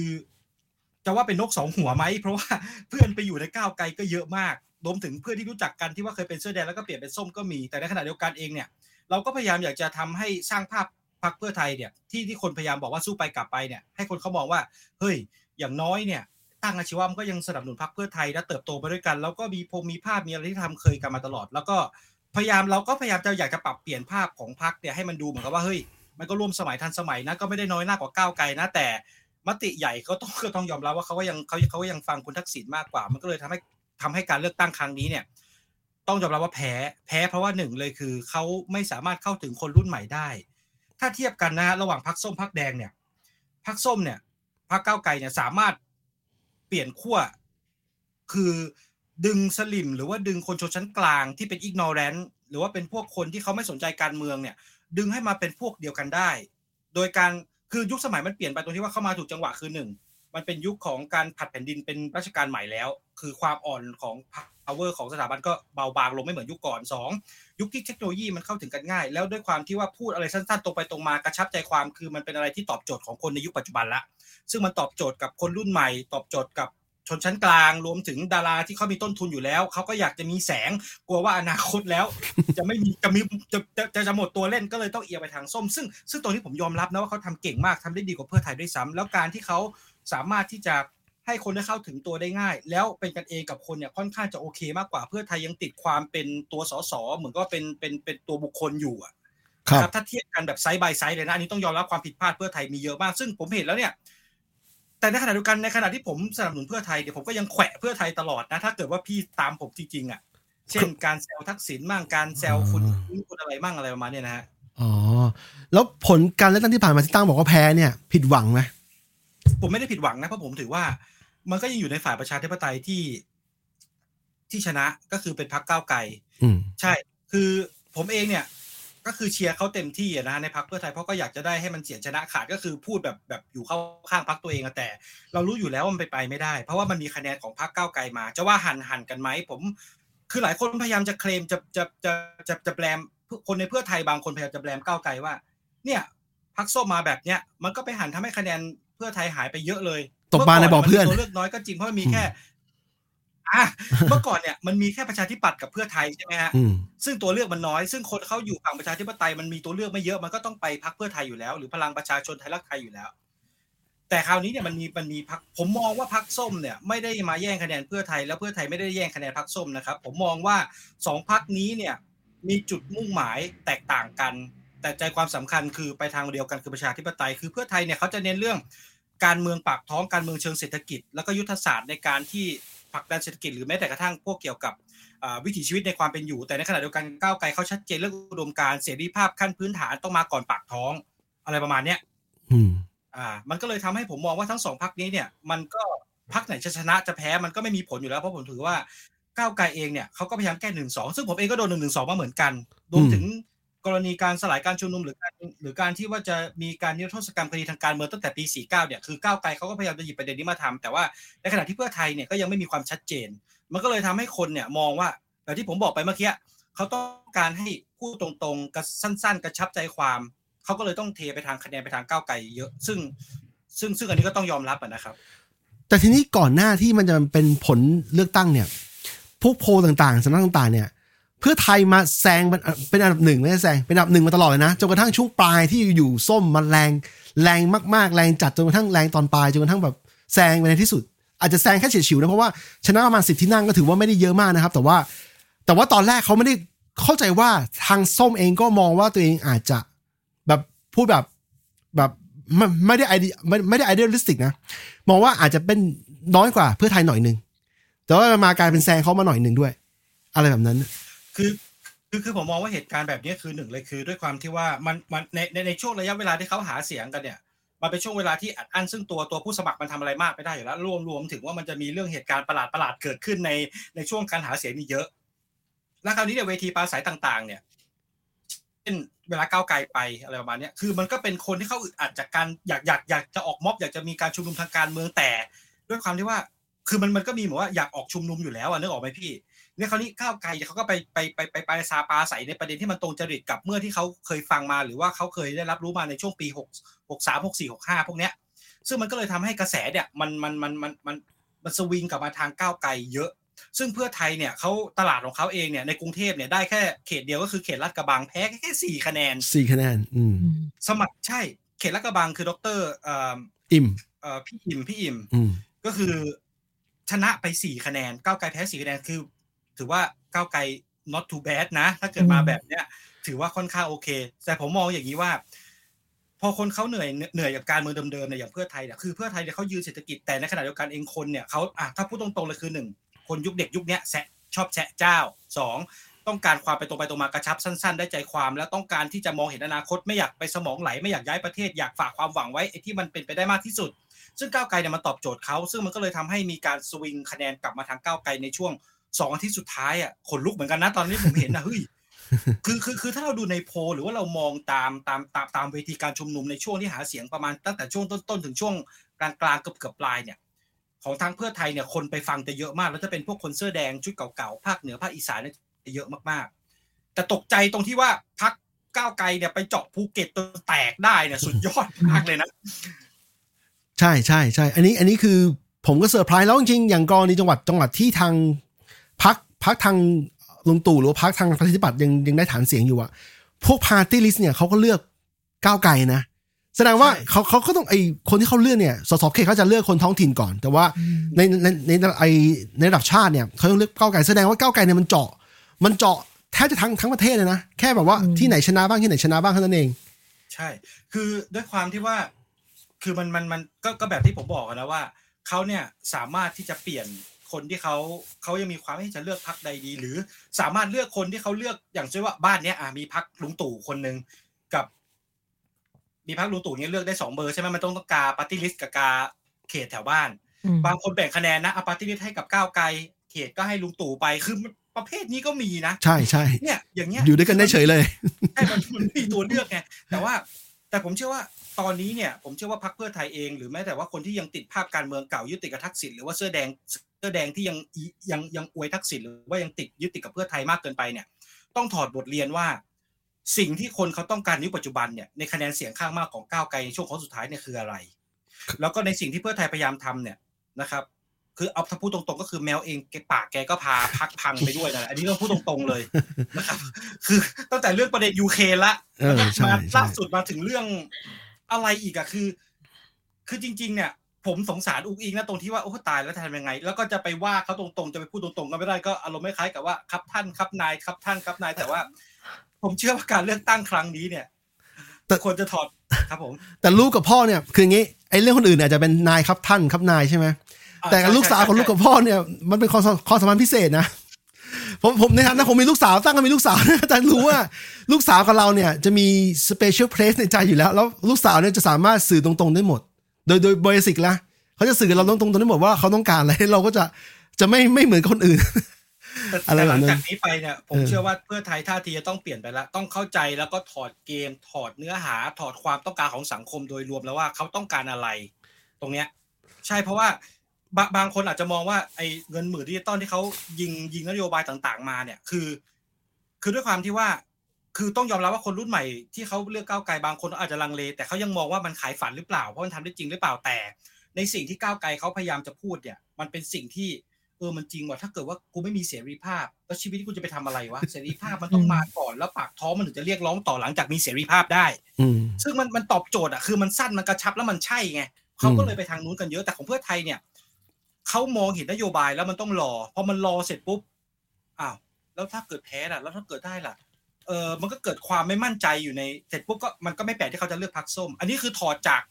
จะว่าเป็นนกสองหัวไหมเพราะว่าเพื่อนไปอยู่ในก้าวไกลก็เยอะมากรวมถึงเพื่อนที่รู้จักกันที่ว่าเคยเป็นเสื้อแดงแล้วก็เปลี่ยนเป็นส้มก็มีแต่ในขณะเดียวกันเองเนี่ยเราก็พยายามอยากจะทำให้สร้างภาพ พรรคเพื่อไทยเนี่ยที่ที่คนพยายามบอกว่าสู้ไปกลับไปเนี่ยให้คนเขามองว่าเฮ้ยอย่างน้อยเนี่ยตั้งอาชีวะมันก็ยังสนับสนุนพรรคเพื่อไทยและเติบโตไปด้วยกัน แล้วก็มีพงมีภาพมีอะไรที่ทำเคยกันมาตลอด แล้วก็พยายามเราก็พยายามจะอยากจะปรับเปลี่ยนภาพของพรรคเนี่ยให้มันดูเหมือนกับว่าเฮ้ยมันก็ร่วมสมัยทันสมัยนะก็ไม่ได้น้อยหน้ากว่าก้าวไกลนะแต่มติใหญ่ก็ต้องก็ต้องยอมรับว่าเขาก็ยังเขาเขาก็ยังฟังคุณทักษิณมากกว่า มันก็เลยทำให้ทำให้การเลือกตั้งครั้งนี้เนี่ย ต้องยอมรับว่าแพ้แพ้เพราะว่าหนึ่งเลยคือเขาไม่สามารถเข้าถึงคนรุ่นใหม่ได้ ถ้าเทียบกันนะระหว่างพักส้มพักแดงเนี่ยพักส้มเนี่ยพักเก้าวไกลเนี่ยสามารถเปลี่ยนขั้วคือดึงสลิมหรือว่าดึงคนชนชั้นกลางที่เป็นอิกนอแรนหรือว่าเป็นพวกคนที่เขาไม่สนใจการเมืองเนี่ย ดึงให้มาเป็นพวกเดียวกันได้ โดยการคือยุคสมัยมันเปลี่ยนไปตรงที่ว่าเข้ามาถูกจังหวะคือหนึ่งมันเป็นยุคของการผัดแผ่นดินเป็นราชการใหม่แล้ว คือความอ่อนของ power ของสถาบันก็เบาบางลงไม่เหมือนยุคก่อนสอง ยุคที่เทคโนโลยีมันเข้าถึงกันง่าย แล้วด้วยความที่ว่าพูดอะไรสั้นๆตรงไปตรงมากระชับใจความคือมันเป็นอะไรที่ตอบโจทย์ของคนในยุคปัจจุบันละซึ่งมันตอบโจทย์กับคนรุ่นใหม่ ตอบโจทย์กับชนชั้นกลาง รวมถึงดาราที่เขามีต้นทุนอยู่แล้วเขาก็อยากจะมีแสงกลัวว่าอนาคตแล้ว จะไม่มีจะมีจะจะจะจะหมดตัวเล่นก็เลยต้องเอียงไปทางส้ม ซึ่งซึ่งตรงนี้ผมยอมรับนะว่าเขาทำเก่งมากทำได้ดีกว่าเพื่อไทยด้วยซ้ำแล้วการที่เขาสามารถที่จะ ให้คนได้เข้าถึงตัวได้ง่าย แล้วเป็นกันเองกับคนเนี่ยค่อนข้างจะโอเคมากกว่าเพื่อไทยยังติดความเป็นตัวสสเหมือนก็เป็นเป็นเป็นตัวบุคคลอยู่อะครับนะถ้าเทียบกันแบบ side by side เลยนะอันนี้ต้องยอมรับความผิดพลาดเพื่อไทยมีเยอะมาก ซึ่งผมเห็นแล้วเนี่ย แต่ในขณะเดียวกันในขณะที่ผมสนับสนุนเพื่อไทยเดี๋ยวผมก็ยังแขวะเพื่อไทยตลอดนะ ถ้าเกิดว่าพี่ตามผมจริงๆอะ เช่นการแซวทักษิณมั่งการแซวคุณคุณอะไรมั่งอะไรประมาณเนี้ยนะฮะอ๋อแล้วผลการเลือกตั้งที่ผ่านมาที่ตั้งบอกว่าแพ้เนี่ย ผิดหวังไหมผมไม่ได้ผิดหวังนะเพราะผมถือว่า มันก็ยังอยู่ในฝ่ายประชาธิปไตยที่ที่ชนะก็คือเป็นพรรคก้าวไกลอืมใช่ คือผมเองเนี่ยกก็คือเชียร์เขาเต็มที่อะนะในพักเพื่อไทยเพราะก็อยากจะได้ให้มันเสียงชนะขาดก็คือพูดแบบแบบอยู่เข้าข้างพักตัวเองอะแต่ เรารู้อยู่แล้วว่ามันไปไปไม่ได้ เพราะว่ามันมีคะแนนของพรรคก้าวไกลมา จะว่าหันหันกันไหมผม คือหลายคนพยายามจะเคลมจะจะจะจะจะแบลมคนในเพื่อไทยบางคนพยายามจะแบลมก้าวไกลว่า เนี่ยพักส้มมาแบบเนี้ยมันก็ไปหันทำให้คะแนนเพื่อไทยหายไปเยอะเลย ตกมาในบ่อเพื่อนมื่ก่มัมีตัวเลือกน้อยก็จริงเพราะมันมีแค่อะเมื่อก่อนเนี่ยมันมีแค่ประชาธิปัตย์กับเพื่อไทยใช่ไหมฮะอืมซึ่งตัวเลือกมันน้อย ซึ่งคนเขาอยู่ฝั่งประชาธิปไตยมันมีตัวเลือกไม่เยอะมันก็ต้องไปพักเพื่อไทยอยู่แล้ว หรือพลังประชาชนไทยรักไทยอยู่แล้ว แต่คราวนี้เนี่ยมันมีมันมีพักผมมองว่าพักส้มเนี่ย ไม่ได้มาแย่งคะแนนเพื่อไทยแล้วเพื่อไทยไม่ได้แย่งคะแนนพักส้มนะครับ ผมมองว่าสองพักนี้เนี่ย มีจุดมุ่งหมายแตกต่างกัน แต่ใจความสำคัญคือไปทางเดียวกันคือประชาธิปไตย คือเพื่อไทยเนี่ยเขาจะเน้นเรื่อง การเมืองปากท้องการเมืองเชิงเศรษฐกิจ แล้วก็ยุทธศาสตร์ในการที่ผลักดันเศรษฐกิจหรือแม้แต่กระทั่งพวกเกี่ยวกับอ่าวิถีชีวิตในความเป็นอยู่ แต่ในขณะเดียวกันก้าวไกลเขาชัดเจนเรื่องอุดมการณ์เสรีภาพขั้นพื้นฐานต้องมาก่อนปากท้อง อะไรประมาณเนี้ยอืมอ่า มันก็เลยทำให้ผมมองว่าทั้งสองพักนี้เนี่ย มันก็พักไหนจะชนะจะแพ้มันก็ไม่มีผลอยู่แล้วเพราะผมถือว่าก้าวไกลเองเนี่ยเขาก็พยายามแก้หนึ่งสองซึ่งผมเองก็โดนหนึ่งหนึ่งสองมาเหมือนกันรวมถึง กรณีการสลายการชุมนุมหรือการหรือการที่ว่าจะมีการนิรโทษกรรมคดีทางการเมืองตั้งแต่ปี 49 เนี่ยคือก้าวไกลเขาก็พยายามจะหยิบประเด็นนี้มาทำแต่ว่าในขณะที่เพื่อไทยเนี่ยก็ยังไม่มีความชัดเจน มันก็เลยทำให้คนเนี่ยมองว่าแบบที่ผมบอกไปเมื่อกี้เขาต้องการให้พูดตรงๆกระสั้น ๆ กระชับใจความเขาก็เลยต้องเทไปทางคะแนนไปทางก้าวไกลเยอะ ซึ่งซึ่งซึ่งอันนี้ก็ต้องยอมรับนะครับ แต่ทีนี้ก่อนหน้าที่มันจะเป็นผลเลือกตั้งเนี่ยพวกโพลต่างๆสำนักต่างๆเนี่ย เพื่อไทยมาแซงเป็นอันดับหนึ่งไม่ใช่แซงเป็นอันดับหนึ่งมาตลอดเลยนะจนกระทั่งช่วงปลายที่อยู่ส้มมันแรงแรงมากๆ แรงจัดจนกระทั่งแรงตอนปลายจนกระทั่งแบบแซงไปในที่สุด อาจจะแซงแค่เฉียดฉิวนะเพราะว่าชนะประมาณสิบที่นั่งก็ถือว่าไม่ได้เยอะมากนะครับ แต่ว่า แต่ว่าตอนแรกเขาไม่ได้เข้าใจว่าทางส้มเองก็มองว่าตัวเองอาจจะแบบพูดแบบแบบไม่ไม่ได้ไอเดียไม่ไม่ได้ idealistic นะมองว่าอาจจะเป็นน้อยกว่าเพื่อไทยหน่อยหนึ่งแต่ว่ามากลายเป็นแซงเขามาหน่อยหนึ่งด้วย อะไรแบบนั้น คือคือคือผมมองว่าเหตุการณ์แบบนี้คือหนึ่งเลยคือ ด้วยความที่ว่ามันมันในในในช่วงระยะเวลาที่เขาหาเสียงกันเนี่ยมันเป็นช่วงเวลาที่อัดอั้นซึ่งตัวตัวผู้สมัครมันทำอะไรมากไม่ได้อยู่แล้วรวมรวมถึงว่ามันจะมีเรื่องเหตุการณ์ประหลาดประหลาดเกิดขึ้นในในช่วงการหาเสียงนี่เยอะ แล้วคราวนี้เนี่ยเวทีปราศัยต่าง ๆ เนี่ยเช่นเวลาก้าวไกลไปอะไรประมาณนี้คือมันก็เป็นคนที่เขาอึดอัดจากการอยากอยากอยากจะออกม็อบอยากจะมีการชุมนุมทางการเมืองแต่ ด้วยความที่ว่า คือมันมันก็มีเหมือนว่าอยากออกชุมนุมอยู่แล้วอะนึกออกไหมพี่เนี่ยคราวนี้ก้าวไกลเขาก็ไปไปไปไปไปซาปาใสในประเด็นที่มันตรงจริตกับเมื่อที่เขาเคยฟังมา หรือว่าเขาเคยได้รับรู้มาในช่วงปีหกหกสามหกสี่หกห้าพวกเนี้ย ซึ่งมันก็เลยทำให้กระแสเนี่ยมันมันมันมันมันมันสวิงกลับมาทางก้าวไกลเยอะ ซึ่งเพื่อไทยเนี่ยเขาตลาดของเขาเองเนี่ยในกรุงเทพเนี่ยได้แค่เขตเดียวก็คือเขตลาดกระบังแพ้แค่สี่คะแนนสี่คะแนนอืมสมัครใช่เขตลาดกระบังคือดรเอ่ออิ่มเอ่อพี่อิมพี่อิมอืมก็คือ ชนะไปสี่คะแนนก้าวไกลแพ้สี่คะแนนคือ ถือว่าก้าวไกล not too bad นะ ถ้าเกิดมาแบบเนี้ย ถือว่าค่อนข้างโอเค แต่ผมมองอย่างนี้ว่า พอคนเขาเหนื่อยเหนื่อยกับการเมืองเดิมๆเนี่ยอย่างเพื่อไทยเนี่ยคือเพื่อไทยเนี่ยเขายืนเศรษฐกิจแต่ในขณะเดียวกันเองคนเนี่ยเขาอะถ้าพูดตรงๆเลยคือหนึ่งคนยุคเด็กยุคเนี้ยแซะชอบแชะเจ้าสองต้องการความไปตรงไปตรงมากระชับสั้น ๆ ได้ใจความแล้วต้องการที่จะมองเห็นอนาคตไม่อยากไปสมองไหลไม่อยากย้ายประเทศอยากฝากความหวังไว้ไอ้ที่มันเป็นไปได้มากที่สุด ซึ่งก้าวไกลเนี่ยมันตอบโจทย์เขาซึ่งมันก็เลยทำให้มีการสวิงคะแนนกลับมาทางก้าวไกลในช่วงสองอาทิตย์สุดท้ายอะขนลุกเหมือนกันนะตอนนี้ผมเห็นนะเฮ้ยคือคือคือถ้าเราดูในโพลหรือว่าเรามองตามตามตามตามเวทีการชุมนุมในช่วงที่หาเสียงประมาณตั้งแต่ช่วงต้นๆถึงช่วงกลางกลางๆเกือบเกือบปลายเนี่ย ของทางเพื่อไทยเนี่ยคนไปฟังจะเยอะมาก แล้วจะเป็นพวกคนเสื้อแดงชุดเก่าๆภาคเหนือภาคอีสานเนี่ยจะเยอะมากๆ แต่ตกใจตรงที่ว่าพักก้าวไกลเนี่ยไปเจาะภูเก็ตจนแตกได้เนี่ยสุดยอดมากเลยนะ ใช่ใช่ใช่ อันนี้อันนี้คือผมก็เซอร์ไพรส์แล้วจริงๆอย่างกรณีจังหวัดจังหวัดที่ทางพรรคพรรคทางลุงตู่หรือว่าพรรคทางประชาธิปัตย์ยังยังได้ฐานเสียงอยู่อะพวกพาร์ตี้ลิสต์เนี่ยเขาก็เลือกก้าวไกลนะแสดงว่าใช่เขาเขาก็ต้องไอคนที่เขาเลือกเนี่ยส.ส.เขตเขาจะเลือกคนท้องถิ่นก่อน แต่ว่าในในในในไอในระดับชาติเนี่ยเขาต้องเลือกก้าวไกลแสดงว่าก้าวไกลเนี่ยมันเจาะ มันเจาะแทบจะทั้งทั้งประเทศเลยนะ แค่แบบว่าที่ไหนชนะบ้างที่ไหนชนะบ้างเท่านั้นเอง ใช่ คือด้วยความที่ว่า คือมันมันมันก็ก็แบบที่ผมบอกอะนะว่าเขาเนี่ยสามารถที่จะเปลี่ยนคนที่เขาเขายังมีความที่จะเลือกพรรคใดดี หรือสามารถเลือกคนที่เขาเลือกอย่างเช่นว่าบ้านเนี้ยอะมีพรรคลุงตู่คนหนึ่งกับ มีพรรคลุงตู่เนี่ยเลือกได้สองเบอร์ใช่ไหมมันต้องต้องกา party list กับกาเขตแถวบ้าน บางคนแบ่งคะแนนนะเอา party list ให้กับก้าวไกล เขตก็ให้ลุงตู่ไปคือมันประเภทนี้ก็มีนะ ใช่ใช่เนี่ยอย่างเงี้ยอยู่ด้วยกันได้เฉยเลยใช่มันมันมีตัวเลือกไงแต่ว่า แต่ผมเชื่อว่า ตอนนี้เนี่ยผมเชื่อว่าพรรคเพื่อไทยเองหรือแม้แต่ว่าคนที่ยังติดภาพการเมืองเก่ายึดติดกับทักษิณหรือว่าเสื้อแดงเสื้อแดงที่ยังยังยังอวยทักษิณหรือว่ายังติดยึดติดกับเพื่อไทยมากเกินไปเนี่ย ต้องถอดบทเรียนว่า สิ่งที่คนเขาต้องการในยุคปัจจุบันเนี่ยในคะแนนเสียงข้างมากของก้าวไกลในช่วงของสุดท้ายเนี่ยคืออะไร แล้วก็ในสิ่งที่เพื่อไทยพยายามทำเนี่ยนะครับ คือเอาถ้าพูดตรงๆ ก็คือแมวเองแกปากแกก็พาพักพังไปด้วยนะอันนี้ต้องพูดตรงๆเลยนะครับ คือตั้งแต่เรื่องประเด็นยูเครนละเออใช่มาใช่ล่าสุดมาถึงเรื่อง อะไรอีกอะคือ คือจริง ๆ เนี่ย ผมสงสารอุกอิงนะตรงที่ว่าโอ้ตายแล้วทำยังไง แล้วก็จะไปว่าเขาตรงๆจะไปพูดตรงๆก็ไม่ได้ก็อารมณ์ไม่คล้ายกับว่าครับท่านครับนายครับท่านครับนายแต่ว่า ผมเชื่อว่าการเลือกตั้งครั้งนี้เนี่ยแต่ควรจะถอดครับผม แต่ลูกกับพ่อเนี่ยคืออย่างงี้ไอ้เรื่องคนอื่นอาจจะเป็นนายครับท่านครับนายใช่ไหมอ่าแต่กับใช่ลูกสาวใช่ของลูกกับพ่อเนี่ย มันเป็นความสัมความสัมพันธ์พิเศษนะ ผมผมในฐานะผมมีลูกสาวตั้งก็มีลูกสาวแต่รู้ว่าลูกสาวกับเราเนี่ยจะมี special place ในใจอยู่แล้ว แล้วลูกสาวเนี่ยจะสามารถสื่อตรงๆได้หมด โดยโดยเบสิกแล้วเขาจะสื่อกับเราตรงๆได้หมดว่าเขาต้องการอะไรเราก็จะจะไม่ไม่เหมือนกับคนอื่นแต่อะไรแต่แบหลับงนั้นจากนี้ไปเนี่ยผมเออเชื่อว่าเพื่อไทยท่าทีจะต้องเปลี่ยนไปแล้วต้องเข้าใจแล้วก็ถอดเกม ถอดเนื้อหา ถอดความต้องการของสังคมโดยรวมแล้วว่าเขาต้องการอะไร ตรงเนี้ย ใช่เพราะว่า บางบางคนอาจจะมองว่าไอ้เงินหมื่นดิจิตอลที่เขายิงยิงนโยบายต่างๆ มาเนี่ยคือ คือด้วยความที่ว่า คือต้องยอมรับว่าคนรุ่นใหม่ที่เขาเลือกก้าวไกลบางคนอาจจะลังเล แต่เขายังมองว่ามันขายฝันหรือเปล่าเพราะมันทำได้จริงหรือเปล่าแต่ ในสิ่งที่ก้าวไกลเขาพยายามจะพูดเนี่ย มันเป็นสิ่งที่เออมันจริงว่ะถ้าเกิดว่ากูไม่มีเสรีภาพ แล้วชีวิตกูจะไปทำอะไรวะเสรีภาพมันต้องมาก่อนแล้วปากท้องมันถึงจะเรียกร้องต่อหลังจากมีเสรีภาพได้อืมซึ่งมันมันตอบโจทย์อะคือมันสั้นมันกระชับแล้วมันใช่ไงเขาก็อืมเลยไปทางนู้นกันเยอะแต่ของเพื่อไทยเนี่ย เขามองเห็นนโยบายแล้วมันต้องรอพอมันรอเสร็จปุ๊บอ้าวแล้วถ้าเกิดแพ้ล่ะ แล้วถ้าเกิดได้ล่ะเออมันก็เกิดความไม่มั่นใจอยู่ในเสร็จปุ๊บก็มันก็ไม่แปลกที่เขาจะเลือกพักส้ม อันนี้คือถอดจาก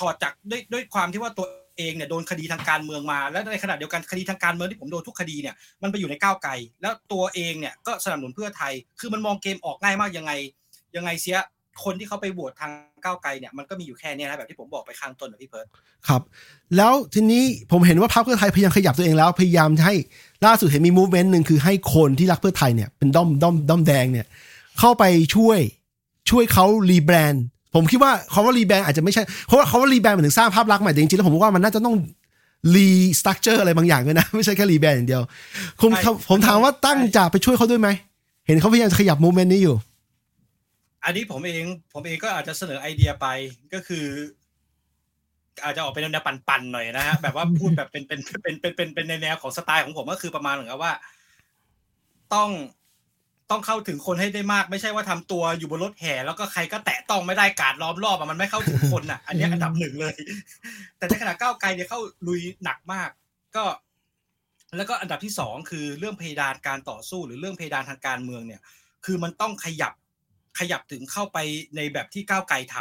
ถอดจากด้วยด้วยความที่ว่าตัวเองเนี่ยโดนคดีทางการเมืองมา และในขณะเดียวกันคดีทางการเมืองที่ผมโดนทุกคดีเนี่ยมันไปอยู่ในก้าวไกลแล้วตัวเองเนี่ยก็สนับสนุนเพื่อไทย คือมันมองเกมออกง่ายมากยังไง ยังไงเสีย คนที่เขาไปโหวตทางก้าวไกลเนี่ยมันก็มีอยู่แค่เนี้ยนะแบบที่ผมบอกไปข้างต้นนะพี่เพิร์ดครับ แล้วทีนี้ผมเห็นว่าพรรคเพื่อไทยพยายามขยับตัวเองแล้วพยายามจะให้ล่าสุดเห็นมี movement หนึ่งคือให้คนที่รักเพื่อไทยเนี่ยเป็นด้อมด้อมด้อมแดงเนี่ย เข้าไปช่วยช่วยเขา rebrand ผมคิดว่าคำว่า rebrand อาจจะไม่ใช่เพราะว่าคำว่า rebrand หมายถึงสร้างภาพลักษณ์ใหม่แต่จริงๆแล้วผมว่ามันน่าจะต้อง restructure อะไรบางอย่างด้วยนะ ไม่ใช่แค่ rebrand อย่างเดียวผมใช่ผมถามว่าตั้งจะไปช่วยเขาด้วยไหมเห็นเขาพยายามจะขยับมูฟเมนต์นี้อยู่ อันนี้ผมเองผมเองก็อาจจะเสนอไอเดียไปก็คือ อาจจะออกเป็นแนวปั่นๆหน่อยนะฮะแบบว่าพูดแบบเป็นเป็นเป็นเป็นเป็นเป็นในแนวของสไตล์ของผมก็คือประมาณเหมือนกับว่า ต้องต้องเข้าถึงคนให้ได้มาก ไม่ใช่ว่าทำตัวอยู่บนรถแห่แล้วก็ใครก็แตะต้องไม่ได้การล้อมรอบอะมันไม่เข้าถึงคนอะ อันนี้อันดับหนึ่งเลย แต่ในขณะก้าวไกลเนี่ยเข้าลุยหนักมาก ก็ แล้วก็อันดับที่สองคือเรื่องเพดานการต่อสู้หรือเรื่องเพดานทางการเมืองเนี่ย คือมันต้องขยับ ขยับถึงเข้าไปในแบบที่ก้าวไกลท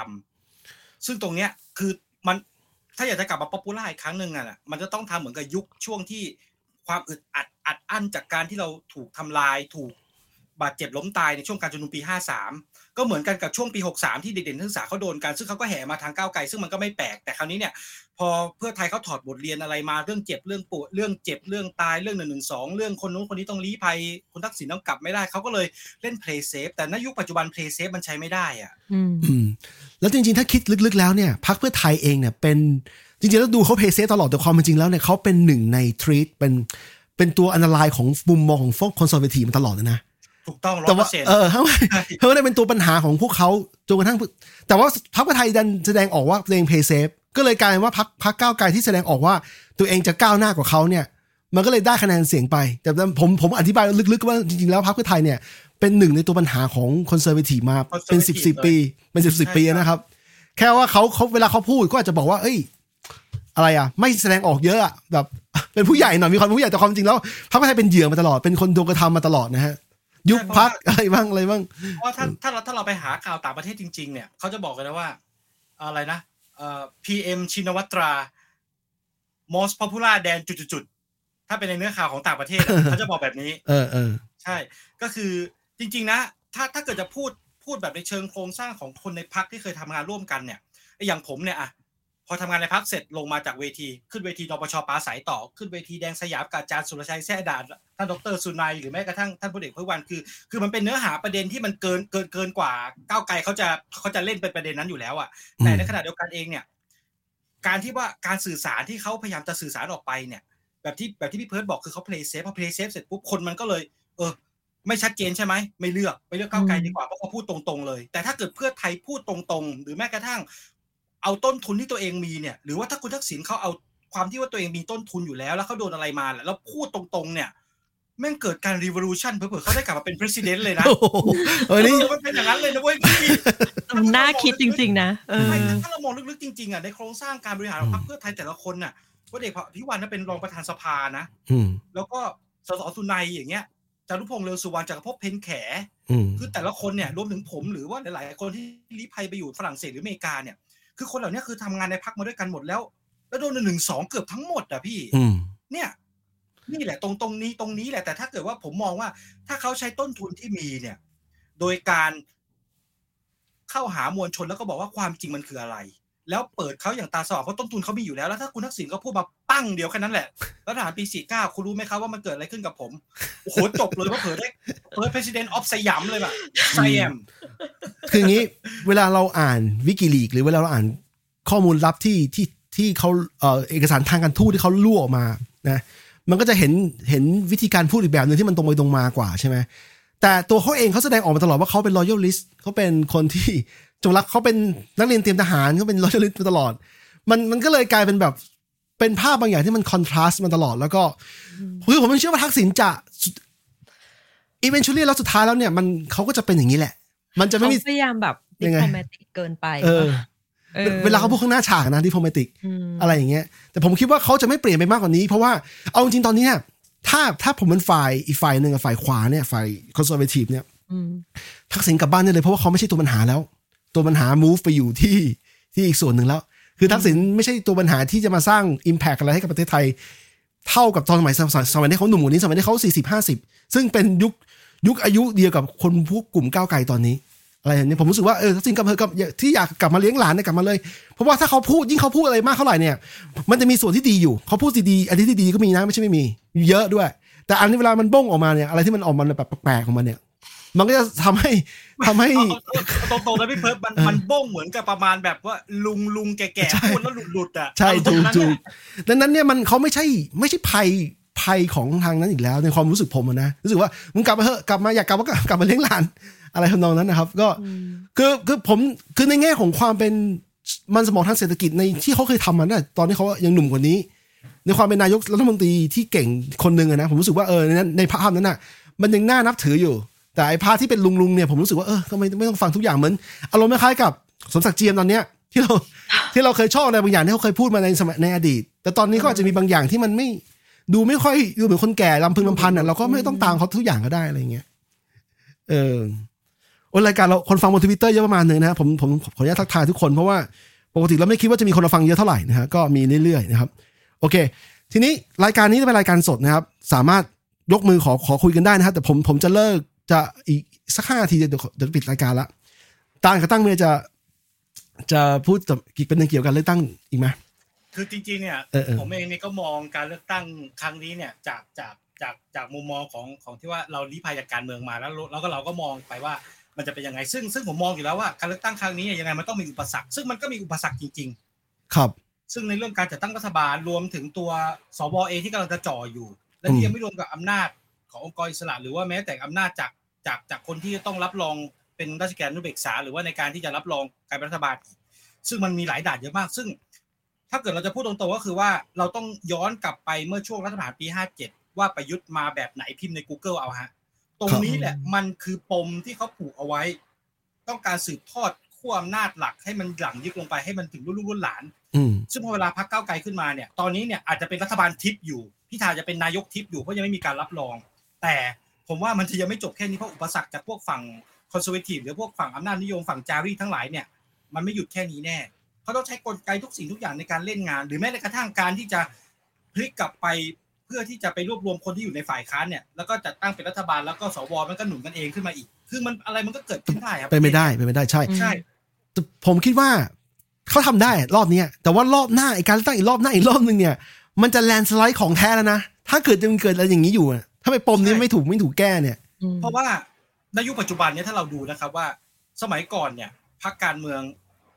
ำซึ่งตรงเนี้ยคือมันถ้าอยากจะกลับมา popular อีกครั้งหนึ่งอะมันจะต้องทำเหมือนกับยุคช่วงที่ความอึดอัดอัดอั้นจากการที่เราถูกทำลายถูกบาดเจ็บล้มตายในช่วงการชุมนุมปี 53 ก็เหมือนกันกับช่วงปี 63 ที่เด็กๆนักศึกษาเขาโดนกันซึ่งเขาก็แห่มาทางก้าวไกลซึ่งมันก็ไม่แปลกแต่คราวนี้เนี่ยพอเพื่อไทยเขาถอดบทเรียนอะไรมาเรื่องเจ็บเรื่องปวดเรื่องเจ็บเรื่องตายเรื่องหนึ่งหนึ่งสองเรื่องคนนู้นคนนี้ต้องลี้ภัยคุณทักษิณต้องกลับไม่ได้เขาก็เลยเล่น play safe แต่ในยุคปัจจุบัน play safe มันใช้ไม่ได้อะอืมอืมแล้วจริงๆ ถ้าคิดลึกๆแล้วเนี่ยพรรคเพื่อไทยเองเนี่ยเป็นจริงๆแล้วดูเขาเพย์เซตลอดแต่ความเป็นจริงแล้วเนี่ยเขาเป็นหนึ่งในทรีตเป็นเป็นตัวอันตรายของมุมมองของพวกคอนเซอร์เวทีมาตลอดเลยนะ ถูกต้องร้อแต่ยเปอว่าร์เซ็นต์ เออเขาเขาได้เป็นตัวปัญหาของพวกเขาจนกระทั่ง แต่ว่าพรรคเพื่อไทยดันแสดงออกว่าตัวเองเพย์เซฟก็เลยกลายเป็นว่าพรรคพรรคก้าวไกลที่แสดงออกว่าตัวเองจะก้าวหน้ากว่าเขาเนี่ย มันก็เลยได้คะแนนเสียงไป แต่ผมผมอธิบายลึกๆว่าจริงๆแล้วพรรคเพื่อไทยเนี่ยเป็นหนึ่งในตัวปัญหาของคอนเซอร์เวทีมาเป็นสิบสิบปี เป็นสิบสิบปีนะครับ แค่ว่าเขาเขาเวลาเขาพูดก็อาจจะบอกว่า เอ้ย อะไรอะ ไม่แสดงออกเยอะอะแบบ เป็นผู้ใหญ่หน่อยมีความเป็นผู้ใหญ่แต่ความจริงแล้วพรรคเพื่อไทยเป็นเหยื่อมาตลอดเป็นคนโดนกระทำมาตลอดนะฮะ ยุบพักอะไรบ้างอะไรบ้างเพราะว่าถ้าถ้าเราถ้าเราไปหาข่าวต่างประเทศจริง ๆ เนี่ยเขาจะบอกกันนะว่า อะไรนะเอ่อ PM ชินวัตรา most popular แดนจุดๆๆถ้าเป็นในเนื้อข่าวของต่างประเทศอะเขาจะบอกแบบนี้ เออเออใช่ ก็คือจริง ๆ นะ ถ้าถ้าเกิดจะพูดพูดแบบในเชิงโครงสร้างของคนในพักที่เคยทำงานร่วมกันเนี่ยไอ้อย่างผมเนี่ยอะ พอทำงานในพักเสร็จลงมาจากเวที ขึ้นเวทีนปชปาสายต่อ ขึ้นเวทีแดงสยามกับอาจารย์สุรชัยแซ่ด่านท่านดรสุนัยหรือแม้กระทั่งท่านพลเอกเพื่อวันคือ คือมันเป็นเนื้อหาประเด็นที่มันเกินเกินเกินกว่าก้าวไกลเขาจะเขาจะเล่นเป็นประเด็นนั้นอยู่แล้วอะแต่ในขณะเดียวกันเองเนี่ย การที่ว่าการสื่อสารที่เขาพยายามจะสื่อสารออกไปเนี่ย แบบที่แบบที่พี่เพิร์ดบอกคือเขา play safe พอ play safe เสร็จปุ๊บคนมันก็เลย เออไม่ชัดเจนใช่ไหมไม่เลือกไปเลือกก้าวไกลดีกว่าเพราะเขาพูดตรงๆเลย แต่ถ้าเกิดเพื่อไทยพูดตรงๆ หรือแม้กระทั่ง เอาต้นทุนที่ตัวเองมีเนี่ย หรือว่าถ้าคุณทักษิณเขาเอาความที่ว่าตัวเองมีต้นทุนอยู่แล้ว แล้วเขาโดนอะไรมาแหละแล้วพูดตรงๆ เนี่ยแม่งเกิดการ revolution เผื่อๆเขาได้กลับมาเป็น president เลยนะโอ้โหเออนี่เออมันเป็นอย่างนั้นเลยนะเว้ยพี่มันน่าคิดจริง ๆ นะเออใช่ถ้าเรามองลึกๆจริงๆอะในโครงสร้างการบริหารของพรรคเพื่อไทยแต่ละคนน่ะพลเอกพิวันน่ะเป็นรองประธานสภานะอืมแล้วก็สสสุนัยอย่างเงี้ยจารุพงษ์เรืองสุวรรณจักรภพเพนแขอืมคือแต่ละคนเนี่ยรวมถึงผมหรือว่าหลายๆคนที่ลี้ภัยไปอยู่ฝรั่งเศสหรืออเมริกาเนี่ย คือคนเหล่านี้คือทำงานในพักมาด้วยกันหมดแล้ว แล้วโดนหนึ่งสองเกือบทั้งหมดอะพี่อืมเนี่ยนี่แหละตรงตรงนี้ตรงนี้แหละแต่ถ้าเกิดว่าผมมองว่า ถ้าเขาใช้ต้นทุนที่มีเนี่ย โดยการเข้าหามวลชนแล้วก็บอกว่าความจริงมันคืออะไร แล้วเปิดเขาอย่างตาสว่างเพราะต้นทุนเขามีอยู่แล้วแล้วถ้าคุณทักษิณก็พูดมาปั้งเดียวแค่นั้นแหละแล้วทหารปีสี่เก้าคุณรู้ไหมครับว่ามันเกิดอะไรขึ้นกับผมโอ้โหจบเลยว่าเผลอได้เผลอ president of สยามเลยแบบไซแอมคืออย่างนี้เวลาเราอ่านวิกิลีกหรือเวลาเราอ่านข้อมูลลับที่ที่ที่เขาเอ่อเอกสารทางการทูตที่เขารั่วออกมานะมันก็จะเห็นเห็นวิธีการพูดอีกแบบหนึ่งที่มันตรงไปตรงมากว่าใช่ไหมแต่ตัวเขาเองเขาแสดงออกมาตลอดว่าเขาเป็น loyalist เขาเป็นคนที่ จงรักเขาเป็นนักเรียนเตรียมทหารเขาเป็น loyalist มาตลอด มันมันก็เลยกลายเป็นแบบเป็นภาพบางอย่างที่มัน contrast มาตลอดแล้วก็คือผมยังเชื่อว่าทักษิณจะสุด eventually แล้วสุดท้ายแล้วเนี่ยมันเขาก็จะเป็นอย่างนี้แหละ มันจะไม่เขามีพยายามแบบดิยังไงโ o แมติกเกินไปเออออเวลาเขาพูดข้างหน้าฉากนะดิโพมติกมอะไรอย่างเงี้ย แต่ผมคิดว่าเขาจะไม่เปลี่ยนไปมากกว่านี้ เพราะว่าเอาจริงๆตอนนี้เนี่ยถ้าถ้าผมเป็นฝ่ายอีกฝ่ายหนึ่งกับฝ่ายขวาเนี่ยฝ่าย conservative เนี่ยอืมทักษิณกลับบ้านได้เลยเพราะว่าเขาไม่ใช่ตัวปัญหาแล้ว ตัวปัญหา move ไปอยู่ที่ที่อีกส่วนหนึ่งแล้ว คือทักษิณไม่ใช่ตัวปัญหาที่จะมาสร้าง impact อะไรให้กับประเทศไทย เท่ากับตอนสมัยสมัยสมัยที่เขาหนุ่มกว่านี้สมัยที่เขาสี่สิบห้าสิบซึ่งเป็นยุคยุคอายุเดียวกับคนพวกกลุ่มก้าวไกลตอนนี้ อะไรอย่างนี้ผมรู้สึกว่าเออทักษิณกลับมาเถอกับที่อยากกลับมาเลี้ยงหลานเนี่ยกลับมาเลย เพราะว่าถ้าเขาพูดยิ่งเขาพูดอะไรมากเท่าไหร่เนี่ย มันจะมีส่วนที่ดีอยู่เขาพูดดีๆอันที่ดีก็มีนะไม่ใช่ไม่มี เยอะด้วย แต่อันนี้เวลามันบ้งออกมาเนี่ยอะไรที่มันออกมาแบบแปลกๆของมันเนี่ย มันก็จะทำให้ทำให้เอาเอาเอาตรงๆนะพี่เพิร์ดมันเออมันบ้งเหมือนกับประมาณแบบว่าลุงลุงแก่ใช่ๆพูดแล้วหลุดหลุดๆอะใช่อารถูมกณ์นั้นถูกน่ะดังนั้นเนี่ยมันเขาไม่ใช่ไม่ใช่ภัยภัยของทางนั้นอีกแล้วในความรู้สึกผมอะนะรู้สึกว่ามึงกลับมาเถอะกลับมาอยากกลับมากลับกลับมาเลี้ยงหลาน อะไรทำนองนั้นนะครับ ก็อืมคือคือผมคือในแง่ของความเป็นมันสมองทางเศรษฐกิจในที่เขาเคยทำมันน่ะตอนที่เขายังหนุ่มกว่านี้ ในความเป็นนายกรัฐมนตรีที่เก่งคนหนึ่งอะนะผมรู้สึกว่าเออในนั้นในภาพนั้นน่ะ มันยังน่านับถืออยู่ แต่ไอ้พาร์ทที่เป็นลุงลุงๆเนี่ยผมรู้สึกว่าเออก็ไม่ไม่ต้องฟังทุกอย่างเหมือนอารมณ์คล้ายๆกับสมศักดิ์เจียมตอนเนี้ยที่เราที่เราเคยชอบอะไรบางอย่างที่เขาเคยพูดมาในสมัยในอดีต แต่ตอนนี้ก็อาจจะมีบางอย่างที่มันไม่ดูไม่ค่อยดูเหมือนคนแก่ลำพึงลำพันอะเราก็ไม่ต้องตามเขาทุกอย่างก็ได้อะไรเงี้ยเออโอ้รายการเราคนฟังบนทวิตเตอร์เยอะประมาณหนึงนะครับผมผมขออนุญาตทักทายทุกคนเพราะว่าปกติเราไม่คิดว่าจะมีคนมาฟังเยอะเท่าไหร่นะฮะก็มีเรื่อยๆนะครับ โอเค ทีนี้รายการนี้จะเป็นรายการสดนะครับ สามารถยกมือขอขอคุยกันได้นะครับแต่ผมผมจะเลิก จะอีกสักห้านาทีเดี๋ยวเดี๋ยวปิดรายการละตานกับตั้งเมย์จะจะพูดกับอีกเป็นเรื่องเกี่ยวกับเลือกตั้งอีกไหมคือจริงๆเนี่ยเออเออผมเองเนี่ยก็มองการเลือกตั้งครั้งนี้เนี่ยจากจากจากจากมุมมองของของที่ว่าเราลี้ภัยจากการเมืองมาแล้วแล้วก็เราก็มองไปว่ามันจะเป็นยังไงซึ่งซึ่งผมมองอยู่แล้วว่าการเลือกตั้งครั้งนี้เนี่ยยังไงมันต้องมีอุปสรรค ซึ่งมันก็มีอุปสรรคจริง ๆ ครับ ซึ่งในเรื่องการจัดตั้งรัฐบาลรวมถึงตัวสวเองที่กำลังจะจ่ออยู่ และที่ยังไม่รวมกับอำนาจ ขององค์กรอิสระหรือว่าแม้แต่อำนาจจากจากจากคนที่จะต้องรับรองเป็นราชการนุเบกษา หรือว่าในการที่จะรับรองการเป็นรัฐบาลอีกซึ่งมันมีหลายด่านเยอะมาก ซึ่ง ถ้าเกิดเราจะพูดตรงๆก็คือว่าเราต้องย้อนกลับไปเมื่อช่วงรัฐประหารปี 57 ว่าประยุทธ์มาแบบไหนพิมพ์ใน Google เอาฮะ ตรงนี้แหละมันคือปมที่เขาผูกเอาไว้ ต้องการสืบทอดขั้วอำนาจหลักให้มันหลังยึดลงไปให้มันถึงรุ่นลูกรุ่นหลานอืมซึ่งพอเวลาพักเก้าวไกลขึ้นมาเนี่ย ตอนนี้เนี่ยอาจจะเป็นรัฐบาลทิพย์อยู่พิธาจะเป็นนายกทิพย์อยู่เพราะยังไม่มีการรับรอง แต่ผมว่ามันจะยังไม่จบแค่นี้เพราะอุปสรรคจากพวกฝั่งคอนเซอร์เวทีฟหรือพวกฝั่งอำนาจนิยมฝั่งจารีทั้งหลายเนี่ยมันไม่หยุดแค่นี้แน่เขาต้องใช้กลไกทุกสิ่งทุกอย่างในการเล่นงาน หรือแม้แต่กระทั่งการที่จะพลิกกลับไปเพื่อที่จะไปรวบรวมคนที่อยู่ในฝ่ายค้านเนี่ยแล้วก็จัดตั้งเป็นรัฐบาลแล้วก็สวมันก็หนุนกันเองขึ้นมาอีก คือมันอะไรมันก็เกิดขึ้นได้ครับเป็นไม่ได้เป็นไม่ได้ใช่ใช่แต่ผมคิดว่าคเขาทำได้รอบเนี้ยแต่ว่ารอบหน้าไอการเลือกตั้งอีกรอบหน้าอีกรอบนึงเนี่ย มันจะแลนสไลด์ของแท้แล้วนะถ้าเกิดจะมันเกิดอะไรอย่างนี้อยู่อะ ถ้าไปปมนี้ไม่ถูกไม่ถูกแก้เนี่ยอืมเพราะว่าในยุคปัจจุบันเนี่ยถ้าเราดูนะครับว่าสมัยก่อนเนี่ยพักการเมือง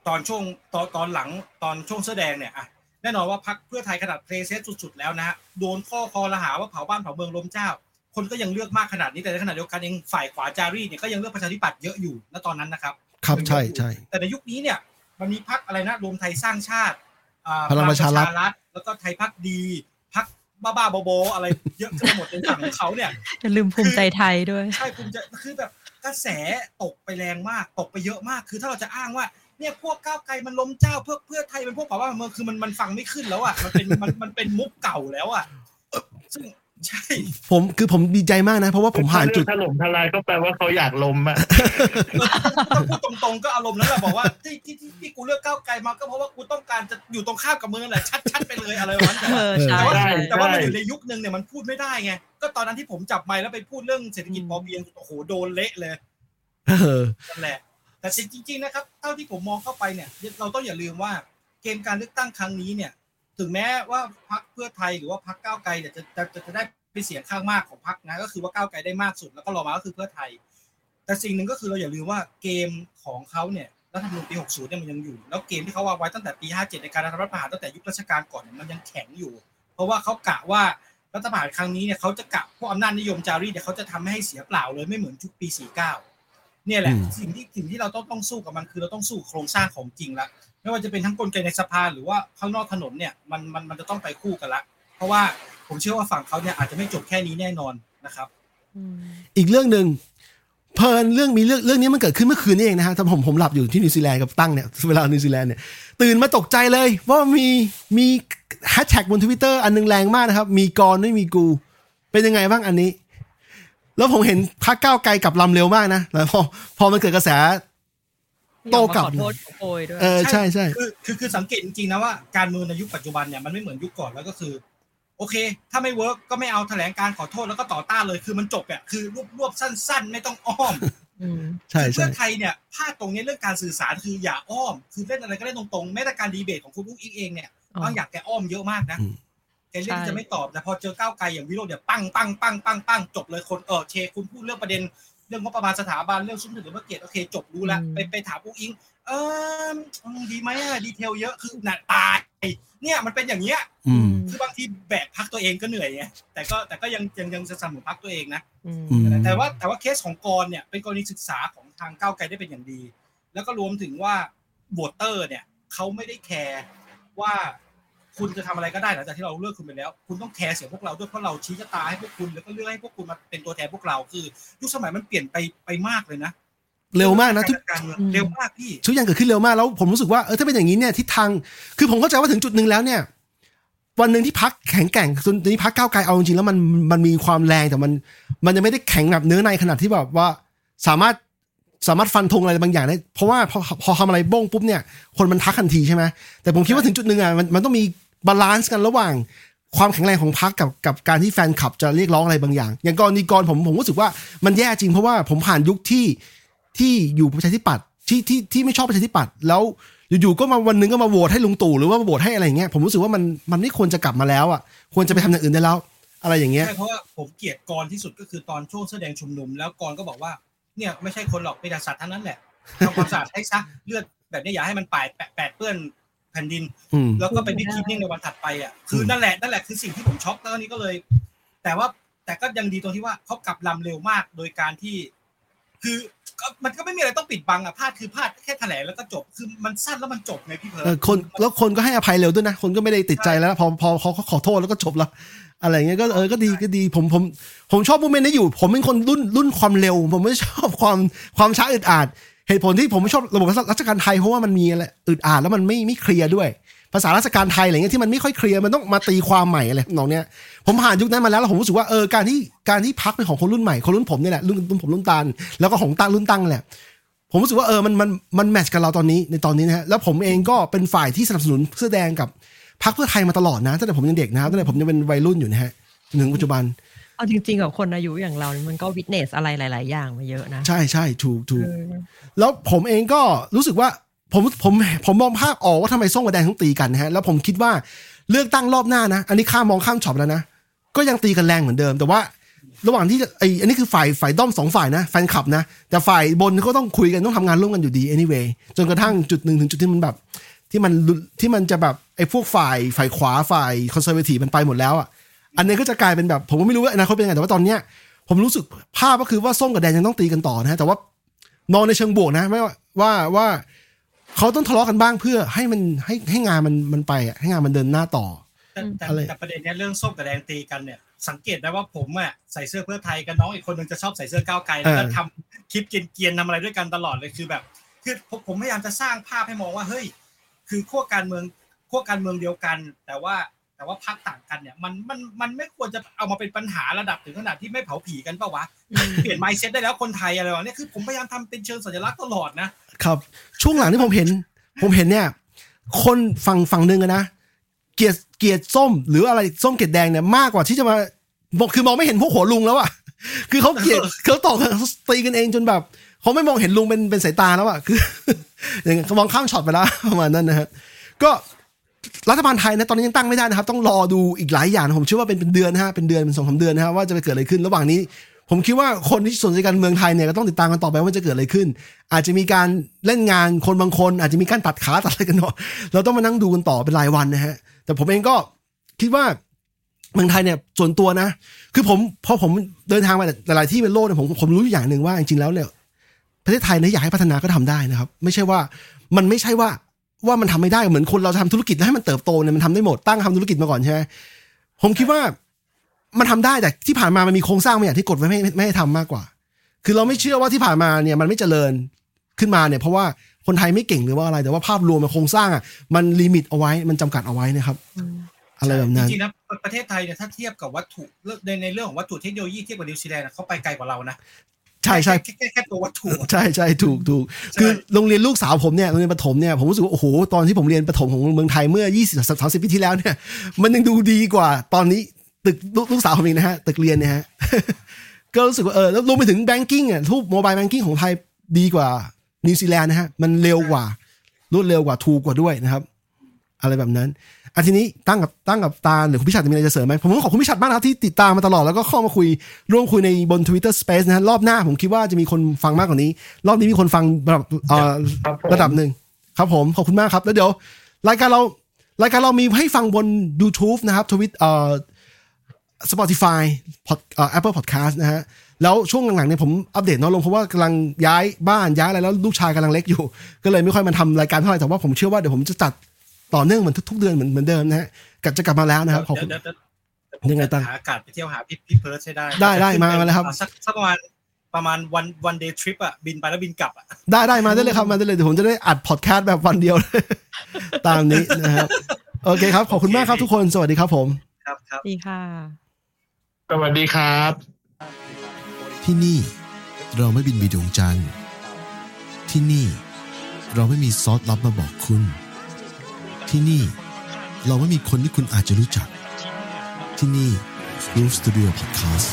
ตอนช่วงตอนตอนหลังตอนช่วงเสื้อแดงเนี่ยอะแน่นอนว่าพักเพื่อไทยขนาดเพลย์เซตสุดๆแล้วนะฮะโดนข้อคอระหาว่าเผาบ้านเผาเมืองล้มเจ้า คนก็ยังเลือกมากขนาดนี้แต่ในขณะเดียวกันเองฝ่ายขวาจารีเนี่ยก็ยังเลือกประชาธิปัตย์เยอะอยู่ณตอนนั้นนะครับ ครับใช่ใช่แต่ในยุคนี้เนี่ยมันมีพักอะไรนะรวมไทยสร้างชาติอ่าพลังประชารัฐฐแล้วก็ไทยพักดีพัก บ้าๆบอๆอะไรเยอะขึ้นไปหมดในฝั่งของเขาเนี่ยอย่าลืมภูมิใจไทยด้วยใช่คุณจะคือแบบกระแสตกไปแรงมากตกไปเยอะมาก คือถ้าเราจะอ้างว่าเนี่ยพวกก้าวไกลมันล้มเจ้าเพื่อเพื่อไทยเป็นพวกป่าว่าเมืองคือมันมันฟังไม่ขึ้นแล้วอะมันเป็นมันมันเป็นมุกเก่าแล้วอะซึ่ง ใช่ ผมคือผมดีใจมากนะ เพราะว่าผมผ่านจุดถล่มทลายก็แปลว่าเขาอยากล้มอะต้องพูดตรงๆก็อารมณ์นั้นแหละบอกว่าที่ที่ที่ที่กูเลือกก้าวไกลมาก็เพราะว่ากูต้องการจะอยู่ตรงข้ามกับมึงนั่นแหละชัดๆไปเลยอะไรแบบนั้นแต่เอว่าอใช่แต่ว่าใช่แต่ว่ามันอยู่ในยุคนึงเนี่ยมันพูดไม่ได้ไงก็ตอนนั้นที่ผมจับไมค์แล้วไปพูดเรื่องเศรษฐกิจพอเพียงโอ้โหโดนเละเลยเออนั่นแหละ แต่จริงๆนะครับ เท่าที่ผมมองเข้าไปเนี่ย เราต้องอย่าลืมว่าเกมการเลือกตั้งครั้งนี้เนี่ย ถึงแม้ว่าพรรคเพื่อไทยหรือว่าพรรคก้าวไกลเนี่ยจะจะจะจะได้เป็นเสียงข้างมากของพรรคนะก็คือว่าก้าวไกลได้มากสุดแล้วก็รองมาก็คือเพื่อไทย แต่สิ่งหนึ่งก็คือเราอย่าลืมว่าเกมของเขาเนี่ยรัฐธรรมนูญปี 60 เนี่ยมันยังอยู่ แล้วเกมที่เขาวางไว้ตั้งแต่ปี 57 ในการรัฐประหารตั้งแต่ยุคราชการก่อนเนี่ยมันยังแข็งอยู่ เพราะว่าเขากะว่ารัฐประหารครั้งนี้เนี่ยเขาจะกะพวกอำนาจนิยมจารีตเนี่ยเขาจะทำให้เสียเปล่าเลยไม่เหมือนชุดปี 49 เนี่ยแหละอืมสิ่งที่สิ่งที่เราต้องต้องสู้กับมันคือเราต้องสู้โครงสร้างของจริงละ ไม่ว่าจะเป็นทั้งกลไกในสภาหรือว่าข้างนอกถนนเนี่ยมันมันมันจะต้องไปคู่กันละ เพราะว่าผมเชื่อว่าฝั่งเขาเนี่ยอาจจะไม่จบแค่นี้แน่นอนนะครับอีกเรื่องหนึ่งเพลินเรื่องมีเรื่องเรื่องนี้มันเกิดขึ้นเมื่อคืนนี้เองนะฮะแต่ผมผมหลับอยู่ที่นิวซีแลนด์กับตั้งเนี่ยเวลานิวซีแลนด์เนี่ยตื่นมาตกใจเลยว่ามีมีแฮชแท็กบนทวิตเตอร์อันหนึ่งแรงมากนะครับ มีกรณ์ไม่มีกู เป็นยังไงบ้างอันนี้ แล้วผมเห็นพรรคก้าวไกลกลับลำเร็วมากนะแล้วพอพอมันเกิดกระแส โต้กลับขอโทษขอโทษด้วยเออใช่ใช่คือคือคือสังเกตจริงๆนะว่าการเมืองในยุคปัจจุบันเนี่ยมันไม่เหมือนยุคก่อนแล้วก็คือ โอเค ถ้าไม่ work ก็ไม่เอาแถลงการณ์ขอโทษแล้วก็ต่อต้านเลยคือมันจบอะคือรวบรวบสั้น ๆ ไม่ต้องอ้อมอืมใช่คือใช่เพื่อไทยเนี่ยพลาดตรงนี้เรื่องการสื่อสารคืออย่าอ้อม คือเล่นอะไรก็เล่นตรงๆแม้แต่การดีเบตของคุณอุ๊งอิ๊งเองเนี่ยอ๋อบางอย่างแกอ้อมเยอะมากนะอืมแกเล่นใช่จะไม่ตอบแต่พอเจอก้าวไกลอย่างวิโรจน์เนี่ยปังปังปังปังปังจบเลยคนเออเชคุณพูดเรื่องประเด็น เรื่องงบประมาณสถาบันเรื่องซุ้มถือว่าเกตโอเค จบรู้แล้วไปไปถามอุ๊งอิ๊ง เอออืมดีไหมอะ detail เยอะคือหนาตายเนี่ยมันเป็นอย่างเงี้ยอืมคือบางทีแบกพรรคตัวเองก็เหนื่อยไงแต่ก็แต่ก็ยังยังยังจะสนับสนุนพรรคตัวเองนะอืมอืมแต่ว่าแต่ว่าเคสของกรณ์เนี่ยเป็นกรณีศึกษาของทางก้าวไกลได้เป็นอย่างดี แล้วก็รวมถึงว่า voter เนี่ยเขาไม่ได้แคร์ว่า คุณจะทำอะไรก็ได้หลังจากที่เราเลือกคุณไปแล้ว คุณต้องแคร์เสียงพวกเราด้วยเพราะเราชี้ชะตาให้พวกคุณแล้วก็เลือกให้พวกคุณมาเป็นตัวแทนพวกเราคือยุคสมัยมันเปลี่ยนไปไปมากเลยนะเร็วมากนะทุกการเมืองเร็วมากพี่ทุกอย่างเกิดขึ้นเร็วมากแล้วผมรู้สึกว่าเออถ้าเป็นอย่างนี้เนี่ยทิศทางคือผมเข้าใจว่าถึงจุดหนึ่งแล้วเนี่ย วันหนึ่งที่พรรคแข็งแกร่งจนนี้พรรคก้าวไกลเอาจริงๆแล้วมันมันมีความแรงแต่มันมันยังไม่ได้แข็งแบบเนื้อในขนาดที่แบบว่า สามารถสามารถฟันธงอะไรบางอย่างได้ เพราะว่าพอพอทำอะไรบ้งปุ๊บเนี่ย คนมันทักทันทีใช่ไหมแต่ผมคิดว่าถึงจุดหนึ่งอะมันมันต้องมี balance กันระหว่างความแข็งแรงของพักกับกับการที่แฟนคลับจะเรียกร้องอะไรบางอย่าง อย่างกรณีกรผมผมรู้สึกว่ามันแย่จริงเพราะว่าผมผ่านยุคที่ที่อยู่ประชาธิปัตย์ที่ที่ที่ไม่ชอบประชาธิปัตย์แล้วอยู่ๆก็มาวันนึงก็มาโหวตให้ลุงตู่หรือว่ามาโหวตให้อะไรอย่างเงี้ยผมรู้สึกว่ามันมันไม่ควรจะกลับมาแล้วอะควรจะไปทำอย่างอื่นได้แล้ว อะไรอย่างเงี้ยใช่เพราะว่าผมเกลียดกรที่สุดก็คือตอนช่วงเสื้อแดงชุมนุม แล้วกรก็บอกว่าเนี่ยไม่ใช่คนหรอกเป็นสัตว์ทั้งนั้นแหละทำความสะอาดให้ซะเลือดแบบนี้อย่าให้มันปาดแปะแปดเปื้อน แผ่นดินอืมแล้วก็เป็นบิ๊กคิดนิ่งในวันถัดไปอะคือนั่นแหละนั่นแหละคือสิ่งที่ผมช็อกแล้วอันนี้ก็เลย แต่ว่าแต่ก็ยังดีตรงที่ว่าเขากลับลำเร็วมากโดยการที่ คือก็มันก็ไม่มีอะไรต้องปิดบังอะพลาดคือพลาดแค่แถลงแล้วก็จบคือมันสั้นแล้วมันจบไงพี่เพิร์เออคนแล้วคนก็ให้อภัยเร็วด้วยนะ คนก็ไม่ได้ติดใจแล้ว พอพอเขาขอโทษแล้วก็จบแล้วอะไรอย่างเงี้ยก็เออก็ดีก็ดีผมผมผมชอบโมเมนต์นี้อยู่ ผมเป็นคนรุ่นรุ่นความเร็ว ผมไม่ชอบความความช้าอึดอัด เหตุผลที่ผมไม่ชอบระบบราชการไทยเพราะว่ามันมีอะไรอึดอัดแล้วมันไม่ไม่เคลียร์ด้วย ภาษาราชการไทยอะไรเงี้ยที่มันไม่ค่อยเคลียร์มันต้องมาตีความใหม่อะไรนองเนี้ยผมผ่านยุคนั้นมาแล้วแล้วผมรู้สึกว่าเออการที่การที่พักเป็นของคนรุ่นใหม่คนรุ่นผมเนี่ยแหละรุ่นรุ่นผมรุ่นตาลแล้วก็ของตังรุ่นตั้งแหละผมรู้สึกว่าเออมันมันมันแมทช์กับเราตอนนี้ในตอนนี้นะฮะแล้วผมเองก็เป็นฝ่ายที่สนับสนุนเสื้อแดงกับพรรคเพื่อไทยมาตลอดนะตั้งแต่ผมยังเด็กนะตั้งแต่ผมยังเป็นวัยรุ่นอยู่นะฮะถึงปัจจุบัน เอาจริงๆกับคนอายุอย่างเรานี่มันก็ witness อะไรหลาย ๆ อย่างมาเยอะนะ ใช่ใช่ถูกถูกเออแล้วผมเองก็รู้สึกว่าผมผมผมมองภาพออกว่าทำไมส้มกับแดงต้องตีกันนะฮะ แล้วผมคิดว่าเลือกตั้งรอบหน้านะ อันนี้ข้ามมองข้ามช็อปแล้วนะ ก็ยังตีกันแรงเหมือนเดิม แต่ว่าระหว่างที่ไออันนี้คือฝ่ายฝ่ายด้อมสองฝ่ายนะแฟนคลับนะ แต่ฝ่ายบนก็ต้องคุยกันต้องทำงานร่วมกันอยู่ดี anyway จนกระทั่งจุดหนึ่งถึงจุดที่มันแบบ ที่มันที่มันจะแบบไอ้พวกฝ่ายฝ่ายขวาฝ่าย conservative มันไปหมดแล้วอะ อันนี้ก็จะกลายเป็นแบบ ผมก็ไม่รู้ว่าอนาคตเป็นยังไงแต่ว่าตอนเนี้ยผมรู้สึกภาพก็คือว่าส้มกับแดงยังต้องตีกันต่อนะฮะแต่ว่ามองในเชิงบวกนะ ไม่ว่าว่าว่าเขาต้องทะเลาะกันบ้างเพื่อให้มันให้ให้งานมันมันไปอะให้งานมันเดินหน้าต่อ แต่แต่อะไร แต่ประเด็นเนี้ยเรื่องส้มกับแดงตีกันเนี่ย สังเกตได้ว่าผมอะใส่เสื้อเพื่อไทยกับน้องอีกคนหนึ่งจะชอบใส่เสื้อก้าวไกลแล้วก็ทำคลิปเกรียนๆทำอะไรด้วยกันตลอดเลยคือแบบคือผมผมพยายามจะสร้างภาพให้มองว่าเฮ้ย คือขั้วการเมืองขั้วการเมืองเดียวกัน แต่ว่า แต่ว่าพักต่างกันเนี่ยมันมันมันไม่ควรจะเอามาเป็นปัญหาระดับถึงขนาดที่ไม่เผาผีกันเปล่าวะเปลี่ยนไมเซ็ตได้แล้วคนไทยอะไรวะเนี่ยคือผมพยายามทำเป็นเชิงสัญลักษณ์ตลอดนะครับ ช่วงหลังที่ผมเห็น ผมเห็นเนี่ย คนฝั่งฝั่งหนึ่งอะนะเกลียดเกลียดส้ม หรืออะไรส้มเกลียดแดงเนี่ยมากกว่าที่จะมาบอกคือมองไม่เห็นพวกหัวลุงแล้วอะคือเขาเกลียดเขาต่อกันเขาตีกันเองจนแบบเขาไม่มองเห็นลุงเป็นเป็นสายตาแล้วอะคืออย่างเขามองข้ามช็อตไปแล้วประมาณนั้นนะฮะก็ รัฐบาลไทยนะตอนนี้ยังตั้งไม่ได้นะครับ ต้องรอดูอีกหลายอย่างผมเชื่อว่าเป็นเป็นเดือนนะฮะเป็นเดือนเป็นสองสามเดือนนะฮะว่าจะไปเกิดอะไรขึ้น ระหว่างนี้ ผมคิดว่าคนที่สนใจการเมืองไทยเนี่ยก็ต้องติดตามกันต่อไปว่าจะเกิดอะไรขึ้น อาจจะมีการเล่นงานคนบางคน อาจจะมีการตัดขาตัดอะไรกันเนาะเราต้องมานั่งดูกันต่อเป็นรายวันนะฮะแต่ผมเองก็คิดว่าเมืองไทยเนี่ยส่วนตัวนะ คือผมพอผมเดินทางมาหลายที่เป็นโลกเนี่ยผมผมรู้อย่างหนึ่งว่าจริงๆแล้วเนี่ยประเทศไทยเนี่ยอยากให้พัฒนาก็ทำได้นะครับ ไม่ใช่ว่ามันไม่ใช่ว่า ว่ามันทำไม่ได้เหมือนคนเราทำธุรกิจแล้วให้มันเติบโตเนี่ยมันทำได้หมดตั้งทำธุรกิจมาก่อนใช่ไหมผมคิดว่ามันทำได้แต่ที่ผ่านมามันมีโครงสร้างบางอย่างที่กดไว้ไม่ไม่ไม่ให้ทำมากกว่า คือเราไม่เชื่อว่าที่ผ่านมาเนี่ยมันไม่เจริญขึ้นมาเนี่ยเพราะว่าคนไทยไม่เก่งหรือว่าอะไร แต่ว่าภาพรวมมันโครงสร้างอะมันลิมิตเอาไว้มันจำกัดเอาไว้นะครับอะไรแบบนั้นจริงๆนะประเทศไทยเนี่ยถ้าเทียบกับวัตถุในในเรื่องของวัตถุเทคโนโลยีเทียบกับนิวซีแลนด์อะเขาไปไกลกว่าเรานะ ใช่ใช่แค่แค่แค่ตัววัตถุอะใช่ใช่ถูกถูกใช่คือโรงเรียนลูกสาวผมเนี่ยโรงเรียนประถมเนี่ยผมรู้สึกว่าโอ้โหตอนที่ผมเรียนประถมของเมืองไทยเมื่อ 20 30 ปีที่แล้วเนี่ย มันยังดูดีกว่าตอนนี้ตึกลูกลูกสาวผมเองนะฮะตึกเรียนเนี่ยฮะก็รู้สึกว่าเออแล้วรวมไปถึง banking อะทุก mobile banking ของไทยดีกว่านิวซีแลนด์นะฮะมันเร็วกว่ารวดเร็วกว่าถูกกว่าด้วยนะครับ อะไรแบบนั้น อันทีนี้ตั้งกับตั้งกับตาลหรือคุณพิชัดมีอะไรจะเสริมไหมผมต้องขอบคุณพิชัดมากนะครับที่ติดตามมาตลอดแล้วก็เข้ามาคุยร่วมคุยในบน Twitter Space นะฮะรอบหน้าผมคิดว่าจะมีคนฟังมากกว่านี้ รอบนี้มีคนฟังระดับเอ่อครับผมระดับหนึ่งครับผมขอบคุณมากครับ แล้วเดี๋ยวรายการเรารายการเรามีให้ฟังบน YouTube นะครับทวิตเอ่อ Spotify พอดเอ่อ Apple Podcast นะฮะแล้วช่วงหลังๆเนี่ยผมอัปเดตน้อยลงเพราะว่ากำลังย้ายบ้านย้ายอะไรแล้วลูกชายกำลังเล็กอยู่ ก็เลยไม่ค่อยมาทำรายการเท่าไหร่แต่ว่าผมเชื่อว่าเดี๋ยวผมจะจัด ต่อเนื่องเหมือนทุกๆเดือนเหมือนเหมือนเดิมนะฮะกลับจะกลับมาแล้วนะครับขอบคุณเดี๋ยวเดี๋ยวเดี๋ยวยังไงตั้งหาอากาศไปเที่ยวหาพี่พี่เพิร์ดให้ได้ ได้ได้มามาเลยครับสักสักประมาณประมาณ one one day trip อะบินไปแล้วบินกลับอะได้ได้มาได้เลยครับมาได้เลยเดี๋ยวผมจะได้อัดพอดแคสต์แบบวันเดียวเลยตามนี้นะครับโอเคครับ ขอบคุณมากครับทุกคนสวัสดีครับผม ครับครับดีค่ะ สวัสดีครับ ที่นี่เราไม่บินไปดวงจันทร์ที่นี่เราไม่มีซอสลับมาบอกคุณ ที่นี่เราไม่มีคนที่คุณอาจจะรู้จัก ที่นี่ Groove Studio Podcast